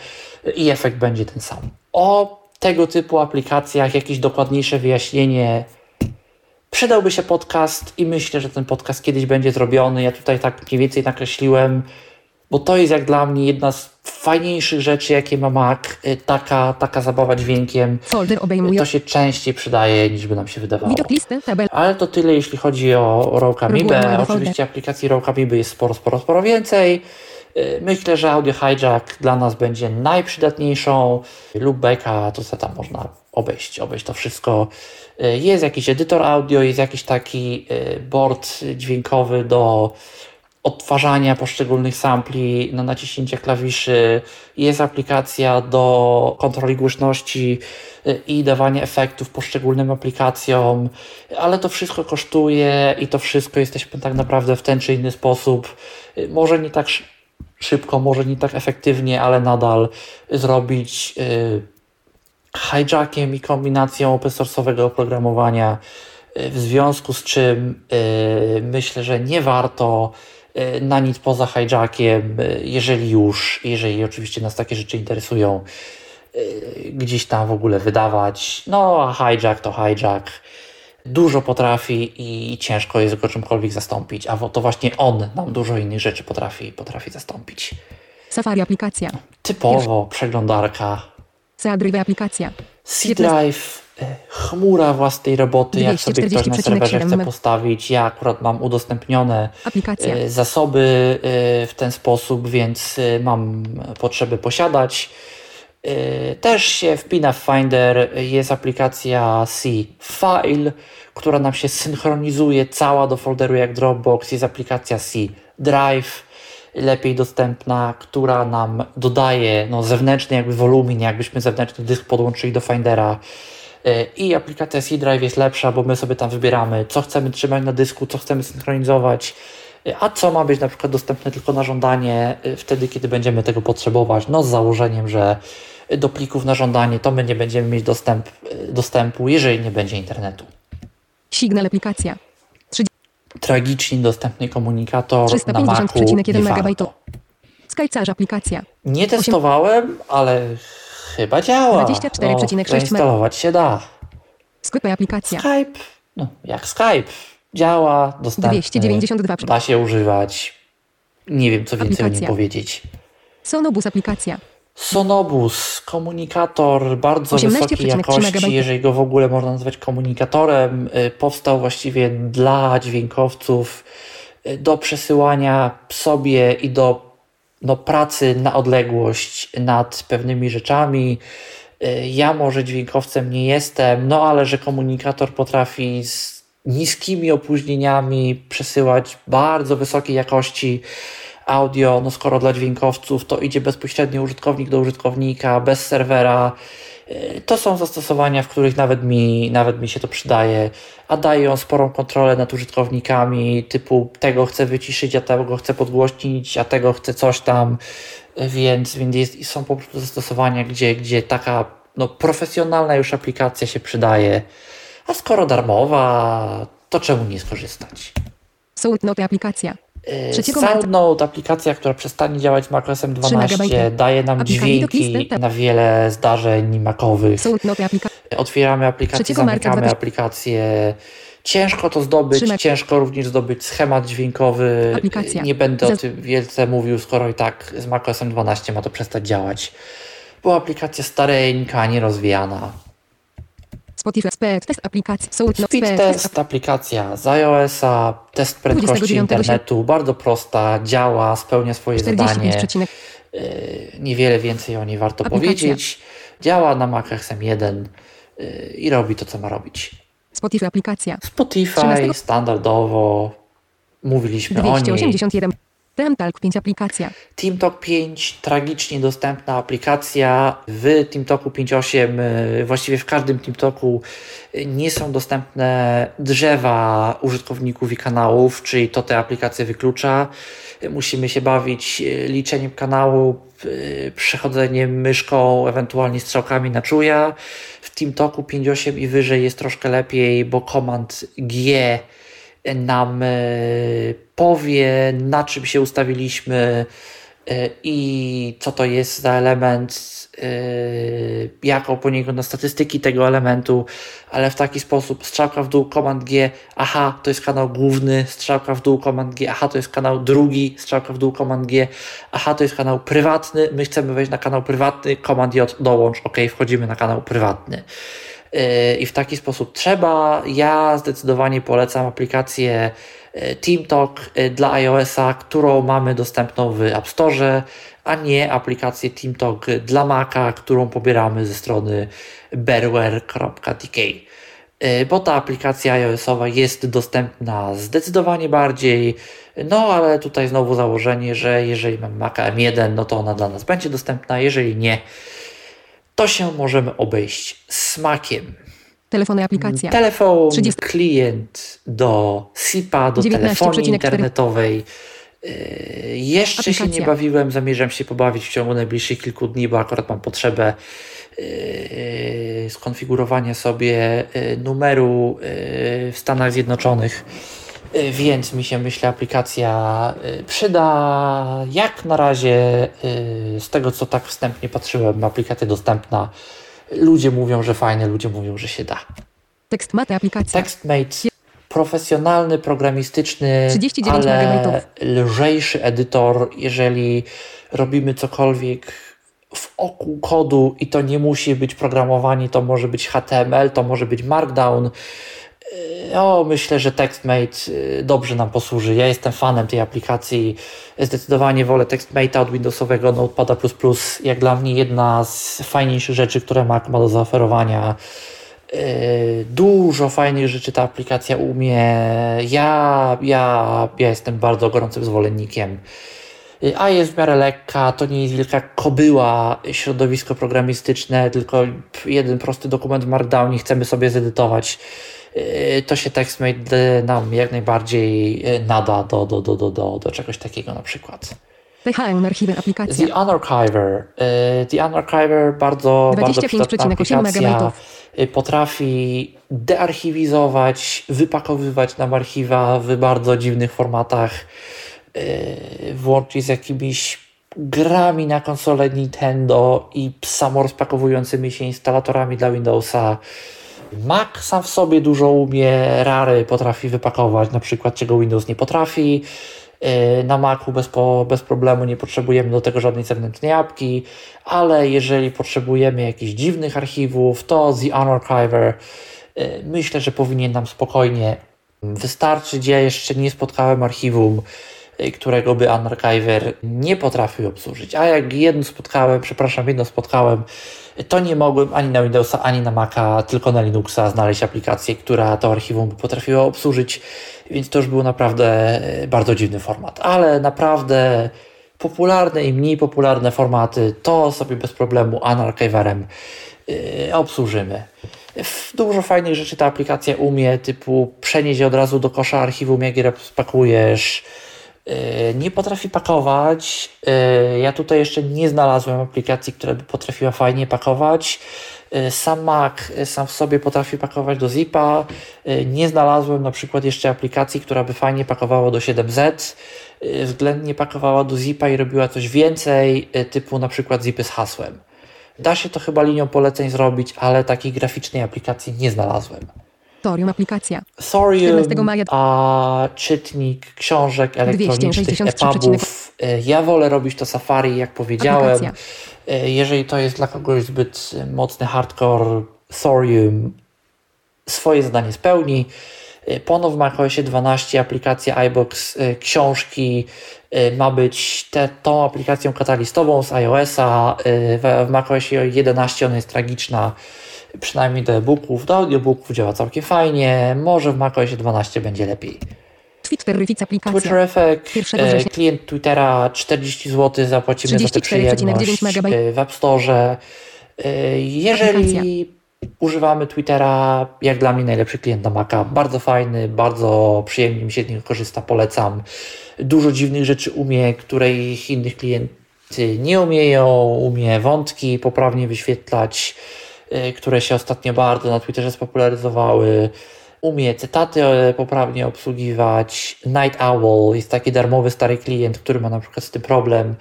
i efekt będzie ten sam. O tego typu aplikacjach jakieś dokładniejsze wyjaśnienie. Przydałby się podcast i myślę, że ten podcast kiedyś będzie zrobiony. Ja tutaj tak mniej więcej nakreśliłem, bo to jest jak dla mnie jedna z fajniejszych rzeczy, jakie ma Mac. Y, taka, taka zabawa dźwiękiem. Folder obejmuje. To się częściej przydaje, niż by nam się wydawało. Widok listy, tabel. Ale to tyle, jeśli chodzi o Rokamibę. Oczywiście aplikacji Rokamiby jest sporo, sporo, sporo więcej. Y, myślę, że Audio Hijack dla nas będzie najprzydatniejszą. Loopbacka to co tam można obejść, obejść to wszystko. Y, jest jakiś edytor audio, jest jakiś taki y, board dźwiękowy do odtwarzania poszczególnych sampli na naciśnięcie klawiszy. Jest aplikacja do kontroli głośności i dawania efektów poszczególnym aplikacjom, ale to wszystko kosztuje i to wszystko jesteśmy tak naprawdę w ten czy inny sposób, może nie tak szybko, może nie tak efektywnie, ale nadal zrobić y, hijackiem i kombinacją open source'owego oprogramowania, y, w związku z czym y, myślę, że nie warto na nic poza hijackiem, jeżeli już, jeżeli oczywiście nas takie rzeczy interesują, gdzieś tam w ogóle wydawać. No, a hijack to hijack dużo potrafi i ciężko jest go czymkolwiek zastąpić, a to właśnie on nam dużo innych rzeczy potrafi, potrafi zastąpić. Safari aplikacja. Typowo przeglądarka. C-Drive aplikacja. C-Drive, e, chmura własnej roboty, jak sobie ktoś na serwerze chce postawić. Ja akurat mam udostępnione aplikacja. E, zasoby e, w ten sposób, więc mam potrzeby posiadać. Y, też się wpina w Finder, jest aplikacja C-File, która nam się synchronizuje cała do folderu jak Dropbox. Jest aplikacja C-Drive, lepiej dostępna, która nam dodaje no, zewnętrzny jakby wolumin, jakbyśmy zewnętrzny dysk podłączyli do Findera. Y, I aplikacja C-Drive jest lepsza, bo my sobie tam wybieramy, co chcemy trzymać na dysku, co chcemy synchronizować, y, a co ma być na przykład dostępne tylko na żądanie wtedy, kiedy będziemy tego potrzebować. No z założeniem, że do plików na żądanie, to my nie będziemy mieć dostęp, dostępu, jeżeli nie będzie internetu. Signal aplikacja. Tragicznie dostępny komunikator na Macu. nie MB. Skycarz aplikacja. Nie testowałem, ale chyba działa. 24,6 no, się da. Skype aplikacja. Skype, no jak Skype. Działa, dostępny. 292. Da się używać. Nie wiem, co więcej aplikacja. o nim powiedzieć. Sonobus aplikacja. Sonobus, komunikator bardzo wysokiej jakości, jeżeli go w ogóle można nazwać komunikatorem, y, powstał właściwie dla dźwiękowców do przesyłania sobie i do no, pracy na odległość nad pewnymi rzeczami. Ja może dźwiękowcem nie jestem, no ale że komunikator potrafi z niskimi opóźnieniami przesyłać bardzo wysokiej jakości audio, no skoro dla dźwiękowców to idzie bezpośrednio użytkownik do użytkownika, bez serwera. Y, to są zastosowania, w których nawet mi, nawet mi się to przydaje, a dają sporą kontrolę nad użytkownikami, typu tego chcę wyciszyć, a tego chcę podgłośnić, a tego chcę coś tam, więc, więc jest, są po prostu zastosowania, gdzie, gdzie taka no, profesjonalna już aplikacja się przydaje, a skoro darmowa, to czemu nie skorzystać? Note aplikacja. Trzeciego SoundNote, aplikacja, która przestanie działać z macOSem 12, daje nam dźwięki na wiele zdarzeń macowych. Otwieramy aplikację, zamykamy aplikację. Ciężko to zdobyć, ciężko również zdobyć schemat dźwiękowy. Aplikacja. Nie będę o tym wielce mówił, skoro i tak z macOSem 12 ma to przestać działać. Była aplikacja stareńka, nierozwijana. Spotify Speed Test aplikacja. Speed Test aplikacja z iOS-a, test prędkości internetu, bardzo prosta, działa, spełnia swoje zadanie. Y, niewiele więcej o niej warto aplikacja. powiedzieć. Działa na Mac M1 y, i robi to, co ma robić. Spotify aplikacja. Spotify 13... standardowo mówiliśmy 281. o niej. TeamTalk 5 aplikacja. TeamTalk 5 tragicznie dostępna aplikacja. W TeamTalku 5.8, y, właściwie w każdym TeamTalku y, nie są dostępne drzewa użytkowników i kanałów, czyli to te aplikacje wyklucza. Musimy się bawić y, liczeniem kanału, przechodzeniem myszką, ewentualnie strzałkami na czuja. W TeamTalku 5.8 i wyżej jest troszkę lepiej, bo komand G nam e, powie, na czym się ustawiliśmy e, i co to jest za element, e, jaką poniekąd na statystyki tego elementu, ale w taki sposób strzałka w dół, Command G, aha, to jest kanał główny, strzałka w dół, Command G, aha, to jest kanał drugi, strzałka w dół, Command G, aha, to jest kanał prywatny, my chcemy wejść na kanał prywatny, Command J, dołącz, ok, wchodzimy na kanał prywatny. Yy, i w taki sposób trzeba. Ja zdecydowanie polecam aplikację yy, TeamTalk yy, dla iOS-a, którą mamy dostępną w App Store, a nie aplikację TeamTalk dla Maca, którą pobieramy ze strony bearware.tk. Bo ta aplikacja iOS-owa jest dostępna zdecydowanie bardziej, no ale tutaj znowu założenie, że jeżeli mamy Maca M1, no to ona dla nas będzie dostępna, jeżeli nie, to się możemy obejść smakiem. Telefony, aplikacja. Telefon, 30. klient do SIP-a, do telefonii internetowej. Yy, jeszcze aplikacja. się nie bawiłem, zamierzam się pobawić w ciągu najbliższych kilku dni, bo akurat mam potrzebę yy, skonfigurowania sobie yy, numeru yy, w Stanach Zjednoczonych więc mi się myślę aplikacja y, przyda. Jak na razie y, z tego co tak wstępnie patrzyłem, aplikacja dostępna. Ludzie mówią, że fajne, ludzie mówią, że się da. TextMate aplikacja. TextMate profesjonalny, programistyczny, ale lżejszy edytor, jeżeli robimy cokolwiek w oku kodu i to nie musi być programowanie, to może być HTML, to może być Markdown, o, myślę, że TextMate y, dobrze nam posłuży. Ja jestem fanem tej aplikacji. Zdecydowanie wolę TextMate od Windowsowego Notepada++. Jak dla mnie jedna z fajniejszych rzeczy, które Mac ma do zaoferowania. Y, dużo fajnych rzeczy ta aplikacja umie. Ja, ja, ja jestem bardzo gorącym zwolennikiem. A jest w miarę lekka, to nie jest wielka kobyła środowisko programistyczne, tylko jeden prosty dokument w Markdownie chcemy sobie zedytować to się TextMate nam jak najbardziej y, nada do, do, do, do, do, do czegoś takiego na przykład. THM archiwem aplikacja. The Unarchiver. Y, The Unarchiver bardzo, bardzo przydatna aplikacja. Potrafi dearchiwizować, wypakowywać nam archiwa w bardzo dziwnych formatach, włącznie z jakimiś grami na konsolę Nintendo i samorozpakowującymi się instalatorami dla Windowsa. Mac sam w sobie dużo umie, rary potrafi wypakować, na przykład czego Windows nie potrafi. Y, na Macu bez, po, bez problemu nie potrzebujemy do tego żadnej zewnętrznej apki, ale jeżeli potrzebujemy jakichś dziwnych archiwów, to The Unarchiver y, myślę, że powinien nam spokojnie Wystarczy, gdzie ja jeszcze nie spotkałem archiwum, y, którego by Unarchiver nie potrafił obsłużyć. A jak jedno spotkałem, przepraszam, jedno spotkałem, to nie mogłem ani na Windowsa, ani na Maca, tylko na Linuxa znaleźć aplikację, która to archiwum by potrafiła obsłużyć, więc to już był naprawdę y, bardzo dziwny format. Ale naprawdę popularne i mniej popularne formaty, to sobie bez problemu Unarchiverem yy, obsłużymy. Dużo fajnych rzeczy ta aplikacja umie, typu przenieść od razu do kosza archiwum, jak je spakujesz. Yy, nie potrafi pakować. Yy, ja tutaj jeszcze nie znalazłem aplikacji, która by potrafiła fajnie pakować. Yy, sam Mac sam w sobie potrafi pakować do zipa. Nie znalazłem na przykład jeszcze aplikacji, która by fajnie pakowała do 7Z. Względnie pakowała do zipa i robiła coś więcej, typu na przykład zipy z hasłem. Da się to chyba linią poleceń zrobić, ale takiej graficznej aplikacji nie znalazłem. Torium aplikacja. Thorium, maja... a czytnik książek elektronicznych, EPUBów. E, ja wolę robić to Safari, jak powiedziałem. Aplikacja. E, jeżeli to jest dla kogoś zbyt mocny hardcore, Thorium swoje zadanie spełni. E, Pono w macOSie 12 aplikacja iBox książki ma być te, tą aplikacją katalistową z iOS-a. W macOSie 11 ona jest tragiczna przynajmniej do e-booków, do audiobooków działa całkiem fajnie, może w macOSie 12 będzie lepiej. Twitterific aplikacja. Twitter Effect, e, klient Twittera 40 zł zapłacimy za tę przyjemność e, w App Store. E, jeżeli aplikacja. używamy Twittera, jak dla mnie najlepszy klient na Maca, bardzo fajny, bardzo przyjemnie mi się z niego korzysta, polecam. Dużo dziwnych rzeczy umie, których innych klienty nie umieją, umie wątki poprawnie wyświetlać, które się ostatnio bardzo na Twitterze spopularyzowały. Umie cytaty e, poprawnie obsługiwać. Night Owl jest taki darmowy stary klient, który ma na przykład z tym problem.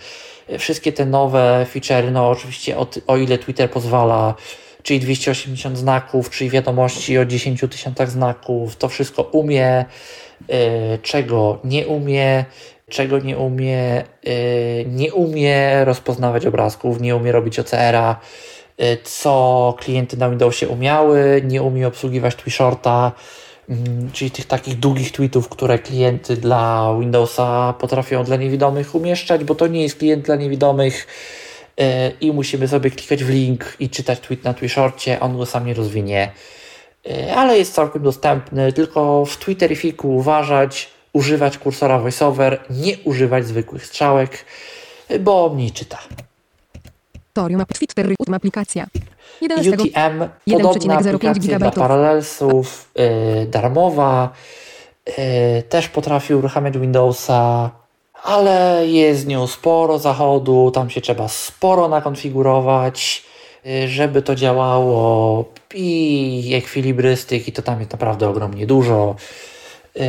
Y, wszystkie te nowe featurey, no oczywiście o, o ile Twitter pozwala, czyli 280 znaków, czyli wiadomości o 10 tysiącach znaków, to wszystko umie, y, czego nie umie, czego nie umie, nie umie rozpoznawać obrazków, nie umie robić OCR-a, Y, co klienty na Windowsie umiały, nie umie obsługiwać Twishorta, mm, czyli tych takich długich tweetów, które klienty dla Windowsa potrafią dla niewidomych umieszczać, bo to nie jest klient dla niewidomych y, i musimy sobie klikać w link i czytać tweet na Twishorcie, on go sam nie rozwinie, y, ale jest całkiem dostępny, tylko w Twitterifiku uważać, używać kursora VoiceOver, nie używać zwykłych strzałek, bo mniej czyta. Torium Twitter Utm aplikacja. 11, UTM, podobna aplikacja dla Parallelsów, yy, darmowa, yy, też potrafi uruchamiać Windowsa, ale jest z nią sporo zachodu, tam się trzeba sporo nakonfigurować, yy, żeby to działało i ekwilibrystyki, to tam jest naprawdę ogromnie dużo. Yy,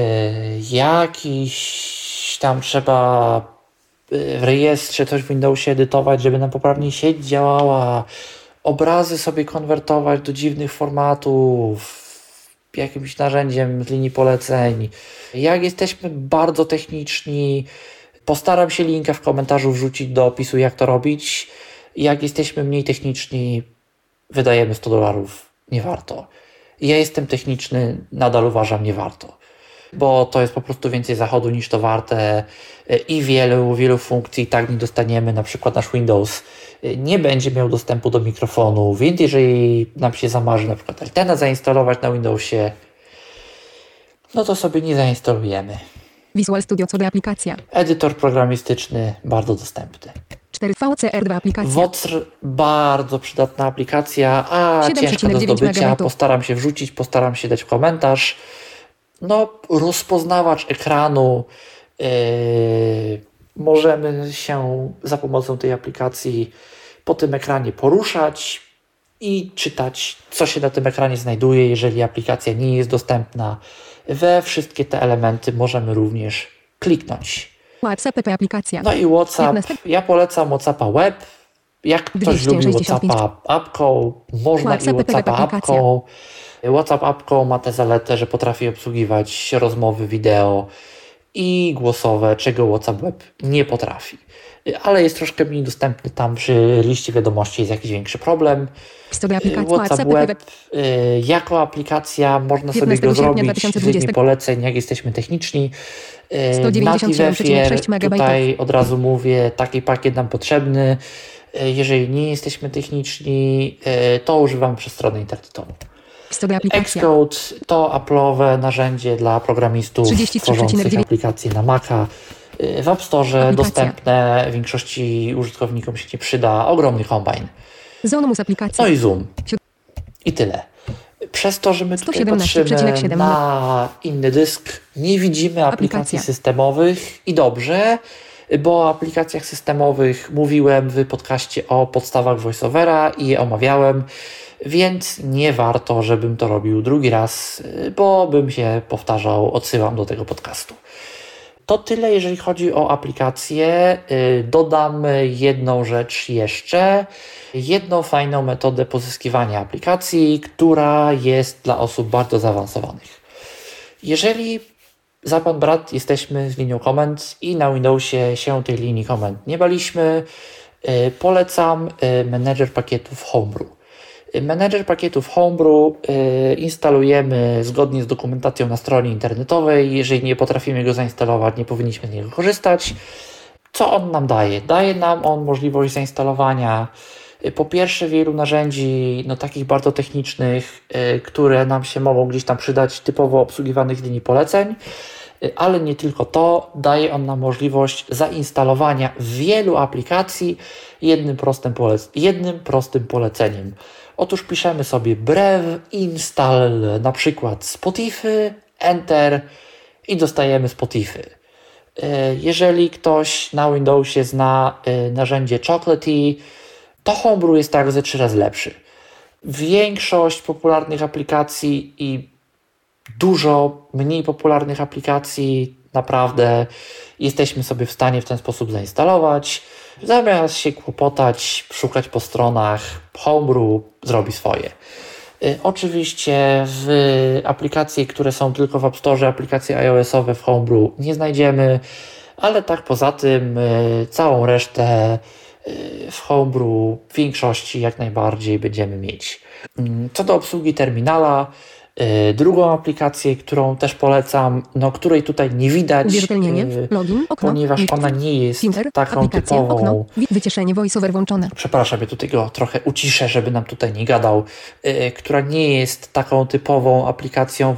jakiś tam trzeba w rejestrze coś w Windowsie edytować, żeby nam poprawnie sieć działała, obrazy sobie konwertować do dziwnych formatów, jakimś narzędziem z linii poleceń. Jak jesteśmy bardzo techniczni, postaram się linka w komentarzu wrzucić do opisu, jak to robić. Jak jesteśmy mniej techniczni, wydajemy 100 dolarów, nie warto. Ja jestem techniczny, nadal uważam, nie warto bo to jest po prostu więcej zachodu niż to warte i wielu, wielu funkcji tak nie dostaniemy, na przykład nasz Windows nie będzie miał dostępu do mikrofonu, więc jeżeli nam się zamarzy na przykład Altena zainstalować na Windowsie, no to sobie nie zainstalujemy. Visual Studio co do aplikacja. Edytor programistyczny bardzo dostępny. 4VCR2 aplikacja. WOCR bardzo przydatna aplikacja, a ciężka do zdobycia. Postaram się wrzucić, postaram się dać komentarz no, rozpoznawacz ekranu. Yy, możemy się za pomocą tej aplikacji po tym ekranie poruszać i czytać, co się na tym ekranie znajduje, jeżeli aplikacja nie jest dostępna. We wszystkie te elementy możemy również kliknąć. WhatsApp aplikacja. No i WhatsApp. Ja polecam WhatsAppa Web. Jak ktoś lubi WhatsAppa apką, można WhatsApp i WhatsAppa apką. WhatsApp Appką ma tę zaletę, że potrafi obsługiwać rozmowy wideo i głosowe, czego WhatsApp Web nie potrafi. ale jest troszkę mniej dostępny tam przy liście wiadomości, jest jakiś większy problem. Aplikacji WhatsApp Web y, jako aplikacja można sobie 15 go zrobić z 2020. jednej poleceń, jak jesteśmy techniczni. Y, 197,6 Native FR, megabajtów. tutaj od razu mówię, taki pakiet nam potrzebny. Y, Jeżeli nie jesteśmy techniczni, y, to używamy przez stronę internetową. Aplikacja. Xcode to Apple'owe narzędzie dla programistów 33,9. tworzących aplikacje na Maca. Y, W App Store Aplikacja. dostępne większości użytkownikom się nie przyda. Ogromny kombajn. Zonomus aplikacja. No i Zoom. I tyle. Przez to, że my tutaj 117,7. patrzymy na inny dysk, nie widzimy aplikacji Aplikacja. systemowych i dobrze, bo o aplikacjach systemowych mówiłem w podcaście o podstawach VoiceOvera i je omawiałem, więc nie warto, żebym to robił drugi raz, bo bym się powtarzał, odsyłam do tego podcastu. To tyle, jeżeli chodzi o aplikacje. Y, Dodam jedną rzecz jeszcze. Jedną fajną metodę pozyskiwania aplikacji, która jest dla osób bardzo zaawansowanych. Jeżeli za pan brat jesteśmy z linią komend i na Windowsie się tej linii komend nie baliśmy, y, polecam y, menedżer pakietów Homebrew. Menedżer pakietów Homebrew y, instalujemy zgodnie z dokumentacją na stronie internetowej. Jeżeli nie potrafimy go zainstalować, nie powinniśmy z niego korzystać. Co on nam daje? Daje nam on możliwość zainstalowania y, po pierwsze wielu narzędzi, no takich bardzo technicznych, y, które nam się mogą gdzieś tam przydać, typowo obsługiwanych linii poleceń, ale nie tylko to, daje on nam możliwość zainstalowania wielu aplikacji jednym prostym, polec- jednym prostym poleceniem. Otóż piszemy sobie brev install na przykład Spotify, enter i dostajemy Spotify. E, Jeżeli ktoś na Windowsie zna e, narzędzie Chocolatey, to Homebrew jest tak ze trzy razy lepszy. Większość popularnych aplikacji i dużo mniej popularnych aplikacji naprawdę jesteśmy sobie w stanie w ten sposób zainstalować. Zamiast się kłopotać, szukać po stronach, Homebrew zrobi swoje. Y, Oczywiście w aplikacje, które są tylko w App Store, aplikacje iOS-owe w Homebrew nie znajdziemy, ale tak poza tym y, całą resztę y, w Homebrew w większości jak najbardziej będziemy mieć. Mm, Co do obsługi terminala, drugą aplikację, którą też polecam, no której tutaj nie widać, Uwierzytelnienie. y, Login. Okno. ponieważ ona nie jest Tinder. taką typową Okno. Wyciszenie. VoiceOver włączone. przepraszam, ja tutaj go trochę uciszę, żeby nam tutaj nie gadał, y, która nie jest taką typową aplikacją,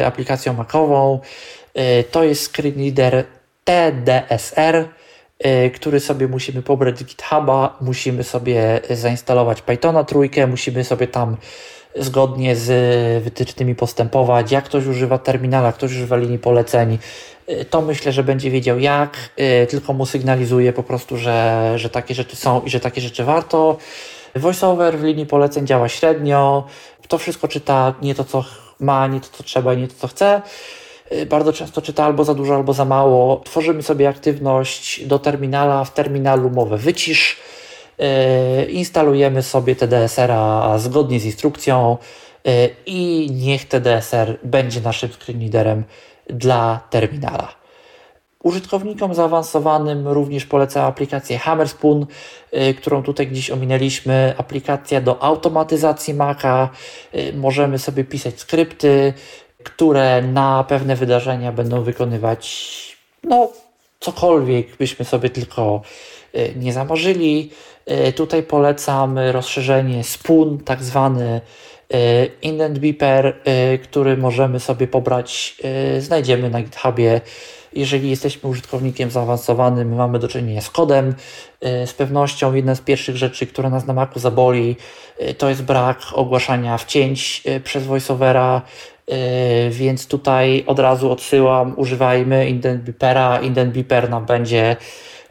y, aplikacją Macową. Y, to jest screen reader TDSR, y, który sobie musimy pobrać z GitHuba, musimy sobie zainstalować Pythona trójkę, musimy sobie tam zgodnie z wytycznymi postępować. Jak ktoś używa terminala, ktoś używa linii poleceń, y, to myślę, że będzie wiedział jak, y, tylko mu sygnalizuje po prostu, że, że takie rzeczy są i że takie rzeczy warto. VoiceOver w linii poleceń działa średnio, to wszystko czyta nie to, co ma, nie to, co trzeba, nie to, co chce. Y, Bardzo często czyta albo za dużo, albo za mało. Tworzymy sobie aktywność do terminala, w terminalu mowę wycisz, instalujemy sobie TDSR-a zgodnie z instrukcją yy, i niech TDSR będzie naszym screenreaderem dla terminala. Użytkownikom zaawansowanym również polecam aplikację Hammerspoon, yy, którą tutaj gdzieś ominęliśmy. Aplikacja do automatyzacji Maca. Możemy sobie pisać skrypty, które na pewne wydarzenia będą wykonywać no, cokolwiek byśmy sobie tylko nie zamarzyli. Y, Tutaj polecam rozszerzenie Spoon, tak zwany y, Indent Beeper, y, który możemy sobie pobrać, znajdziemy na GitHubie. Jeżeli jesteśmy użytkownikiem zaawansowanym, mamy do czynienia z kodem, z pewnością jedna z pierwszych rzeczy, która nas na Macu zaboli, to jest brak ogłaszania wcięć przez voiceovera, więc tutaj od razu odsyłam, używajmy Indent Beepera. Indent Beeper nam będzie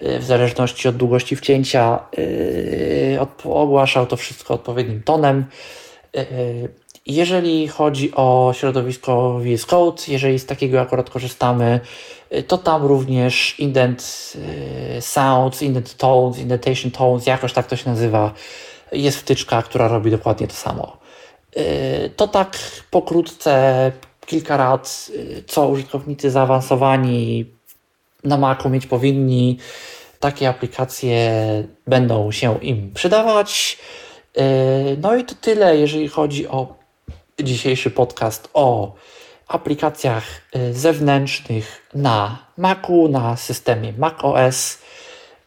w zależności od długości wcięcia y, ogłaszał to wszystko odpowiednim tonem. Y, Jeżeli chodzi o środowisko VS Code, jeżeli z takiego akurat korzystamy, y, to tam również indent y, sounds, indent tones, indentation tones, jakoś tak to się nazywa, jest wtyczka, która robi dokładnie to samo. Y, To tak pokrótce kilka rad, y, co użytkownicy zaawansowani na Macu mieć powinni. takie aplikacje będą się im przydawać. Yy, no i to tyle, jeżeli chodzi o dzisiejszy podcast o aplikacjach yy, zewnętrznych na Macu, na systemie macOS.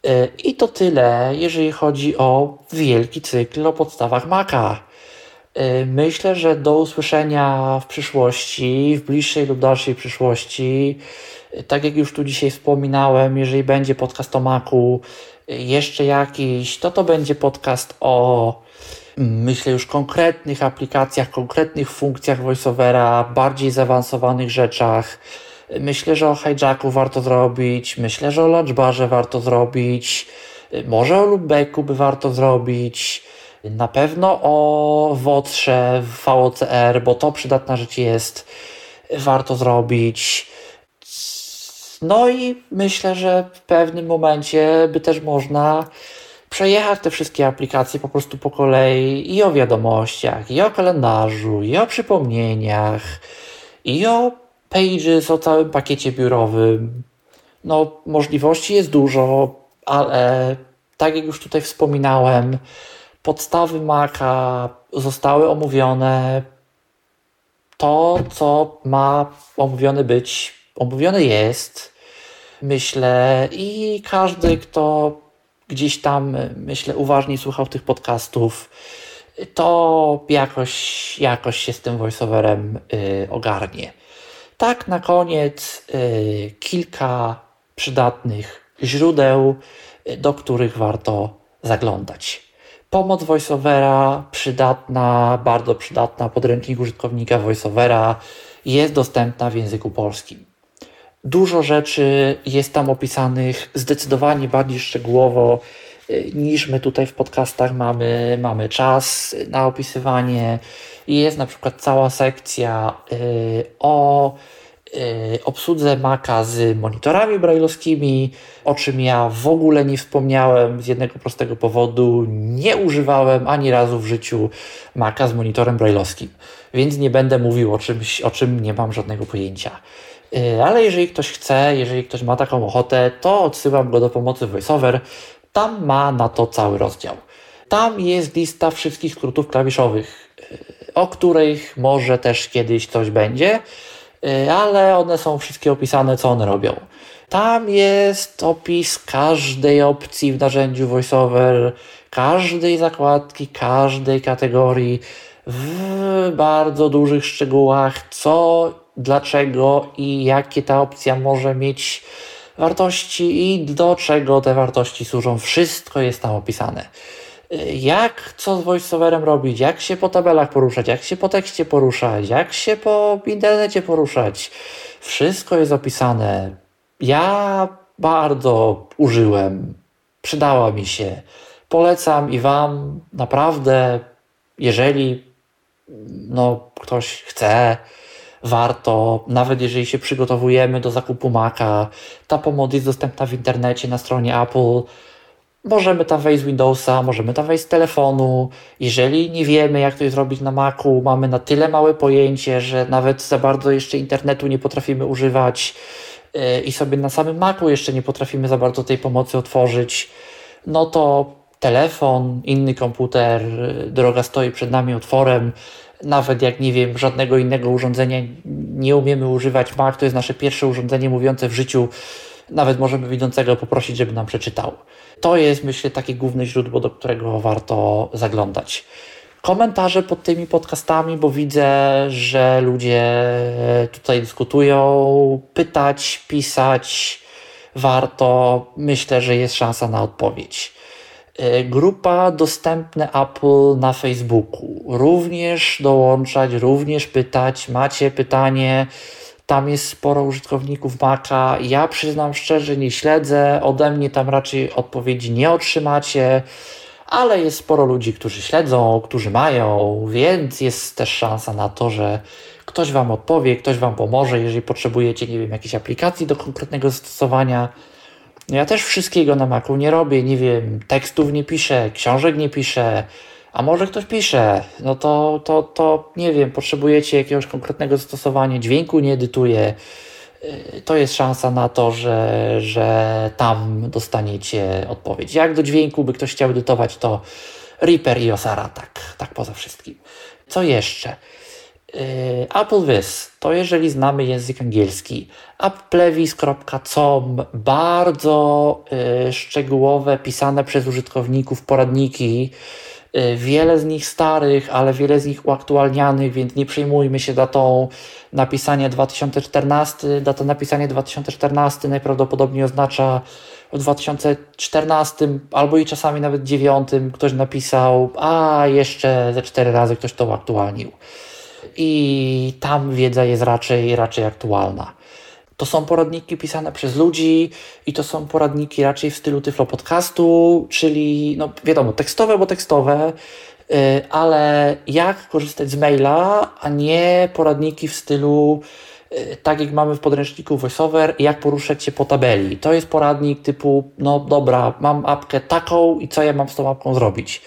Yy, I to tyle, jeżeli chodzi o wielki cykl o podstawach Maca. Myślę, że do usłyszenia w przyszłości, w bliższej lub dalszej przyszłości. Tak jak już tu dzisiaj wspominałem, jeżeli będzie podcast o Macu, jeszcze jakiś, to to będzie podcast o myślę już konkretnych aplikacjach, konkretnych funkcjach voiceovera, bardziej zaawansowanych rzeczach. Myślę, że o hijacku warto zrobić, myślę, że o launchbarze warto zrobić, może o loopbacku by warto zrobić. Na pewno o WOTRze, VOCR, bo to przydatna rzecz jest, warto zrobić. No i myślę, że w pewnym momencie by też można przejechać te wszystkie aplikacje po prostu po kolei i o wiadomościach, i o kalendarzu, i o przypomnieniach, i o Pages, o całym pakiecie biurowym. No, możliwości jest dużo, ale tak jak już tutaj wspominałem, podstawy Maca zostały omówione. To, co ma omówione być, omówione jest, myślę, i każdy, kto gdzieś tam, myślę, uważnie słuchał tych podcastów, to jakoś, jakoś się z tym voiceoverem y, ogarnie. Tak, na koniec y, kilka przydatnych źródeł, y, do których warto zaglądać. Pomoc voiceovera przydatna, bardzo przydatna, podręcznik użytkownika voiceovera jest dostępna w języku polskim. Dużo rzeczy jest tam opisanych zdecydowanie bardziej szczegółowo y, niż my tutaj w podcastach mamy, mamy czas na opisywanie. Jest na przykład cała sekcja y, o y, obsłudze Maca z monitorami brailleowskimi, o czym ja w ogóle nie wspomniałem z jednego prostego powodu. Nie używałem ani razu w życiu Maca z monitorem brailleowskim, więc nie będę mówił o czymś, o czym nie mam żadnego pojęcia. Y, ale jeżeli ktoś chce, jeżeli ktoś ma taką ochotę, to odsyłam go do pomocy VoiceOver. Tam ma na to cały rozdział. Tam jest lista wszystkich skrótów klawiszowych, y, o których może też kiedyś coś będzie, y, ale one są wszystkie opisane, co one robią. Tam jest opis każdej opcji w narzędziu VoiceOver, każdej zakładki, każdej kategorii w bardzo dużych szczegółach, co dlaczego i jakie ta opcja może mieć wartości i do czego te wartości służą. Wszystko jest tam opisane. Jak co z voiceoverem robić, jak się po tabelach poruszać, jak się po tekście poruszać, jak się po internecie poruszać. Wszystko jest opisane. Ja bardzo użyłem, przydała mi się. Polecam i Wam naprawdę, jeżeli no, ktoś chce, warto, nawet jeżeli się przygotowujemy do zakupu Maca, ta pomoc jest dostępna w internecie na stronie Apple. Możemy tam wejść z Windowsa, możemy tam wejść z telefonu. Jeżeli nie wiemy, jak to zrobić na Macu, mamy na tyle małe pojęcie, że nawet za bardzo jeszcze internetu nie potrafimy używać yy, i sobie na samym Macu jeszcze nie potrafimy za bardzo tej pomocy otworzyć, no to telefon, inny komputer, yy, droga stoi przed nami otworem nawet jak nie wiem, żadnego innego urządzenia nie umiemy używać, Mac to jest nasze pierwsze urządzenie mówiące w życiu, nawet możemy widzącego poprosić, żeby nam przeczytał. To jest, myślę, takie główne źródło, do którego warto zaglądać. Komentarze pod tymi podcastami, bo widzę, że ludzie tutaj dyskutują, pytać, pisać. Warto, myślę, że jest szansa na odpowiedź. E, grupa dostępne Apple na Facebooku. Również dołączać, również pytać. Macie pytanie, tam jest sporo użytkowników Maca. Ja przyznam szczerze, nie śledzę. Ode mnie tam raczej odpowiedzi nie otrzymacie, ale jest sporo ludzi, którzy śledzą, którzy mają, więc jest też szansa na to, że ktoś Wam odpowie, ktoś Wam pomoże, jeżeli potrzebujecie, nie wiem, jakiejś aplikacji do konkretnego zastosowania ja też wszystkiego na Macu nie robię, nie wiem, tekstów nie piszę, książek nie piszę, a może ktoś pisze, no to, to, to nie wiem, potrzebujecie jakiegoś konkretnego zastosowania, dźwięku nie edytuję, y, to jest szansa na to, że, że tam dostaniecie odpowiedź. Jak do dźwięku by ktoś chciał edytować, to Reaper i Osara, tak, tak poza wszystkim. Co jeszcze? Y, AppleWiz to jeżeli znamy język angielski. applevis.com bardzo y, szczegółowe, pisane przez użytkowników poradniki. Y, wiele z nich starych, ale wiele z nich uaktualnianych, więc nie przejmujmy się datą napisania 2014. Data napisania 2014 najprawdopodobniej oznacza w 2014 albo i czasami nawet 2009 ktoś napisał, a jeszcze ze cztery razy ktoś to uaktualnił i tam wiedza jest raczej, raczej aktualna. To są poradniki pisane przez ludzi i to są poradniki raczej w stylu Tyflo Podcastu, czyli no wiadomo, tekstowe, bo tekstowe, yy, ale jak korzystać z maila, a nie poradniki w stylu yy, tak jak mamy w podręczniku VoiceOver, jak poruszać się po tabeli. To jest poradnik typu, no dobra, mam apkę taką i co ja mam z tą apką zrobić.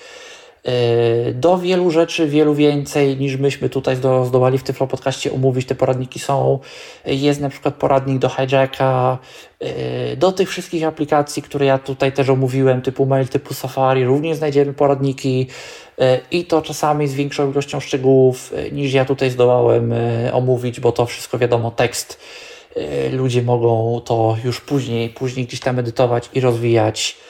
E, do wielu rzeczy, wielu więcej niż myśmy tutaj zdołali w Tyflo Podcaście umówić. Te poradniki są. Jest na przykład poradnik do hijacka, e, do tych wszystkich aplikacji, które ja tutaj też omówiłem, typu mail, typu Safari, również znajdziemy poradniki e, i to czasami z większą ilością szczegółów niż ja tutaj zdołałem omówić, bo to wszystko wiadomo, tekst. Ludzie mogą to już później, później gdzieś tam edytować i rozwijać Y,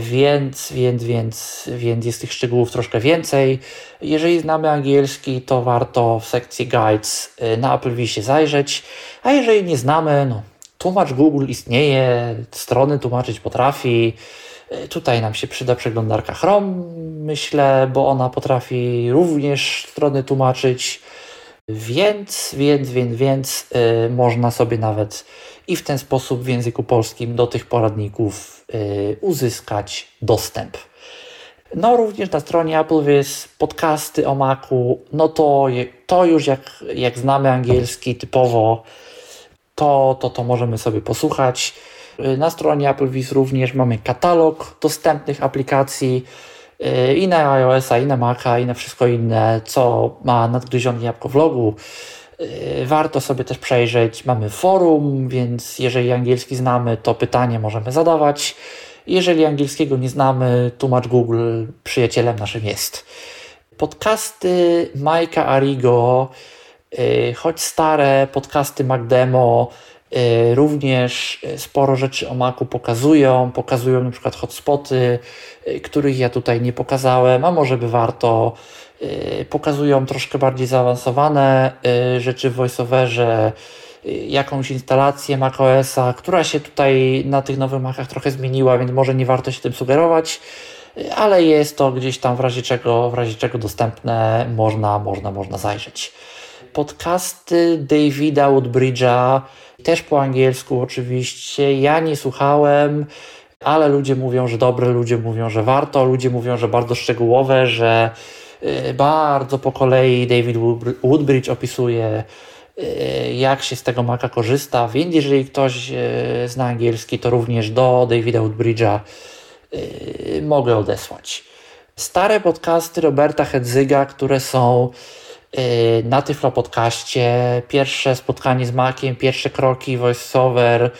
więc, więc, więc, więc jest tych szczegółów troszkę więcej. Jeżeli znamy angielski, to warto w sekcji Guides y, na Applewisie zajrzeć, a jeżeli nie znamy, no, tłumacz Google istnieje, strony tłumaczyć potrafi. Y, tutaj nam się przyda przeglądarka Chrome, myślę, bo ona potrafi również strony tłumaczyć. Więc, więc, więc, więc yy, można sobie nawet i w ten sposób w języku polskim do tych poradników uzyskać dostęp. No również na stronie AppleWiz podcasty o Macu, no to, to już jak, jak znamy angielski typowo, to, to to możemy sobie posłuchać. Na stronie AppleWiz również mamy katalog dostępnych aplikacji yy, i na iOS-a, i na Maca, i na wszystko inne, co ma nadgryzione jabłko w. Y, warto sobie też przejrzeć. Mamy forum, więc jeżeli angielski znamy, to pytanie możemy zadawać. Jeżeli angielskiego nie znamy, tłumacz Google przyjacielem naszym jest. Podcasty Majka Arigo, y, choć stare, podcasty MacDemo, y, również sporo rzeczy o Macu pokazują. Pokazują na przykład hotspoty, których ja tutaj nie pokazałem, a może by warto. Y, pokazują troszkę bardziej zaawansowane y, rzeczy w VoiceOverze, y, jakąś instalację macOSa, która się tutaj na tych nowych Macach trochę zmieniła, więc może nie warto się tym sugerować, ale jest to gdzieś tam w razie czego, w razie czego dostępne, można, można, można zajrzeć. Podcasty Davida Woodbridge'a, też po angielsku oczywiście, ja nie słuchałem, ale ludzie mówią, że dobre, ludzie mówią, że warto, ludzie mówią, że bardzo szczegółowe, że bardzo po kolei David Woodbridge opisuje, y, jak się z tego maka korzysta, więc jeżeli ktoś y, zna angielski, to również do Davida Woodbridge'a mogę odesłać. Stare podcasty Roberta Hedzyga, które są na Tyflo Podcaście, pierwsze spotkanie z Makiem, pierwsze kroki, voiceover,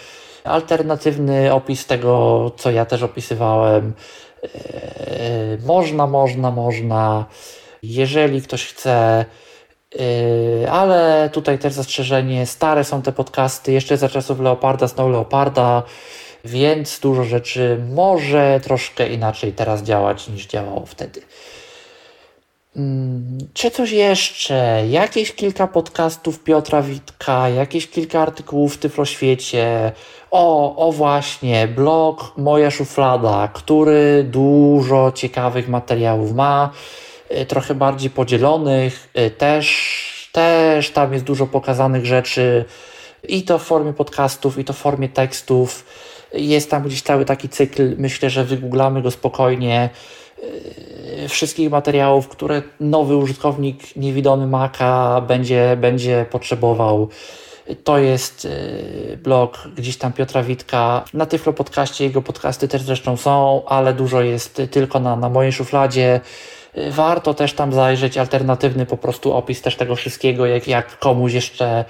alternatywny opis tego, co ja też opisywałem, można, można, można. Jeżeli ktoś chce, yy, ale tutaj też zastrzeżenie, stare są te podcasty, jeszcze za czasów Leoparda, Snow Leoparda, więc dużo rzeczy może troszkę inaczej teraz działać niż działało wtedy. Mm, czy coś jeszcze? Jakieś kilka podcastów Piotra Witka, jakieś kilka artykułów w Tyfloświecie. O, o właśnie, blog Moja Szuflada, który dużo ciekawych materiałów ma, y, trochę bardziej podzielonych, y, też, też tam jest dużo pokazanych rzeczy i to w formie podcastów, i to w formie tekstów. Jest tam gdzieś cały taki cykl, myślę, że wygooglamy go spokojnie wszystkich materiałów, które nowy użytkownik niewidomy Maca będzie, będzie potrzebował. To jest y, blog gdzieś tam Piotra Witka. Na Tyflo Podcaście jego podcasty też zresztą są, ale dużo jest tylko na, na mojej szufladzie. Y, Warto też tam zajrzeć, alternatywny po prostu opis też tego wszystkiego, jak, jak komuś jeszcze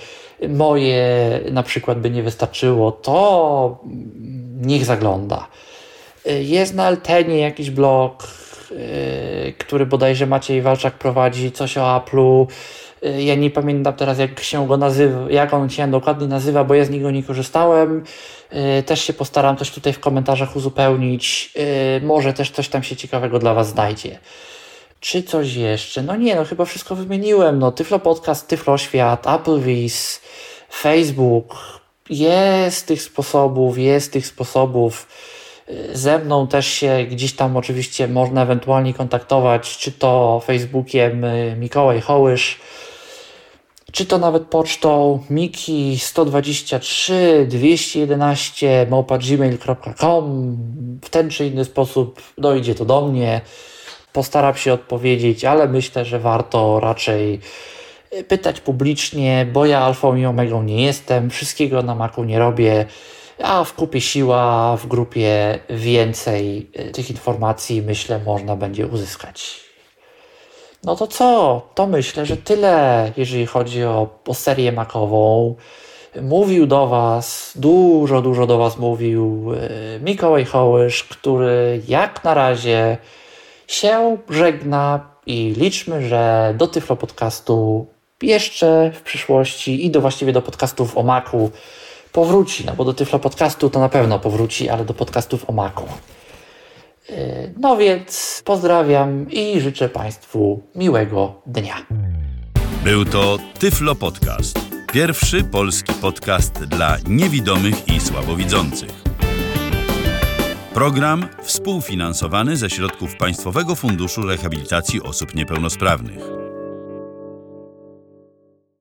moje na przykład by nie wystarczyło, to niech zagląda. Y, Jest na Altenie jakiś blog, y, który bodajże Maciej Walczak prowadzi, coś o Apple'u. Y, Ja nie pamiętam teraz, jak się go nazywa, jak on się dokładnie nazywa, bo ja z niego nie korzystałem. Y, Też się postaram coś tutaj w komentarzach uzupełnić. Y, Może też coś tam się ciekawego dla Was znajdzie. Czy coś jeszcze? No nie, no chyba wszystko wymieniłem. No, Tyflo Podcast, Tyflo Świat, Applevis, Facebook. Jest tych sposobów, jest tych sposobów. Ze mną też się gdzieś tam oczywiście można ewentualnie kontaktować, czy to Facebookiem y, Mikołaj Hołysz, czy to nawet pocztą miki 123 211 gmail.com w ten czy inny sposób dojdzie to do mnie. Postaram się odpowiedzieć, ale myślę, że warto raczej y, pytać publicznie, bo ja alfą i omegą nie jestem, wszystkiego na maku nie robię, a w kupie siła, w grupie więcej y, tych informacji myślę można będzie uzyskać. No to co? To myślę, że tyle, jeżeli chodzi o, o serię makową. Mówił do Was, dużo, dużo do Was mówił y, Mikołaj Hołysz, który jak na razie się żegna i liczmy, że do Tyflo Podcastu jeszcze w przyszłości i do właściwie do podcastów o Macu powróci, no bo do Tyflo Podcastu to na pewno powróci, ale do podcastów o Macu. Yy, No więc pozdrawiam i życzę Państwu miłego dnia. Był to Tyflo Podcast. Pierwszy polski podcast dla niewidomych i słabowidzących. Program współfinansowany ze środków Państwowego Funduszu Rehabilitacji Osób Niepełnosprawnych.